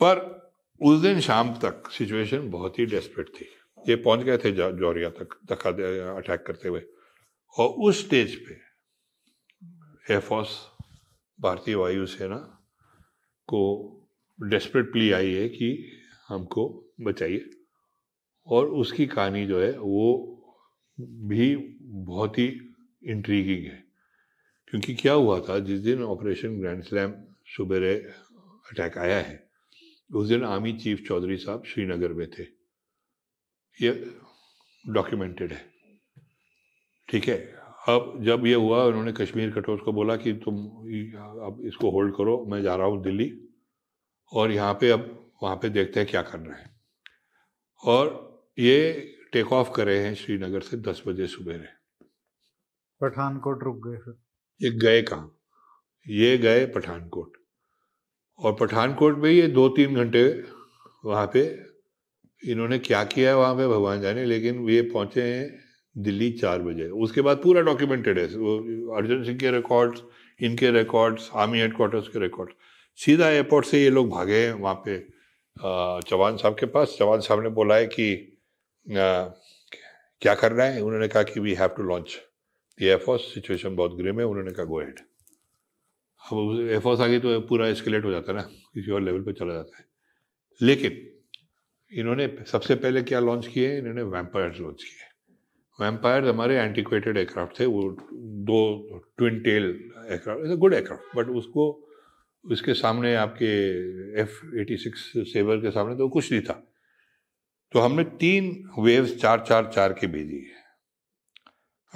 पर उस दिन शाम तक सिचुएशन बहुत ही डेस्परेट थी। ये पहुँच गए थे जौरिया तक, धक्का अटैक करते हुए। और उस स्टेज पे एयरफोर्स भारतीय वायुसेना को डेस्परेट प्ली आई है कि हमको बचाइए। और उसकी कहानी जो है, वो भी बहुत ही इंट्रीगिंग है। क्योंकि क्या हुआ था, जिस दिन ऑपरेशन ग्रैंड स्लैम सुबेरे अटैक आया है, उस दिन आर्मी चीफ चौधरी साहब श्रीनगर में थे। ये डॉक्यूमेंटेड है। ठीक है? अब जब ये हुआ उन्होंने कश्मीर कटोच को बोला कि तुम अब इसको होल्ड करो मैं जा रहा हूँ दिल्ली और यहाँ पे अब वहाँ पे देखते हैं क्या करना है। और ये टेक ऑफ़ करे हैं श्रीनगर से दस बजे सुबह पठानकोट रुक गए फिर। ये गए कहाँ? ये गए पठानकोट। और पठानकोट में ये दो तीन घंटे वहाँ पे इन्होंने क्या किया है वहाँ पे भगवान जाने लेकिन ये पहुँचे हैं दिल्ली चार बजे। उसके बाद पूरा डॉक्यूमेंटेड है। वो अर्जुन सिंह के रिकॉर्ड्स इनके रिकॉर्ड्स आर्मी हेडक्वार्टर्स के रिकॉर्ड सीधा एयरपोर्ट से ये लोग भागे हैं वहाँ पे चौहान साहब के पास। चौहान साहब ने बोला है कि आ, क्या करना है? उन्होंने कहा कि we have to launch air force situation बहुत ग्रिम है। उन्होंने कहा गो हेड अब एयरफोर्स आ गई तो पूरा एस्केलेट हो जाता है ना। किसी और लेवल पे चला जाता है। लेकिन इन्होंने सबसे पहले क्या लॉन्च किए? इन्होंने वैम्पायर्स लॉन्च किए। वैम्पायर हमारे एंटीक्वेटेड एयरक्राफ्ट थे, वो दो twin tail aircraft is good aircraft but उसको, उसके सामने आपके एफ़ एटी सिक्स सेवर के सामने तो कुछ नहीं था। तो हमने तीन वेव्स चार चार चार की भेजी है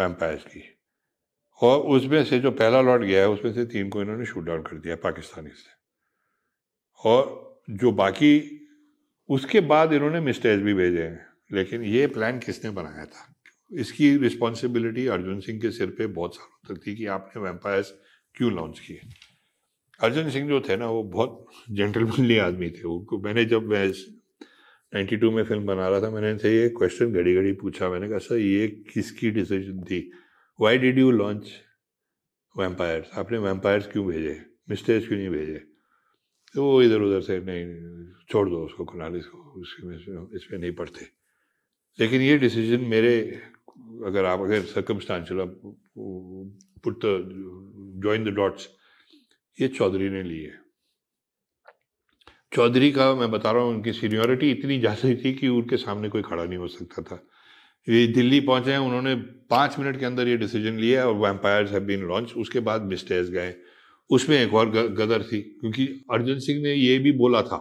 वैम्पायर्स की। और उसमें से जो पहला लॉट गया है, उसमें से तीन को इन्होंने शूट डाउन कर दिया पाकिस्तानी से। और जो बाकी, उसके बाद इन्होंने मिस्टेज भी भेजे हैं, लेकिन ये प्लान किसने बनाया था? इसकी रिस्पॉन्सिबिलिटी अर्जुन सिंह के सिर पे बहुत सालों तक थी कि आपने वेम्पायर्स क्यों लॉन्च किए? अर्जुन सिंह जो थे ना, वो बहुत जेंटलमैनली आदमी थे। उनको मैंने जब मैं 92 में फ़िल्म बना रहा था, मैंने इनसे ये क्वेश्चन घड़ी घड़ी पूछा। मैंने कहा, सर, ये किसकी डिसीज़न थी? Why did you launch vampires आपने वैम्पायर्स क्यों भेजे? मिस्टेज क्यों नहीं भेजे? तो वो इधर उधर से, नहीं, छोड़ दो उसको कुनाल इसको उसमें इसमें नहीं पढ़ते। लेकिन ये डिसीज़न मेरे अगर आप अगर circumstantial put join the dots ये चौधरी ने लिए चौधरी का मैं बता रहा हूँ, उनकी सीनियोरिटी इतनी ज़्यादा थी कि उनके सामने कोई खड़ा नहीं हो सकता था। ये दिल्ली पहुँचे हैं, उन्होंने पाँच मिनट के अंदर ये डिसीज़न लिया और वैम्पायर्स हैव बीन लॉन्च उसके बाद मिस्टेज गए। उसमें एक और गदर थी, क्योंकि अर्जुन सिंह ने ये भी बोला था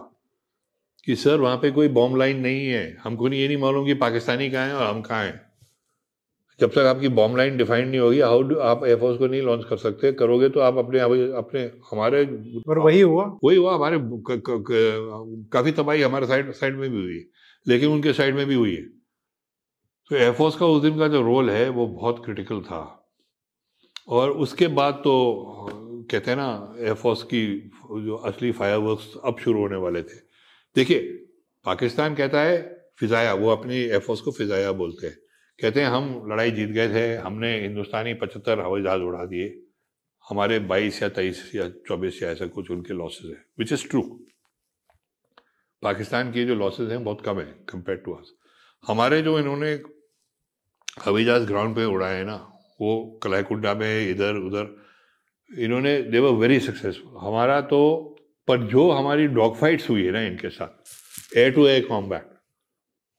कि, सर, वहाँ पे कोई बॉम्ब लाइन नहीं है। हमको नहीं, ये नहीं मालूम कि पाकिस्तानी कहाँ हैं और हम कहाँ हैं। जब तक आपकी बॉम्ब लाइन डिफाइंड नहीं होगी हाउ डू आप एयरफोर्स को नहीं लॉन्च कर सकते करोगे तो आप अपने अपने हमारे और वही हुआ। वही हुआ हमारे काफ़ी तबाही हमारे साइड साइड में भी हुई है लेकिन उनके साइड में भी हुई। है तो एयरफोर्स का उस दिन का जो रोल है वो बहुत क्रिटिकल था। और उसके बाद तो कहते हैं ना एयरफोर्स की जो असली फायर अब शुरू होने वाले थे। देखिए पाकिस्तान कहता है फिजाया वो अपनी एयरफोर्स को फिजाया बोलते हैं। कहते हैं, हम लड़ाई जीत गए थे, हमने हिंदुस्तानी पचहत्तर हवाई जहाज़ उड़ा दिए, हमारे बाईस या तेईस या चौबीस या ऐसा कुछ उनके लॉसेज है विच इज़ ट्रू पाकिस्तान के जो लॉसेज हैं, बहुत कम है कंपेयर टू अस हमारे जो इन्होंने हवाई जहाज़ ग्राउंड पे उड़ाए हैं ना, वो कलाईकुंडा में, इधर, उधर, इन्होंने देवर वेरी सक्सेसफुल हमारा तो पर जो हमारी डॉग फाइट्स हुई है ना इनके साथ ए टू ए कॉम्बैट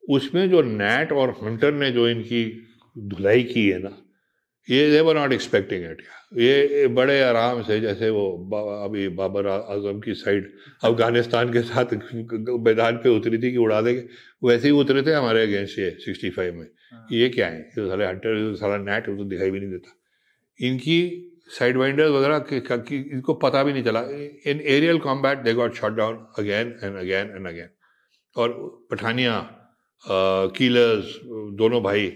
उसमें जो नैट और हंटर ने जो इनकी धुलाई की है ना ये they were not expecting it ये बड़े आराम से जैसे वो अभी बाबर आज़म की साइड अफ़गानिस्तान के साथ मैदान पे उतरी थी कि उड़ा देंगे वैसे ही उतरे थे हमारे अगेंस्ट ये सिक्सटी फाइव में। हाँ। ये क्या है? ये सारे हंटर सारा नेट तो दिखाई भी नहीं देता। इनकी साइड वाइंडर्स वगैरह इनको पता भी नहीं चला। In aerial combat they got shot down again and again and again और पठानिया कीलर्स दोनों भाई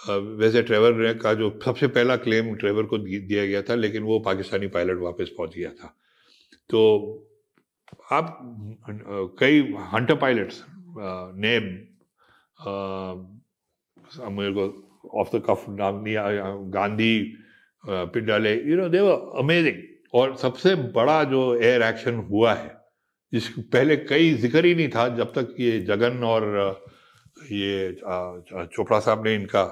वैसे ट्रेवर का जो सबसे पहला क्लेम ट्रेवर को दिया गया था, लेकिन वो पाकिस्तानी पायलट वापस पहुँच गया था। तो आप कई हंटर पायलट्स ने मेरे को ऑफ़ द कफ नाम नहीं Gandhi पिंडाले you know they were amazing और सबसे बड़ा जो एयर एक्शन हुआ है जिस पहले कई ज़िक्र ही नहीं था, जब तक ये जगन और ये चोपड़ा साहब ने इनका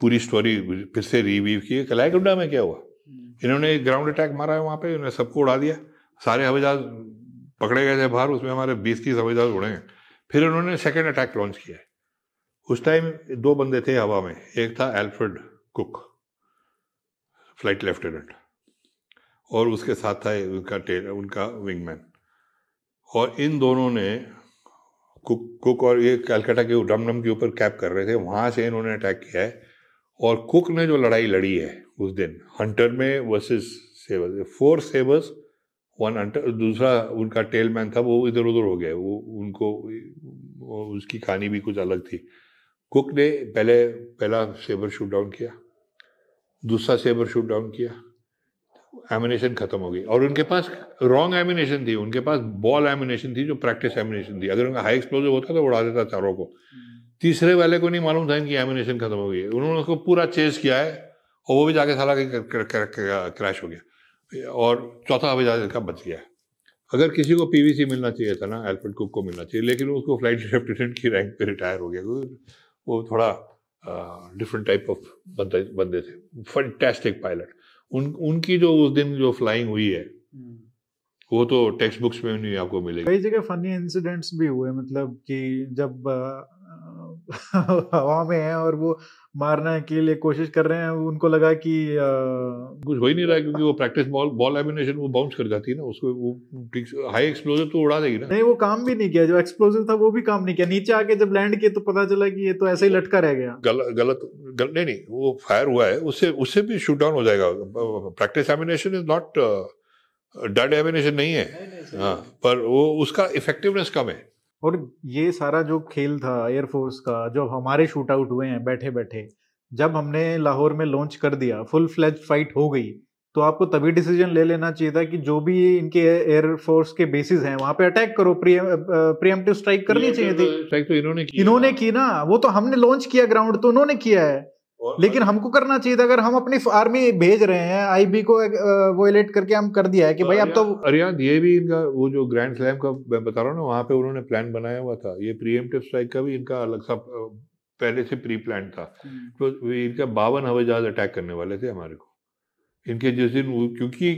पूरी स्टोरी फिर से रिव्यू की कलाईकुंडा में क्या हुआ? हम्म। इन्होंने ग्राउंड अटैक मारा है वहाँ पे इन्होंने सबको उड़ा दिया। सारे हवाई जहाज़ पकड़े गए थे बाहर उसमें हमारे बीस तीस हवाई जहाज़ उड़े हैं। फिर उन्होंने सेकेंड अटैक लॉन्च किया है। उस टाइम दो बंदे थे हवा में एक था एल्फ्रेड कुक फ़्लाइट लेफ्टिनेंट और उसके साथ था उनका टेल उनका विंगमैन और इन दोनों ने कुक कुक और ये कैलकाटा के डमडम के ऊपर कैप कर रहे थे, वहाँ से इन्होंने अटैक किया है। और कुक ने जो लड़ाई लड़ी है उस दिन हंटर में versus sabre four sabres one hunter दूसरा उनका टेल मैन था, वो इधर उधर हो गया, वो उनको उसकी कहानी भी कुछ अलग थी। कुक ने पहले, पहला सेवर शूट डाउन किया, दूसरा सेबर शूट डाउन किया। एमिनेशन खत्म हो गई। और उनके पास रॉन्ग एमिनेशन थी। उनके पास बॉल एमिनेशन थी जो प्रैक्टिस एमिनेशन थी। अगर उनका हाई एक्सप्लोजिव होता तो उड़ा देता चारों को। तीसरे वाले को नहीं मालूम था इनकी एमिनेशन खत्म हो गई। उन्होंने उसको पूरा चेज किया है और वो भी जाके साला क्रैश हो गया। और चौथा हवाई जहाज़ का बच गया। अगर किसी को पीवीसी मिलना चाहिए था ना एल्फ्रेड कुक को मिलना चाहिए लेकिन उसको फ़्लाइट लेफ्टिनेंट की रैंक पे रिटायर हो गया। वो थोड़ा डिफरेंट टाइप ऑफ़ बंदे थे। फंटेस्टिक पायलट उन उनकी जो उस दिन जो फ्लाइंग हुई है हम्म। वो तो टेक्स्ट बुक्स में नहीं आपको मिलेगी कई जगह फनी इंसिडेंट्स भी हुए मतलब कि जब हवा में है और वो मारने के लिए कोशिश कर रहे हैं। उनको लगा कि आ... कुछ हो ही नहीं रहा है क्योंकि वो प्रैक्टिस बॉल बॉल एमिनेशन वो बाउंस कर जाती है ना उसको वो हाई एक्सप्लोजिव तो उड़ा देगी ना। नहीं वो काम भी नहीं किया। जो एक्सप्लोजिव था वो भी काम नहीं किया। नीचे आके जब लैंड किए तो पता चला कि ये तो ऐसे ही लटका रह गया। गल, गलत गल, नहीं नहीं वो फायर हुआ है। उससे उससे भी शूट डाउन हो जाएगा। Practice ammunition is not dead ammunition नहीं है। हाँ पर वो उसका इफेक्टिवनेस कम है। और ये सारा जो खेल था एयरफोर्स का जो हमारे शूट आउट हुए हैं बैठे बैठे जब हमने लाहौर में लॉन्च कर दिया फुल फ्लैज फाइट हो गई तो आपको तभी डिसीज़न ले लेना चाहिए था कि जो भी इनके एयरफोर्स के बेसिस हैं वहाँ पे अटैक करो प्रियमटिव स्ट्राइक करनी चाहिए थी। तो इन्होंने की इन्होंने की ना वो तो हमने लॉन्च किया ग्राउंड तो उन्होंने किया है। लेकिन हमको करना चाहिए था अगर हम अपनी आर्मी भेज रहे हैं आईबी को वो इलेक्ट करके हम कर दिया है कि भाई अब तो अरियान ये भी इनका वो जो ग्रैंड स्लैम का मैं बता रहा हूँ ना वहाँ पे उन्होंने प्लान बनाया हुआ था। ये प्रीएम्प्टिव स्ट्राइक का भी इनका अलग सा पहले से प्री प्लान था। हम्म। तो इनका बावन हवाई जहाज़ अटैक करने वाले थे हमारे को। इनके जिस दिन क्योंकि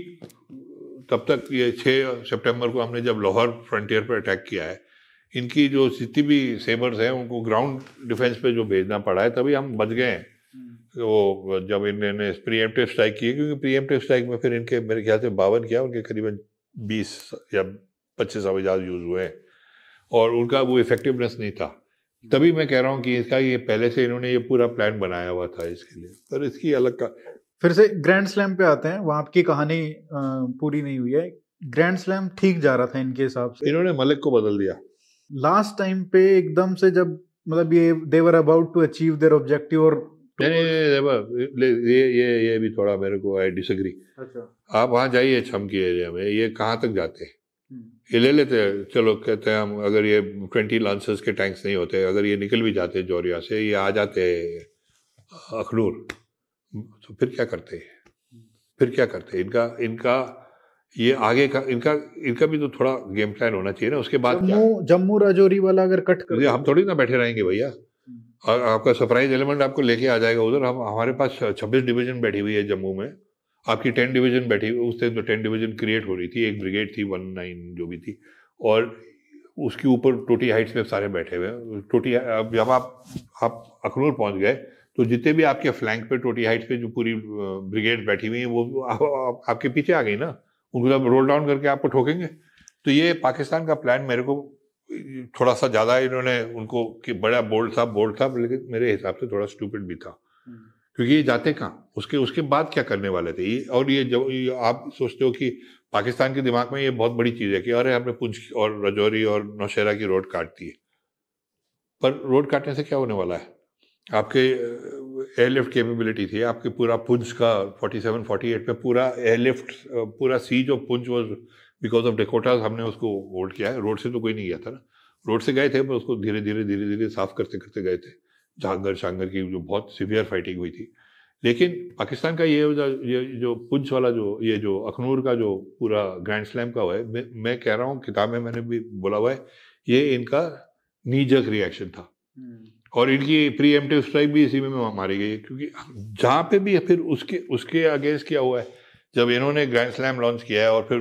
तब तक ये छः सितंबर को हमने जब लाहौर फ्रंटियर पर अटैक किया है इनकी जो जितनी भी सेबर्स हैं उनको ग्राउंड डिफेंस पे जो भेजना पड़ा है तभी हम बच गए हैं। वो जब इन्होंने प्रीएम्प्टिव स्ट्राइक की क्योंकि प्रीएम्प्टिव स्ट्राइक में फिर इनके मेरे ख्याल से बावन किया उनके करीबन बीस या पच्चीस हवाई जहाज़ यूज़ हुए और उनका वो इफेक्टिवनेस नहीं था। तभी मैं कह रहा हूँ कि इसका ये पहले से इन्होंने ये पूरा प्लान बनाया हुआ था इसके लिए। पर इसकी अलग का फिर से ग्रैंड स्लैम पे आते हैं। वहाँ की कहानी पूरी नहीं हुई है। ग्रैंड स्लैम ठीक जा रहा था इनके हिसाब से। इन्होंने मलिक को बदल दिया। लास्ट टाइम पे एकदम से जब मतलब ये they were about to achieve their objective और नहीं नहीं ये ये ये भी थोड़ा मेरे को आई डिसग्री अच्छा। आप वहाँ जाइए छम की एरिया में ये कहाँ तक जाते हैं? हम्म। ये ले लेते हैं चलो कहते हैं हम अगर ये ट्वेंटी लांसर्स के टैंक्स नहीं होते अगर ये निकल भी जाते जोरिया से ये आ जाते अखनूर तो फिर क्या करते हैं? फिर क्या करते हैं? इनका इनका ये आगे का इनका इनका भी तो थोड़ा गेम प्लान होना चाहिए ना उसके बाद जम्मू जम्मू राजौरी वाला अगर कट कर हम थोड़ी ना बैठे रहेंगे भैया। और आपका सरप्राइज़ एलिमेंट आपको लेके आ जाएगा उधर। हम हमारे पास छब्बीस डिवीज़न बैठी हुई है जम्मू में। आपकी टेन डिवीज़न बैठी हुई उस टाइम तो टेन डिवीज़न क्रिएट हो रही थी। एक ब्रिगेड थी वन नाइन जो भी थी। और उसके ऊपर टोटी हाइट्स में सारे बैठे हुए टोटी अब जब आप आप अखनूर पहुँच गए तो जितने भी आपके फ्लैंक पे टोटी हाइट्स पे जो पूरी ब्रिगेड बैठी हुई है वो आ, आ, आपके पीछे आ गई ना? उनको जब रोल डाउन करके आपको ठोकेंगे। तो ये पाकिस्तान का प्लान मेरे को थोड़ा सा ज़्यादा इन्होंने उनको कि बड़ा बोल्ड था बोल्ड था लेकिन मेरे हिसाब से थोड़ा स्टूपिड भी था। हम्म। क्योंकि ये जाते कहाँ? उसके उसके बाद क्या करने वाले थे? ये और ये जब ये आप सोचते हो कि पाकिस्तान के दिमाग में ये बहुत बड़ी चीज़ है कि अरे हमने पुंछ और रजौरी और नौशहरा की रोड काट दी है। पर रोड काटने से क्या होने वाला है? आपके एयरलिफ्ट कैपेबिलिटी थी आपके पूरा पुंछ का 47 48 पे पूरा एयरलिफ्ट पूरा सी जो Poonch was because of Dakotas हमने उसको होल्ड किया है। रोड से तो कोई नहीं गया था ना। रोड से गए थे पर उसको धीरे धीरे धीरे धीरे साफ़ करते करते गए थे। झांगर शांगर की जो बहुत सीवियर फाइटिंग हुई थी। लेकिन पाकिस्तान का ये ये जो पुंछ वाला जो ये जो अखनूर का जो पूरा ग्रैंड स्लैम का हुआ है मैं, मैं कह रहा हूँ किताब में मैंने भी बोला हुआ है ये इनका नीजक रिएक्शन था। हम्म। और इनकी प्री एम्प्टिव स्ट्राइक भी इसी में मारी गई है क्योंकि जहाँ पे भी फिर उसके उसके अगेंस्ट क्या हुआ है? जब इन्होंने ग्रैंड स्लैम लॉन्च किया है और फिर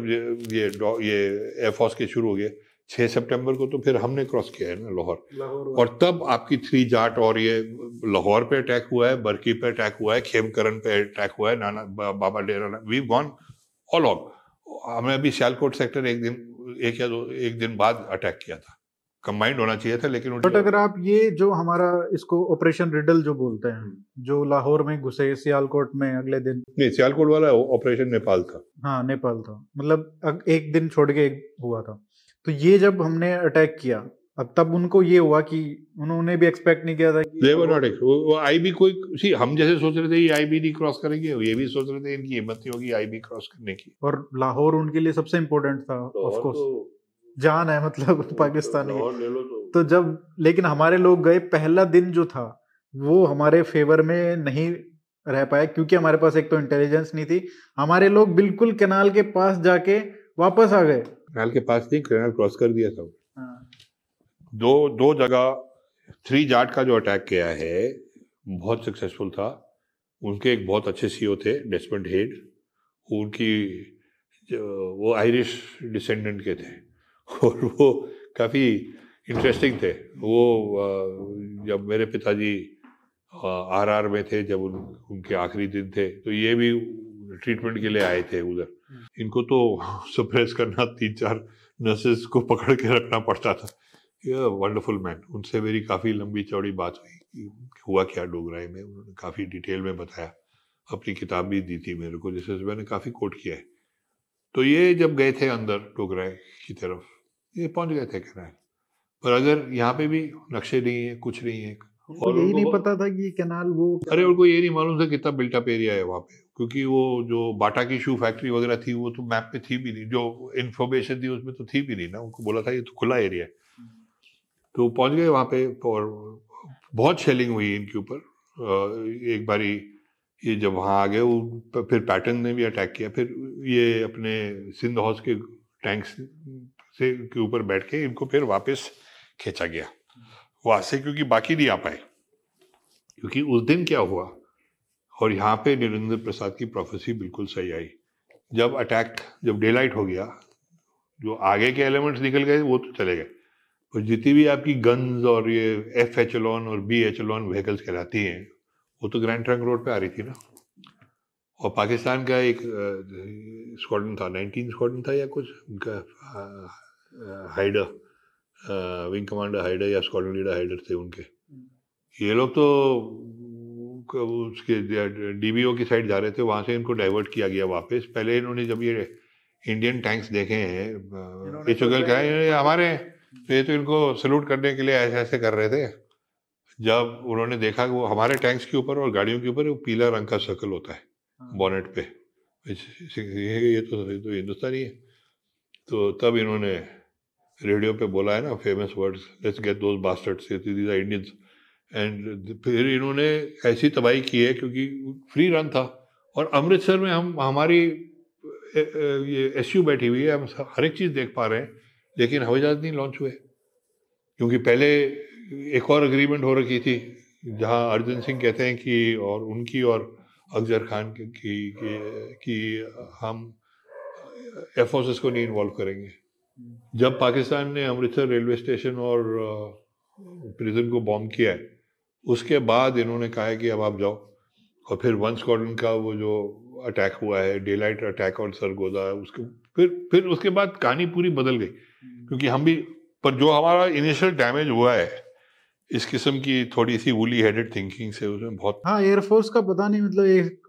ये ये एयरफोर्स के शुरू हो गए छः सितंबर को तो फिर हमने क्रॉस किया है ना लाहौर। और तब आपकी थ्री जाट और ये लाहौर पे अटैक हुआ है बर्की पे अटैक हुआ है खेमकरण पे अटैक हुआ है नाना Baba Dera we gone all all हमने अभी सियालकोट सेक्टर एक दिन एक या दो एक दिन बाद अटैक किया था। कंबाइंड होना चाहिए था लेकिन बट अगर आप ये जो हमारा इसको ऑपरेशन रिडल जो बोलते हैं। जो लाहौर में घुसे सियालकोट में अगले दिन। नहीं सियालकोट वाला ऑपरेशन नेपाल था। हाँ नेपाल था। मतलब एक दिन छोड़ के हुआ था। तो ये जब हमने अटैक किया अब तब उनको ये हुआ कि उन्होंने भी एक्सपेक्ट नहीं किया था कि दे वर नॉट वो आईबी कोई सी हम जैसे सोच रहे थे ये आईबी नहीं क्रॉस करेंगे ये भी सोच रहे थे इनकी हिम्मत नहीं होगी आईबी क्रॉस करने की। और लाहौर उनके लिए सबसे इम्पोर्टेंट था ऑफ़ कोर्स जान है मतलब पाकिस्तानी तो। तो जब लेकिन हमारे लोग गए पहला दिन जो था वो हमारे फेवर में नहीं रह पाया क्योंकि हमारे पास एक तो इंटेलिजेंस नहीं थी। हमारे लोग बिल्कुल कैनाल के पास जाके वापस आ गए। कैनाल के पास नहीं कैनाल क्रॉस कर दिया था हाँ, दो दो जगह थ्री जाट का जो अटैक किया है बहुत सक्सेसफुल था। उनके एक बहुत अच्छे सीईओ थे डेस्मंड हेड उनकी वो आयरिश डिसेंडेंट के थे। और वो काफ़ी इंटरेस्टिंग थे। वो जब मेरे पिताजी आर आर में थे जब उन, उनके आखिरी दिन थे तो ये भी ट्रीटमेंट के लिए आए थे उधर। इनको तो सप्रेस करना तीन चार नर्सेस को पकड़ के रखना पड़ता था। ये वंडरफुल मैन उनसे मेरी काफ़ी लंबी चौड़ी बात हुई हुआ क्या डोगराई में। उन्होंने काफ़ी डिटेल में बताया। अपनी किताब भी दी थी मेरे को जिसे मैंने काफ़ी कोट किया है। तो ये जब गए थे अंदर डोगराई की तरफ़ ये पहुँच गए थे कैनाल पर अगर यहाँ पे भी नक्शे नहीं है कुछ नहीं है और यही नहीं पता था कि ये कैनाल वो अरे उनको ये नहीं मालूम था कितना बिल्टअप एरिया है वहाँ पे क्योंकि वो जो बाटा की शू फैक्ट्री वगैरह थी वो तो मैप पे थी भी नहीं जो इन्फॉर्मेशन थी उसमें तो थी भी नहीं ना उनको बोला था ये तो खुला एरिया है। तो पहुँच गए वहाँ पे और बहुत शेलिंग हुई इनके ऊपर। एक बारी ये जब वहाँ आ गए वो फिर पैटर्न ने भी अटैक किया फिर ये अपने सिंध हाउस के टैंक्स से के ऊपर बैठ के इनको फिर वापस खींचा गया। वहाँ से क्योंकि बाकी नहीं आ पाए, क्योंकि उस दिन क्या हुआ, और यहाँ पे नरेंद्र प्रसाद की प्रोफेसी बिल्कुल सही आई। जब अटैक जब डे लाइट हो गया, जो आगे के एलिमेंट्स निकल गए, वो तो चले गए। और जितनी भी आपकी गन्स और ये एफ़ एचलॉन और बी एचलॉन व्हीकल्स कहलाती हैं, वो तो ग्रैंड ट्रंक रोड पे आ रही थी ना। और पाकिस्तान का एक स्क्वाड्रन था 19 स्क्वाड्रन था या कुछ? उनका हाइडर विंग कमांडर हाइडर या स्क्वाड्रन लीडर हाइडर थे उनके। ये लोग तो उसके डीबीओ की साइड जा रहे थे वहाँ से इनको डाइवर्ट किया गया वापस। पहले इन्होंने जब ये इंडियन टैंक्स देखे हैं ये चुगल तो कहा हमारे तो ये तो इनको सल्यूट करने के लिए ऐसे ऐसे कर रहे थे। जब उन्होंने देखा कि वो हमारे टैंक्स के ऊपर और गाड़ियों के ऊपर वो पीला रंग का सर्कल होता हाँ। बॉनेट पे। ये तो तो हिंदुस्तानी है। तो तब इन्होंने रेडियो पे बोला है ना famous words let's get those bastards these are Indians and फिर इन्होंने ऐसी तबाही की है क्योंकि फ्री रन था। और अमृतसर में हम, हमारी ये एसयू बैठी हुई है, हम हर एक चीज़ देख पा रहे हैं, लेकिन हवाई जहाज़ नहीं लॉन्च हुए। क्योंकि पहले एक और अग्रीमेंट हो रखी थी, जहाँ अर्जुन सिंह कहते हैं कि, और उनकी और अफजर खान की कि, कि, हम एफोर्सेस को नहीं इन्वॉल्व करेंगे। जब पाकिस्तान ने अमृतसर रेलवे स्टेशन और प्रिजन को बॉम्ब किया है उसके बाद इन्होंने कहा है कि अब आप जाओ। और फिर वन स्क्वाड्रन का वो जो अटैक हुआ है डे लाइट अटैक और सरगोदा उसके फिर फिर उसके बाद कहानी पूरी बदल गई। क्योंकि हम भी पर जो हमारा इनिशियल डैमेज हुआ है इस किस्म की थोड़ी सी वुली हेडेड थिंकिंग से उसमें बहुत हाँ एयरफोर्स का पता नहीं मतलब एक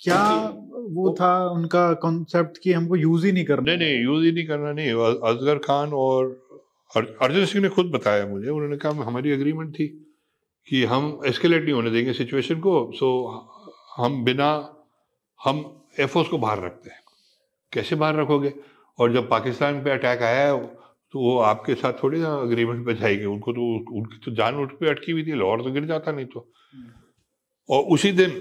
क्या वो था उनका कॉन्सेप्ट कि हमको यूज़ ही नहीं करना। नहीं नहीं यूज़ ही नहीं करना नहीं अ- असगर खान और अर- अर्जुन सिंह ने खुद बताया मुझे उन्होंने कहा हमारी अग्रीमेंट थी कि हम एस्केलेट नहीं होने देंगे सिचुएशन को सो हम बिना हम एयरफोर्स को बाहर रखते हैं। कैसे बाहर रखोगे? और जब पाकिस्तान पे अटैक आया है तो वो आपके साथ थोड़ी ना अग्रीमेंट पे जाएँगे। उनको तो उनकी तो जान उठ पे अटकी हुई थी लाहौर तो गिर जाता नहीं तो। और उसी दिन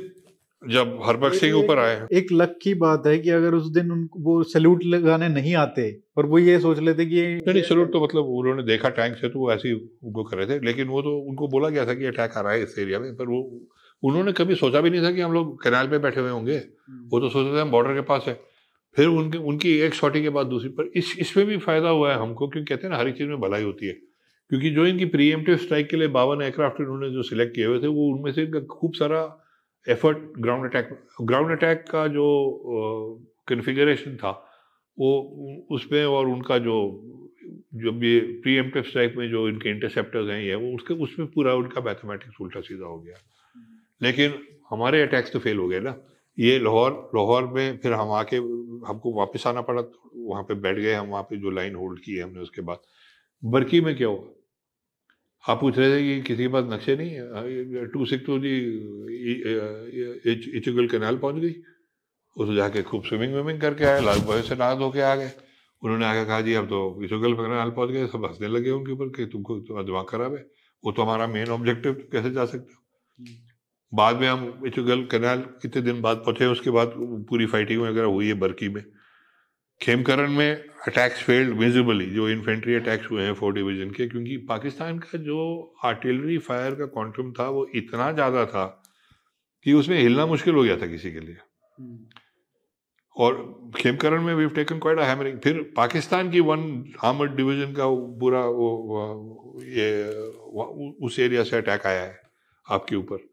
जब हरबख्श सिंह ऊपर आए। एक लक की बात है कि अगर उस दिन उनको वो सैल्यूट लगाने नहीं आते और वो ये सोच लेते कि नहीं नहीं सलूट तो मतलब उन्होंने देखा टैंक से तो वो ऐसे ही उनको कर रहे थे लेकिन वो तो उनको बोला गया था कि अटैक आ रहा है इस एरिया में पर वो उन्होंने कभी सोचा भी नहीं था कि हम लोग कैनाल पे बैठे हुए होंगे। वो तो सोचते थे हम बॉर्डर के पास है। फिर उनके, उनकी एक शॉटी के बाद दूसरी, पर इस, इसमें भी फ़ायदा हुआ है हमको, क्योंकि कहते हैं ना, हर चीज़ में भलाई होती है। क्योंकि जो इनकी प्रीएमटिव स्ट्राइक के लिए बावन एयरक्राफ्ट इन्होंने जो सिलेक्ट किए हुए थे, वो उनमें से इनका खूब सारा effort ground attack ground attack का जो कन्फिगरेशन था, वो उसमें और उनका जो जब ये प्रीएम्प्टिव स्ट्राइक में जो इनके इंटरसेप्टर्स हैं, ये वो उसके, उसमें पूरा उनका मैथमेटिक्स उल्टा सीधा हो गया। लेकिन हमारे अटैक्स तो फेल हो गए ना। ये लाहौर लाहौर में फिर हम आके हमको वापस आना पड़ा तो वहाँ पे बैठ गए, हम वहाँ पे जो लाइन होल्ड की है हमने उसके बाद। बर्की में क्या हुआ? आप पूछ रहे थे कि किसी के पास नक्शे नहीं है? Two six two G Ichhogil canal पहुँच गई। उस जाके खूब स्विमिंग विमिंग करके आए, लाल बहे से नहा धो के आ गए। उन्होंने आगे कहा, जी, अब तो इचुगल कैनाल पहुँच गए, सब हंसने लगे उनके ऊपर कि तुमको तुम्हारा दिमाग खराब है। वो तो हमारा मेन ऑब्जेक्टिव कैसे जा सकते हो? बाद में हम इचुगल कैनाल कितने दिन बाद पहुँचे उसके बाद पूरी फाइटिंग वगैरह हुई है बर्की में। खेमकरण में अटैक्स फेल्ड विजिबली जो इन्फेंट्री अटैक्स हुए हैं फोर डिवीज़न के क्योंकि पाकिस्तान का जो आर्टिलरी फायर का क्वांटम था वो इतना ज़्यादा था कि उसमें हिलना मुश्किल हो गया था किसी के लिए। और खेमकरण में वी टेकन क्वाइट हैमरिंग फिर पाकिस्तान की वन आर्मर्ड डिवीज़न का पूरा वो, वो ये वो, उस एरिया से अटैक आया है आपके ऊपर।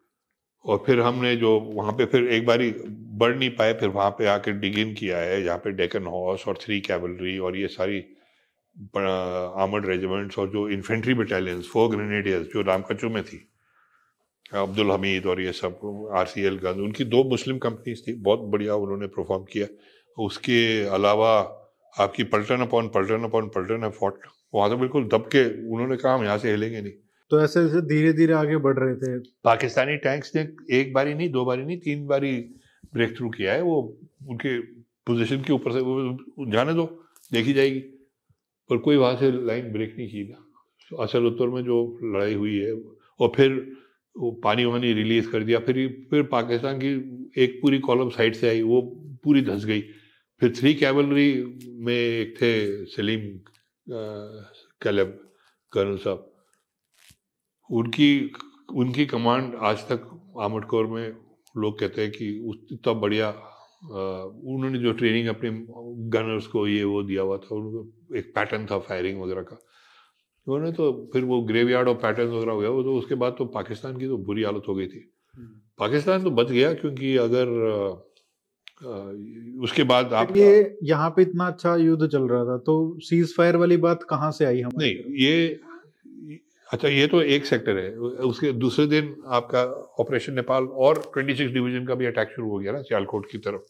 और फिर हमने जो वहाँ पे फिर एक बारी बढ़ नहीं पाए, फिर वहाँ पे आके डिगिन किया है, यहाँ पे डेकन हॉर्स और थ्री कैवलरी और ये सारी आर्मर्ड रेजिमेंट्स और जो इन्फेंट्री बटालियंस, फोर ग्रेनेडियर्स जो रामकचू में थी, अब्दुल हमीद और ये सब आर सी एल गंज उनकी दो मुस्लिम कंपनीज़ थी, बहुत बढ़िया उन्होंने परफॉर्म किया। उसके अलावा आपकी पल्टन अपॉन पल्टन अपॉन पल्टन है फोर्ट वहाँ तो बिल्कुल दब के उन्होंने कहा हम यहाँ से हिलेंगे नहीं। तो ऐसे ऐसे धीरे धीरे आगे बढ़ रहे थे। पाकिस्तानी टैंक्स ने एक बारी नहीं, दो बारी नहीं, तीन बारी ब्रेक थ्रू किया है। वो उनके पोजीशन के ऊपर से, वो जाने दो, देखी जाएगी। पर कोई वहाँ से लाइन ब्रेक नहीं की ना। असल उत्तर में जो लड़ाई हुई है, और फिर वो पानी वानी रिलीज़ कर दिया, फिर फिर पाकिस्तान की एक पूरी कॉलम साइड से आई, वो पूरी धंस गई। फिर थ्री कैवलरी में एक थे सलीम कैलब कर्नल साहब। उनकी उनकी कमांड आज तक आमद कोर में लोग कहते हैं कि इतना बढ़िया उन्होंने जो ट्रेनिंग अपने गनर्स को ये वो दिया हुआ था उनको एक पैटर्न था फायरिंग वगैरह का। उन्होंने तो फिर वो ग्रेवयार्ड और पैटर्न वगैरह हो गया वो तो उसके बाद तो पाकिस्तान की तो बुरी हालत हो गई थी। हम्म। पाकिस्तान तो बच गया क्योंकि अगर उसके बाद आप ये यहाँ पे इतना अच्छा युद्ध चल रहा था तो सीज फायर वाली बात कहाँ से आई हम नहीं ये अच्छा ये तो एक सेक्टर है। उसके दूसरे दिन आपका ऑपरेशन नेपाल और 26 डिवीज़न का भी अटैक शुरू हो गया ना सियालकोट की तरफ़।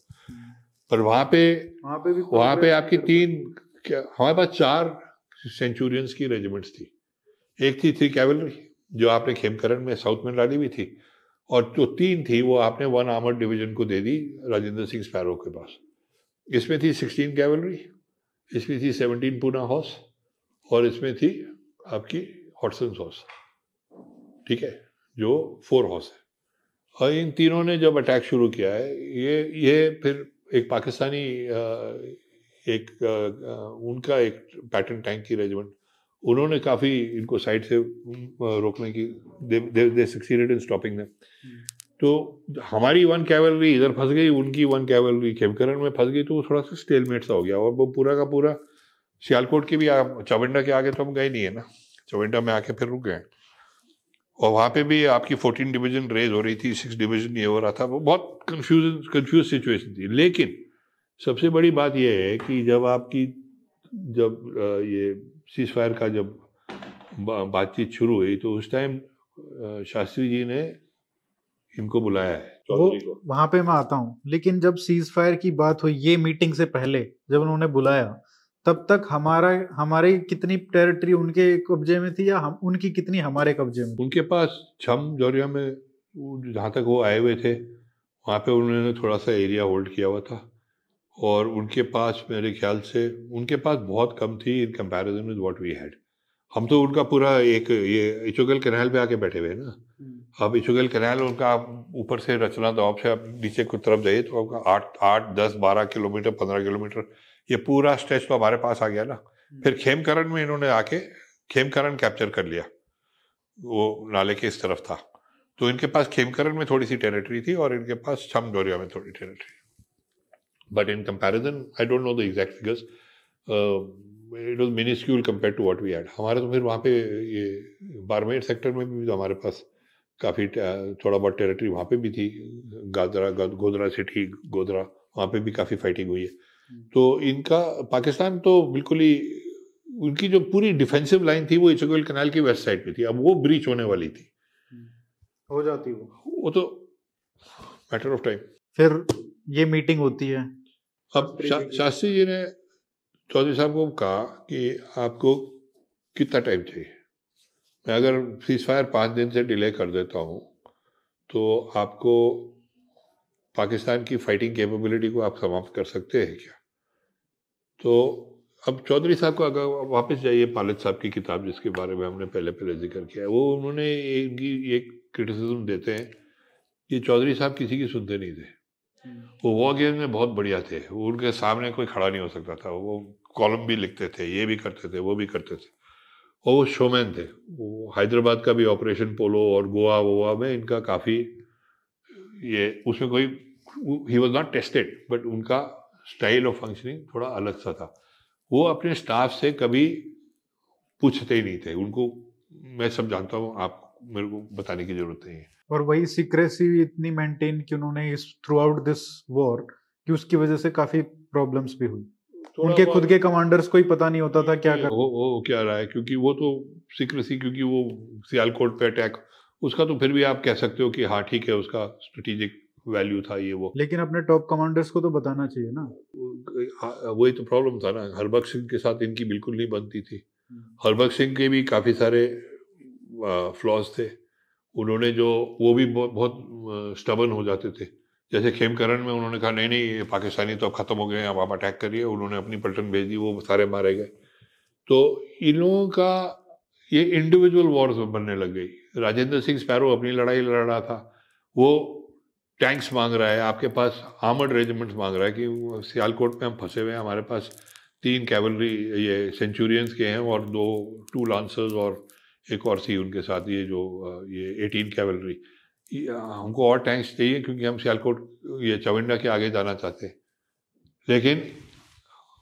पर वहाँ पे वहाँ पे भी वहाँ पे आपकी तीन हमारे पास चार सेंचुरियंस की रेजिमेंट्स थी। एक थी थ्री कैवलरी जो आपने खेमकरण में साउथ में डाली हुई थी। और जो तीन थी वो आपने वन आर्मर डिवीज़न को दे दी राजेंद्र सिंह स्पैरो के पास। इसमें थी सिक्सटीन कैवलरी इसमें थी सेवनटीन पूना हाउस और इसमें थी आपकी हॉटसन हॉर्स ठीक है? जो फोर हॉर्स है। और इन तीनों ने जब अटैक शुरू किया है, ये ये फिर एक पाकिस्तानी एक उनका एक पैटर्न टैंक की रेजिमेंट उन्होंने काफ़ी इनको साइड से रोकने की they they succeeded in stopping them तो हमारी वन कैवलरी इधर फंस गई, उनकी वन कैवलरी खेमकरण में फंस गई तो वो थोड़ा सा स्टेलमेट सा हो गया। और वो पूरा का पूरा सियालकोट के भी चवंडा के आगे तो हम गए नहीं है ना। चवेंटा में आके फिर रुक गए। और वहाँ पे भी आपकी फोर्टीन डिवीज़न रेज हो रही थी सिक्स डिवीज़न ये हो रहा था वो बहुत कंफ्यूज कंफ्यूज सिचुएशन थी। लेकिन सबसे बड़ी बात यह है कि जब आपकी जब ये सीज फायर का जब बातचीत शुरू हुई तो उस टाइम शास्त्री जी ने इनको बुलाया है वो वहाँ पे मैं आता हूँ। लेकिन जब सीज फायर की बात हुई ये मीटिंग से पहले जब उन्होंने बुलाया तब तक हमारा हमारी कितनी टेरिटरी उनके कब्जे में थी या हम उनकी कितनी हमारे कब्जे में उनके पास छम जौरिया में जहाँ तक वो आए हुए थे वहाँ पे उन्होंने थोड़ा सा एरिया होल्ड किया हुआ था। और उनके पास मेरे ख्याल से उनके पास बहुत कम थी in comparison with what we had हम तो उनका पूरा एक ये इचुगल कैनाल पे आके बैठे हुए ना। हम्म। अब इचुगल कैनाल उनका ऊपर से रचना दबाव से आप नीचे की तरफ़ जाइए तो आपका आठ आठ दस बारह किलोमीटर पंद्रह किलोमीटर ये पूरा स्ट्रेच तो हमारे पास आ गया ना। हम्म। फिर खेमकरण में इन्होंने आके खेमकरण कैप्चर कर लिया। वो नाले के इस तरफ़ था। तो इनके पास खेमकरण में थोड़ी सी टेरिटरी थी और इनके पास छम डोरिया में थोड़ी territory but in comparison I don't know the exact figures it was minuscule compare to what we had हमारे तो फिर वहाँ पे ये बारमेर सेक्टर में भी तो हमारे पास काफ़ी थोड़ा बहुत टेरिटरी वहाँ पे भी थी। गादरा गोदरा सिटी गोदरा वहाँ पे भी काफ़ी फाइटिंग हुई है। तो इनका पाकिस्तान तो बिल्कुल ही उनकी जो पूरी डिफेंसिव लाइन थी वो इचगोल कनाल की वेस्ट साइड पे थी। अब वो ब्रीच होने वाली थी। हो जाती वो। वो तो मैटर ऑफ़ टाइम फिर ये मीटिंग होती है। अब शा, शास्त्री जी ने चौधरी साहब को कहा कि आपको कितना टाइम चाहिए? मैं अगर सीज फायर पाँच दिन से डिले कर देता हूँ तो आपको पाकिस्तान की फाइटिंग कैपेबिलिटी को आप समाप्त कर सकते हैं क्या? तो अब चौधरी साहब को अगर वापस जाइए पालित साहब की किताब जिसके बारे में हमने पहले पहले ज़िक्र किया है वो उन्होंने इनकी एक क्रिटिसिज्म देते हैं कि चौधरी साहब किसी की सुनते नहीं थे। वो वॉर गेम में बहुत बढ़िया थे। उनके सामने कोई खड़ा नहीं हो सकता था। वो कॉलम भी लिखते थे ये भी करते थे वो भी करते थे। और वो शोमैन थे। वो हैदराबाद का भी ऑपरेशन पोलो और गोवा वोवा में इनका काफ़ी ये उसमें कोई he was not tested but उनका स्टाइल ऑफ़ फंक्शनिंग थोड़ा अलग सा था। वो अपने स्टाफ से कभी पूछते ही नहीं थे। उनको मैं सब जानता हूँ आप मेरे को बताने की ज़रूरत नहीं है। और वही सीक्रेसी इतनी मेंटेन की उन्होंने इस थ्रू आउट दिस वॉर कि उसकी वजह से काफ़ी प्रॉब्लम्स भी हुई। उनके खुद के कमांडर्स को ही पता नहीं होता था क्या कर वो, वो क्या रहा है? क्योंकि वो तो सीक्रेसी क्योंकि वो सियालकोट पे अटैक उसका तो फिर भी आप कह सकते हो कि हाँ ठीक है उसका स्ट्रेटेजिक वैल्यू था ये वो। लेकिन अपने टॉप कमांडर्स को तो बताना चाहिए ना। वही तो प्रॉब्लम था ना। हरबख्श सिंह के साथ इनकी बिल्कुल नहीं बनती थी। हम्म। हरबख्श सिंह के भी काफ़ी सारे फ्लॉज थे। उन्होंने जो वो भी बहुत स्टबन हो जाते थे। जैसे खेमकरण में उन्होंने कहा नहीं नहीं ये पाकिस्तानी तो अब ख़त्म हो गए अब आप अटैक करिए। उन्होंने अपनी पलटन भेज दी वो सारे मारे गए। तो इन लोगों का ये इंडिविजुअल वॉर्स बनने लग गई। राजेंद्र सिंह स्पैरो अपनी लड़ाई लड़ रहा था। वो टैंक्स मांग रहा है, आपके पास आर्मर्ड रेजिमेंट्स मांग रहा है कि सियालकोट में हम फंसे हुए हैं, हमारे पास तीन कैवलरी ये सेंचुरियंस के हैं और दो टू लांसर्स और एक और थी उनके साथ, ये जो ये एटीन कैवलरी हमको और टैंक्स चाहिए क्योंकि हम सियालकोट ये चविंडा के आगे जाना चाहते हैं। लेकिन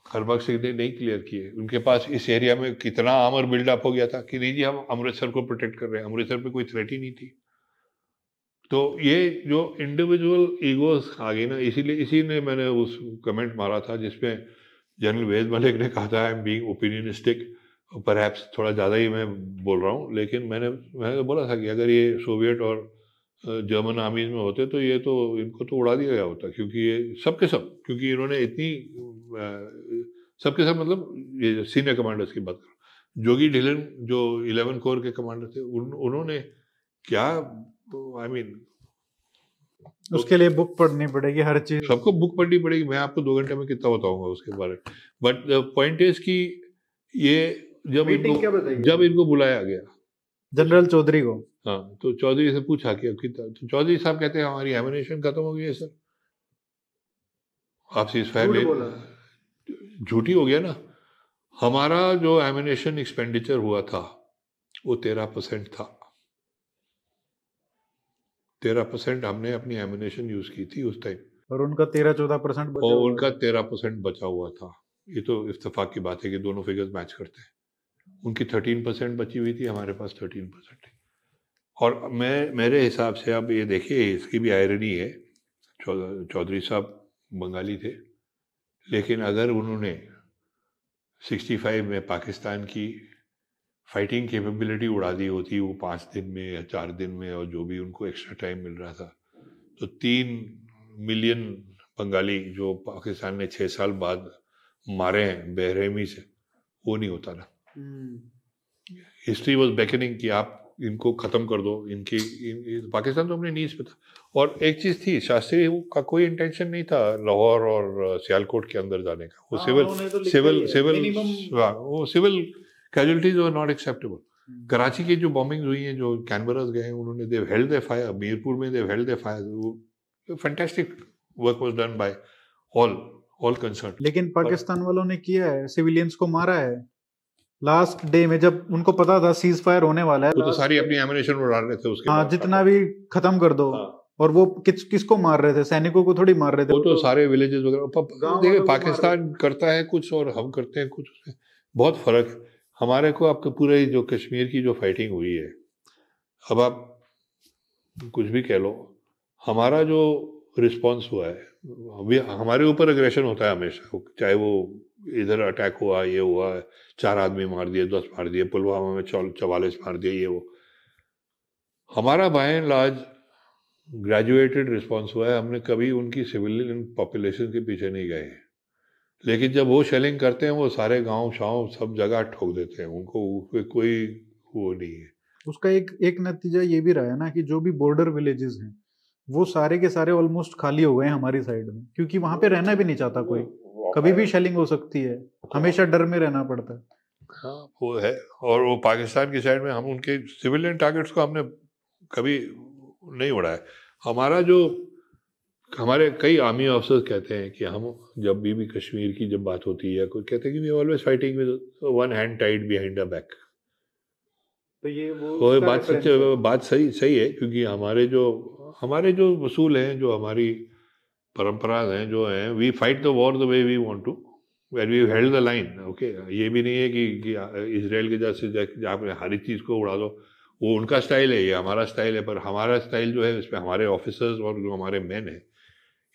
हरबख्श सिंह ने नहीं क्लियर किए। उनके पास इस एरिया में कितना आमर बिल्डअप हो गया था कि नहीं जी, हम अमृतसर को प्रोटेक्ट कर रहे हैं। अमृतसर पे कोई थ्रेट ही नहीं थी। तो ये जो इंडिविजुअल ईगोस आ गई ना इसीलिए इसी ने मैंने उस कमेंट मारा था जिसमें जनरल वेद मलिक ने कहा था आई एम बीइंग ओपिनियनिस्टिक पर थोड़ा ज़्यादा ही मैं बोल रहा हूँ लेकिन मैंने मैंने बोला था कि अगर ये सोवियत और जर्मन आर्मीज में होते तो ये तो इनको तो उड़ा दिया गया होता क्योंकि ये सब के सब क्योंकि इन्होंने इतनी सब के सब मतलब ये सीनियर कमांडर्स की बात कर जोगी ढिलन जो इलेवन कोर के कमांडर थे उन, उन्होंने क्या आई I मीन mean, उसके लिए बुक पढ़नी पड़ेगी हर चीज़। सबको बुक पढ़नी पड़ेगी। मैं आपको दो घंटे में कितना बताऊँगा उसके बारे में। बट पॉइंट इज़ कि ये जब इनको जब इनको बुलाया गया। जनरल चौधरी को। हाँ तो चौधरी से पूछा कि कितना तो चौधरी साहब कहते हैं हमारी एमिनेशन खत्म हो गई है सर आप सीज झूठी हो गया ना। हमारा जो एमिनेशन एक्सपेंडिचर हुआ था वो तेरह परसेंट था। तेरह परसेंट हमने अपनी एमिनेशन यूज़ की थी उस टाइम और उनका तेरह चौदह परसेंट और उनका तेरह परसेंट बचा हुआ था। ये तो इतफाक की बात है कि दोनों फिगर्स मैच करते हैं। उनकी थर्टीन परसेंट बची हुई थी हमारे पास थर्टीन परसेंट और मैं मेरे हिसाब से अब ये देखिए इसकी भी आयरनी है चौधरी साहब बंगाली थे लेकिन अगर उन्होंने 65 में पाकिस्तान की फाइटिंग कैपेबिलिटी उड़ा दी होती वो पाँच दिन में या चार दिन में और जो भी उनको एक्स्ट्रा टाइम मिल रहा था। तो तीन मिलियन बंगाली जो पाकिस्तान ने छः साल बाद मारे हैं बेरहमी से वो नहीं होता ना। हिस्ट्री वॉज़ बैकनिंग कि आप इनको खत्म कर दो इनकी इन, पाकिस्तान तो अपने नीज पे था। और एक चीज़ थी शास्त्री का कोई इंटेंशन नहीं था लाहौर और सियालकोट के अंदर जाने का। वो सिविल तो सिविल सिविल हाँ, वो civil casualties were not acceptable Karachi की जो बॉम्बिंग हुई हैं जो कैनबरस गए उन्होंने they've held their fire Mirpur में they've held their fire fantastic work was done by all all concern लेकिन पाकिस्तान वालों ने किया है सिविलियंस को मारा है। लास्ट डे में जब उनको पता था सीज फायर होने वाला है तो तो सारी अपनी एमिनेशन उड़ा रहे थे उसके हाँ जितना भी खत्म कर दो हाँ। और वो किस किसको मार रहे थे? सैनिकों को थोड़ी मार रहे थे। वो तो सारे विलेजेस वगैरह देखिए पाकिस्तान करता है कुछ और हम करते हैं कुछ। बहुत फ़र्क हमारे को आपके पूरे जो कश्मीर की जो फाइटिंग हुई है, अब आप कुछ भी कह लो, हमारा जो रिस्पॉन्स हुआ है हमारे ऊपर अग्रेशन होता है हमेशा, चाहे वो इधर अटैक हुआ, ये हुआ, चार आदमी मार दिए, दस मार दिए, पुलवामा में चवालीस मार दिए, ये वो। हमारा by and large graduated response हुआ है, हमने कभी उनकी सिविलियन पॉपुलेशन के पीछे नहीं गए लेकिन जब वो शेलिंग करते हैं वो सारे गाँव शाव सब जगह ठोक देते हैं। उनको कोई वो नहीं है। उसका एक एक नतीजा ये भी रहा है ना कि जो भी बॉर्डर विलेजेस हैं वो सारे के सारे ऑलमोस्ट खाली हो गए हैं हमारी साइड में। क्योंकि वहाँ पे रहना भी नहीं चाहता कोई। कभी भी शेलिंग हो सकती है। हमेशा डर में रहना पड़ता है। हाँ वो है। और वो पाकिस्तान की साइड में हम उनके सिविलियन टारगेट्स को हमने कभी नहीं उड़ाया। हमारा जो हमारे कई आर्मी ऑफिसर्स कहते हैं कि हम जब भी भी कश्मीर की जब बात होती है कोई कहते हैं कि we always fighting with one hand tied behind a back तो ये वो वो बात सच बात सही सही है क्योंकि हमारे जो हमारे जो वसूल हैं जो हमारी परंपरा हैं जो हैं we fight the war the way we want to where we held the line okay ये भी नहीं है कि, कि इसराइल के जैसे आप हर एक चीज़ को उड़ा दो वो उनका स्टाइल है ये हमारा स्टाइल है पर हमारा स्टाइल जो है इसमें हमारे ऑफिसर्स और जो हमारे मैन हैं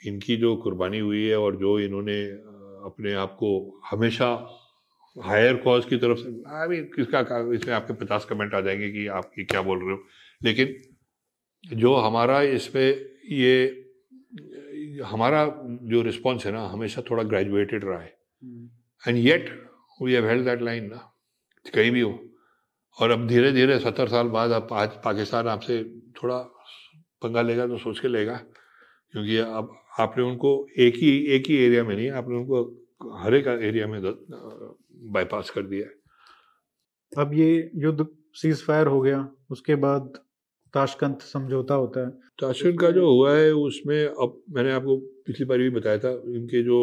इनकी जो कुर्बानी हुई है और जो इन्होंने अपने आप को हमेशा हायर कॉज की तरफ़ से अभी किसका इसमें आपके पचास कमेंट आ जाएँगे कि आप ये क्या बोल रहे हो। लेकिन जो हमारा इस पर ये हमारा जो रिस्पॉन्स है ना हमेशा थोड़ा ग्रेजुएटेड रहा है। And yet we have held that line ना कहीं भी हो। और अब धीरे धीरे सत्तर साल बाद अब आज पाकिस्तान आपसे थोड़ा पंगा लेगा तो सोच के लेगा। क्योंकि अब आपने उनको एक ही एक ही एरिया में नहीं आपने उनको हर एक एरिया में बाईपास कर दिया है। अब ये युद्ध सीज फायर हो गया उसके बाद ताशकंद समझौता होता है। ताशकंद का जो हुआ है उसमें अब मैंने आपको पिछली बार भी बताया था इनके जो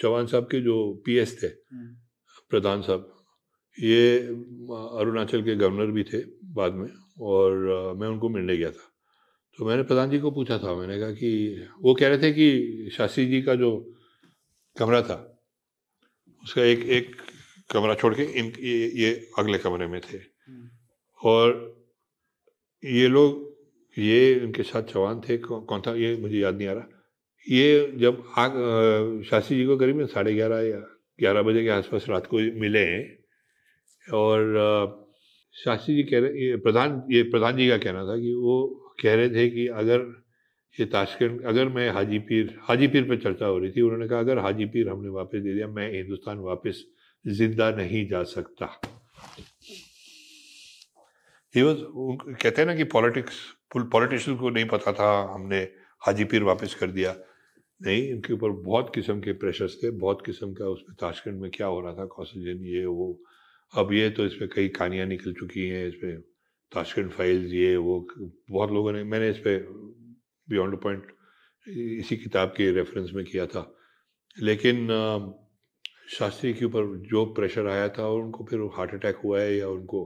चौहान साहब के जो पीएस थे हम्म। प्रधान साहब ये अरुणाचल के गवर्नर भी थे बाद में और मैं उनको मिलने गया था। तो मैंने प्रधान जी को पूछा था मैंने कहा कि वो कह रहे थे कि शास्त्री जी का जो कमरा था उसका एक एक कमरा छोड़ के इन ये, ये अगले कमरे में थे। और ये लोग ये इनके साथ जवान थे कौ, कौन था ये मुझे याद नहीं आ रहा ये जब आग शास्त्री जी को करीब साढ़े ग्यारह या ग्यारह बजे के आसपास रात को मिले हैं और शास्त्री जी कह रहे ये प्रधान ये प्रधान जी का कहना था कि वो कह रहे थे कि अगर ये ताशकंद, अगर मैं हाजी पीर हाजी पीर पर चर्चा हो रही थी, उन्होंने कहा, अगर हाजी पीर हमने वापस दे दिया, मैं हिंदुस्तान वापस ज़िंदा नहीं जा सकता. कहते हैं ना कि पॉलिटिक्स पॉलिटिशियन को नहीं पता था हमने हाजी पीर वापस कर दिया। नहीं, इनके ऊपर बहुत किस्म के प्रेशर्स थे, बहुत किस्म का उसमें ताशकंद में क्या हो रहा था कौशल ये, वो, अब ये तो इसमें कई कहानियाँ निकल चुकी हैं, इसमें ताशकंद फाइल्स ये वो बहुत लोगों ने, मैंने इस पर बियॉन्ड पॉइंट इसी किताब के रेफरेंस में किया था। लेकिन शास्त्री के ऊपर जो प्रेशर आया था और उनको फिर हार्ट अटैक हुआ है या उनको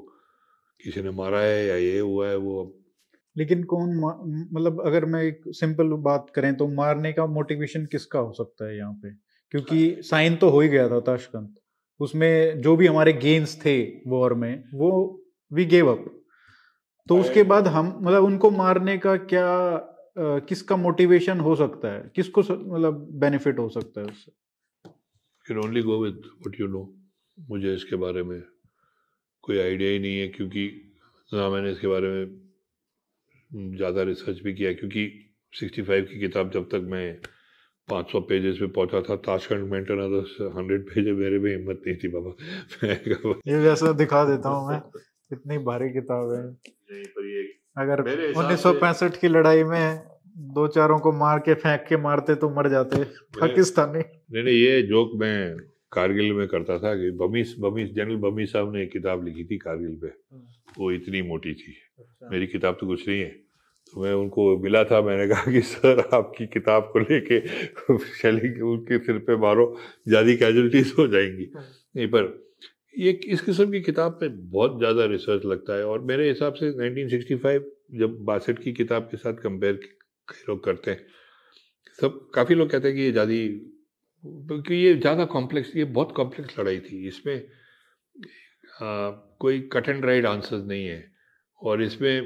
किसी ने मारा है या ये हुआ है, वो लेकिन कौन मतलब अगर मैं एक सिंपल बात करें तो मारने का मोटिवेशन किसका हो सकता है यहाँ पे? क्योंकि साइन तो हो ही गया था ताशकंद। उसमें जो भी हमारे गेन्स थे वॉर में, वो वी गेव अप तो उसके बाद हम मतलब उनको मारने का क्या आ, किसका मोटिवेशन हो सकता है? किसको मतलब बेनिफिट हो सकता है उससे? Can only go with what you know मुझे इसके बारे में कोई आइडिया ही नहीं है क्योंकि ना मैंने इसके बारे में ज़्यादा रिसर्च भी किया क्योंकि 65 की किताब जब तक मैं 500 पेजेस पे पहुँचा था ताशकंद मेंटेन तो हंड्रेड पेज मेरे में हिम्मत नहीं थी बाबा। ये वैसा दिखा देता हूँ मैं। इतनी भारी किताब है अगर उन्नीस सौ पैंसठ की लड़ाई में दो चारों को मार के फेंक के मारते तो मर जाते पाकिस्तानी नहीं नहीं ये जोक मैं कारगिल में करता था कि बमीस बमीस जनरल बमी साहब ने एक किताब लिखी थी कारगिल पे हाँ। वो इतनी मोटी थी अच्छा। मेरी किताब तो कुछ नहीं है तो मैं उनको मिला था मैंने कहा कि सर आपकी किताब को लेके शेलिंग उनके सिर पे मारो ज़्यादा कैजुअलिटीज हो जाएँगी हाँ। नहीं पर ये इस किस्म की किताब पे बहुत ज़्यादा रिसर्च लगता है और मेरे हिसाब से 1965 जब बासठ की किताब के साथ कंपेयर कई लोग करते हैं सब काफ़ी लोग कहते हैं कि ये ज़्यादा क्योंकि ये ज़्यादा कॉम्प्लेक्स ये बहुत कॉम्प्लेक्स लड़ाई थी। इसमें आ, कोई कट एंड राइड आंसर नहीं है और इसमें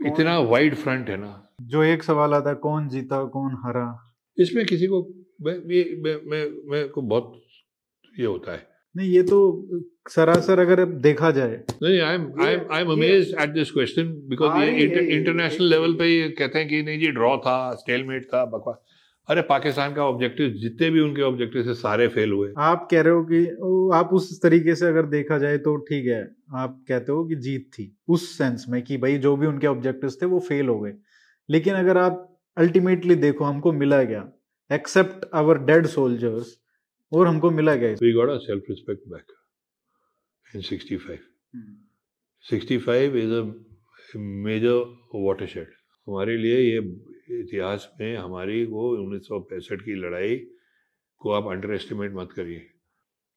इतना वाइड फ्रंट है ना। जो एक सवाल आता है कौन जीता कौन हरा? इसमें किसी को मैं ये मैं मैं, मैं को बहुत ये होता है। नहीं ये तो सरासर अगर देखा जाए। नहीं I am I am I am amazed at this question because ये इंटरनेशनल लेवल पे ये कहते हैं कि नहीं जी ड्रॉ था स्टेलमेट था बकवास। अरे पाकिस्तान का ऑब्जेक्टिव जितने भी उनके ऑब्जेक्टिव थे सारे फेल हुए। आप कह रहे हो कि आप उस तरीके से अगर देखा जाए तो ठीक है। आप कहते हो कि जीत थी उस सेंस में कि भाई जो भी उनके ऑब्जेक्टिव्स थे वो फेल हो गए। लेकिन अगर आप अल्टीमेटली देखो हमको मिला गया एक्सेप्ट आवर डेड सोल्जर्स और हमको मिला गया we got a self respect back in 65 65 is a major watershed हमारे लिए ये इतिहास में हमारी वो उन्नीस सौ पैंसठ की लड़ाई को आप अंडर एस्टिमेट मत करिए।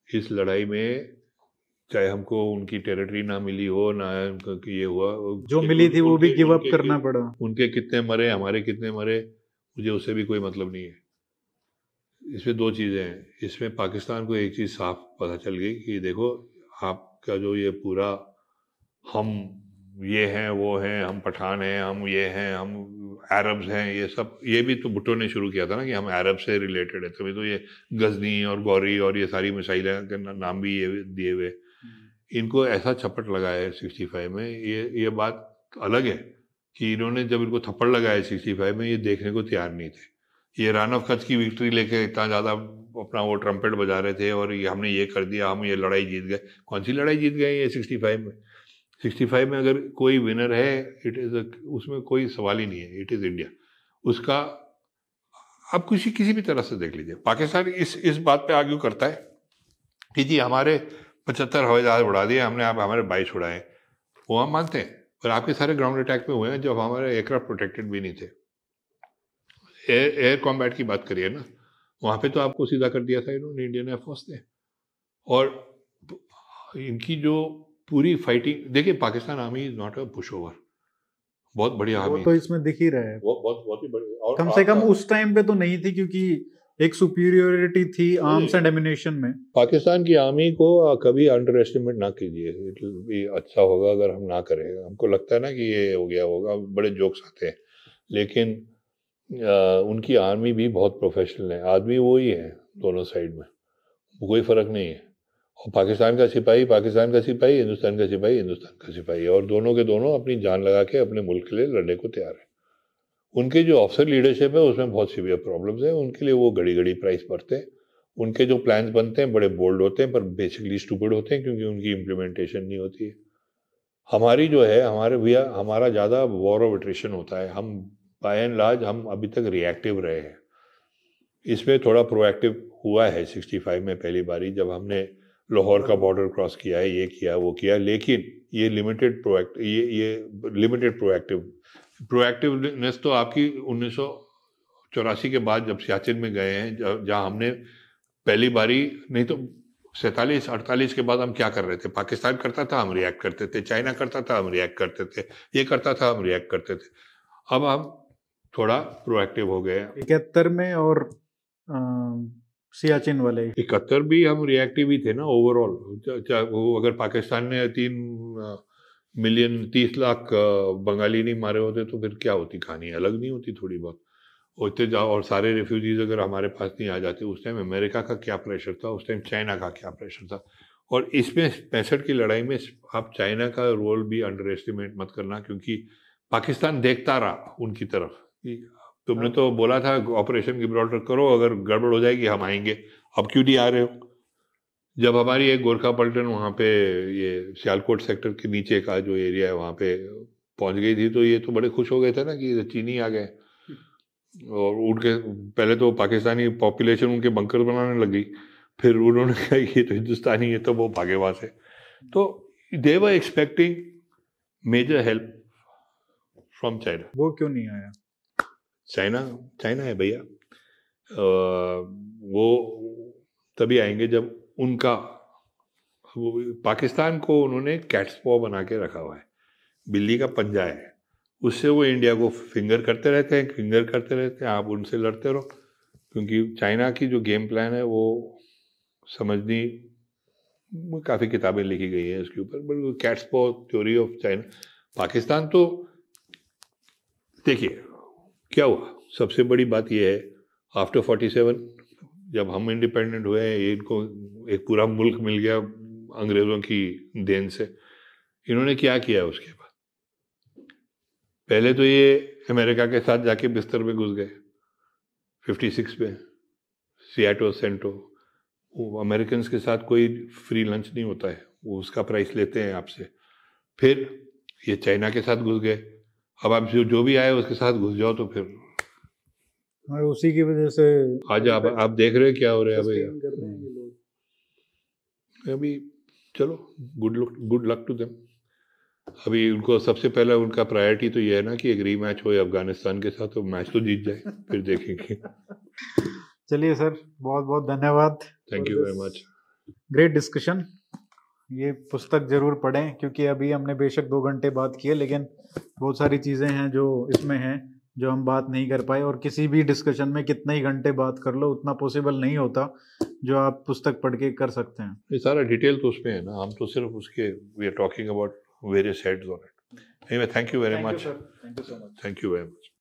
इस लड़ाई में चाहे हमको उनकी टेरिटरी ना मिली हो ना ये हुआ जो मिली थी वो भी गिव अप करना पड़ा। उनके कितने मरे हमारे कितने मरे मुझे उससे भी कोई मतलब नहीं है। इसमें दो चीज़ें हैं। इसमें पाकिस्तान को एक चीज़ साफ़ पता चल गई कि देखो आपका जो ये पूरा हम ये हैं वो हैं हम पठान हैं हम ये हैं हम अरब्स हैं ये सब ये भी तो भुट्टो ने शुरू किया था ना कि हम अरब से रिलेटेड है। तभी तो ये गजनी और गौरी और ये सारी मिसाइलें के नाम भी ये दिए हुए। हम्म। इनको ऐसा छपट लगाया है सिक्सटी फाइव में। ये ये बात अलग है कि इन्होंने जब इनको थप्पड़ लगाया सिक्सटी फाइव में ये देखने को तैयार नहीं थे। ये रान ऑफ़ कच्छ की विक्ट्री लेके इतना ज़्यादा अपना वो ट्रम्पेट बजा रहे थे और ये हमने ये कर दिया, हम ये लड़ाई जीत गए। कौन सी लड़ाई जीत गए ये सिक्सटी फाइव में? सिक्सटी फाइव में अगर कोई विनर है इट इज़ उसमें कोई सवाल ही नहीं है इट इज़ इंडिया उसका, आप किसी किसी भी तरह से देख लीजिए। पाकिस्तान इस इस बात पे आर्ग्यू करता है कि जी हमारे पचहत्तर हवाई जहाज़ उड़ा दिए, हमने आप हमारे बाईस उड़ाए। वो हम मानते हैं, पर आपके सारे ग्राउंड अटैक में हुए हैं, जब हमारे एयरक्राफ्ट प्रोटेक्टेड भी नहीं थे। एयर एयर कॉम्बैट की बात करिए ना वहाँ पे तो आपको सीधा कर दिया था इन्होंने इंडियन एयरफोर्स ने। और इनकी जो पूरी फाइटिंग देखिए Pakistan army is not a push over बहुत बढ़िया आर्मी तो इसमें दिख ही रहा है। बहुत बहुत बहुत ही बढ़िया। कम से कम उस टाइम पे तो नहीं थी क्योंकि एक सुपीरियोरिटी थी आर्म्स एंड एमिनेशन में। पाकिस्तान की आर्मी को कभी अंडर एस्टिमेट ना कीजिए। इट भी अच्छा होगा अगर हम ना करें। हमको लगता है ना कि ये हो गया होगा। बड़े जोक्स आते हैं। लेकिन उनकी आर्मी भी बहुत प्रोफेशनल है। आदमी वो ही है दोनों साइड में। कोई फ़र्क नहीं है। और पाकिस्तान का सिपाही, पाकिस्तान का सिपाही, हिंदुस्तान का सिपाही, हिंदुस्तान का सिपाही। और दोनों के दोनों अपनी जान लगा के अपने मुल्क के लिए लड़ने को तैयार है। उनके जो ऑफिसर लीडरशिप है, उसमें बहुत सीवियर प्रॉब्लम्स हैं। उनके लिए वो घड़ी घड़ी प्राइस भरते हैं। उनके जो प्लान्स बनते हैं, बड़े बोल्ड होते हैं, पर बेसिकली स्टूपिड होते हैं, क्योंकि उनकी इम्प्लीमेंटेशन नहीं होती है। हमारी जो है, हमारे भैया हमारा ज़्यादा वॉर ऑफ़ एट्रिशन होता है। हम बाय एंड लार्ज हम अभी तक रिएक्टिव रहे हैं। इसमें थोड़ा प्रोएक्टिव हुआ है सिक्सटी फाइव में पहली बारी जब हमने लाहौर का बॉर्डर क्रॉस किया है, ये किया, वो किया, लेकिन ये लिमिटेड प्रोएक्ट ये ये लिमिटेड प्रोएक्टिव प्रोएक्टिवनेस तो आपकी उन्नीस चौरासी के बाद जब सियाचिन में गए हैं जहाँ हमने पहली बारी, नहीं तो सैतालीस, अड़तालीस के बाद हम क्या कर रहे थे? पाकिस्तान करता था, हम रिएक्ट करते थे, चाइना करता था, हम रिएक्ट करते थे, ये करता था, हम रिएक्ट करते थे। अब हम थोड़ा प्रोएक्टिव हो गए इकहत्तर में और आ, सियाचिन वाले। इकहत्तर भी हम रिएक्टिव ही थे ना ओवरऑल वो अगर पाकिस्तान ने तीन मिलियन तीस लाख बंगाली नहीं मारे होते तो फिर क्या होती कहानी? अलग नहीं होती थोड़ी बहुत। होते जाओ और सारे रिफ्यूजीज अगर हमारे पास नहीं आ जाते उस टाइम अमेरिका का क्या प्रेशर था? उस टाइम चाइना का क्या प्रेशर था? और इसमें पैंसठ की लड़ाई में आप चाइना का रोल भी अंडर एस्टिमेट मत करना क्योंकि पाकिस्तान देखता रहा उनकी तरफ़। तुमने तो बोला था ऑपरेशन गिब्राल्टर करो अगर गड़बड़ हो जाएगी हम आएँगे। अब क्यों नहीं आ रहे हो? जब हमारी एक गोरखा पल्टन वहाँ पे ये सियालकोट सेक्टर के नीचे का जो एरिया है वहाँ पे पहुँच गई थी तो ये तो बड़े खुश हो गए थे ना कि चीनी आ गए। और उनके पहले तो पाकिस्तानी पॉपुलेशन उनके बंकर बनाने लग गई फिर उन्होंने कहा ये तो हिंदुस्तानी है तो वो भागे वहाँ से तो they were expecting major help from China वो क्यों नहीं आया? चाइना चाइना है भैया। वो तभी आएँगे जब उनका, वो पाकिस्तान को उन्होंने कैट्सपॉ बना के रखा हुआ है। बिल्ली का पंजा है। उससे वो इंडिया को फिंगर करते रहते हैं, फिंगर करते रहते हैं, आप उनसे लड़ते रहो। क्योंकि चाइना की जो गेम प्लान है, वो समझनी काफ़ी किताबें लिखी गई हैं इसके ऊपर, but catspaw theory of China Pakistan तो देखिए क्या हुआ? सबसे बड़ी बात यह है आफ्टर फोर्टी सेवन जब हम इंडिपेंडेंट हुए, इनको एक पूरा मुल्क मिल गया अंग्रेज़ों की देन से। इन्होंने क्या किया उसके बाद? पहले तो ये अमेरिका के साथ जाके बिस्तर में घुस गए फिफ्टी सिक्स में सियाटो सेंटो वो अमेरिकन के साथ कोई फ्री लंच नहीं होता है, वो उसका प्राइस लेते हैं आपसे। फिर ये चाइना के साथ घुस गए अब आप जो जो भी आए उसके साथ घुस जाओ तो फिर। और उसी की वजह से आज आप आप देख रहे हो क्या हो रहा है अभी हैं अभी चलो good luck good luck to them अभी उनको सबसे पहले उनका प्रायोरिटी तो ये है ना कि एक रीमैच हो अफ़गानिस्तान के साथ तो मैच तो जीत जाए फिर देखेंगे। चलिए सर बहुत बहुत धन्यवाद। Thank you very much great discussion ये पुस्तक ज़रूर पढ़ें क्योंकि अभी हमने बेशक दो घंटे बात किए लेकिन बहुत सारी चीज़ें हैं जो इसमें हैं जो हम बात नहीं कर पाए और किसी भी डिस्कशन में कितने ही घंटे बात कर लो उतना पॉसिबल नहीं होता जो आप पुस्तक पढ़ के कर सकते हैं। ये सारा डिटेल तो उसमें है ना हम तो सिर्फ़ उसके we are talking about various heads on it anyway thank you very much thank you so much thank you very much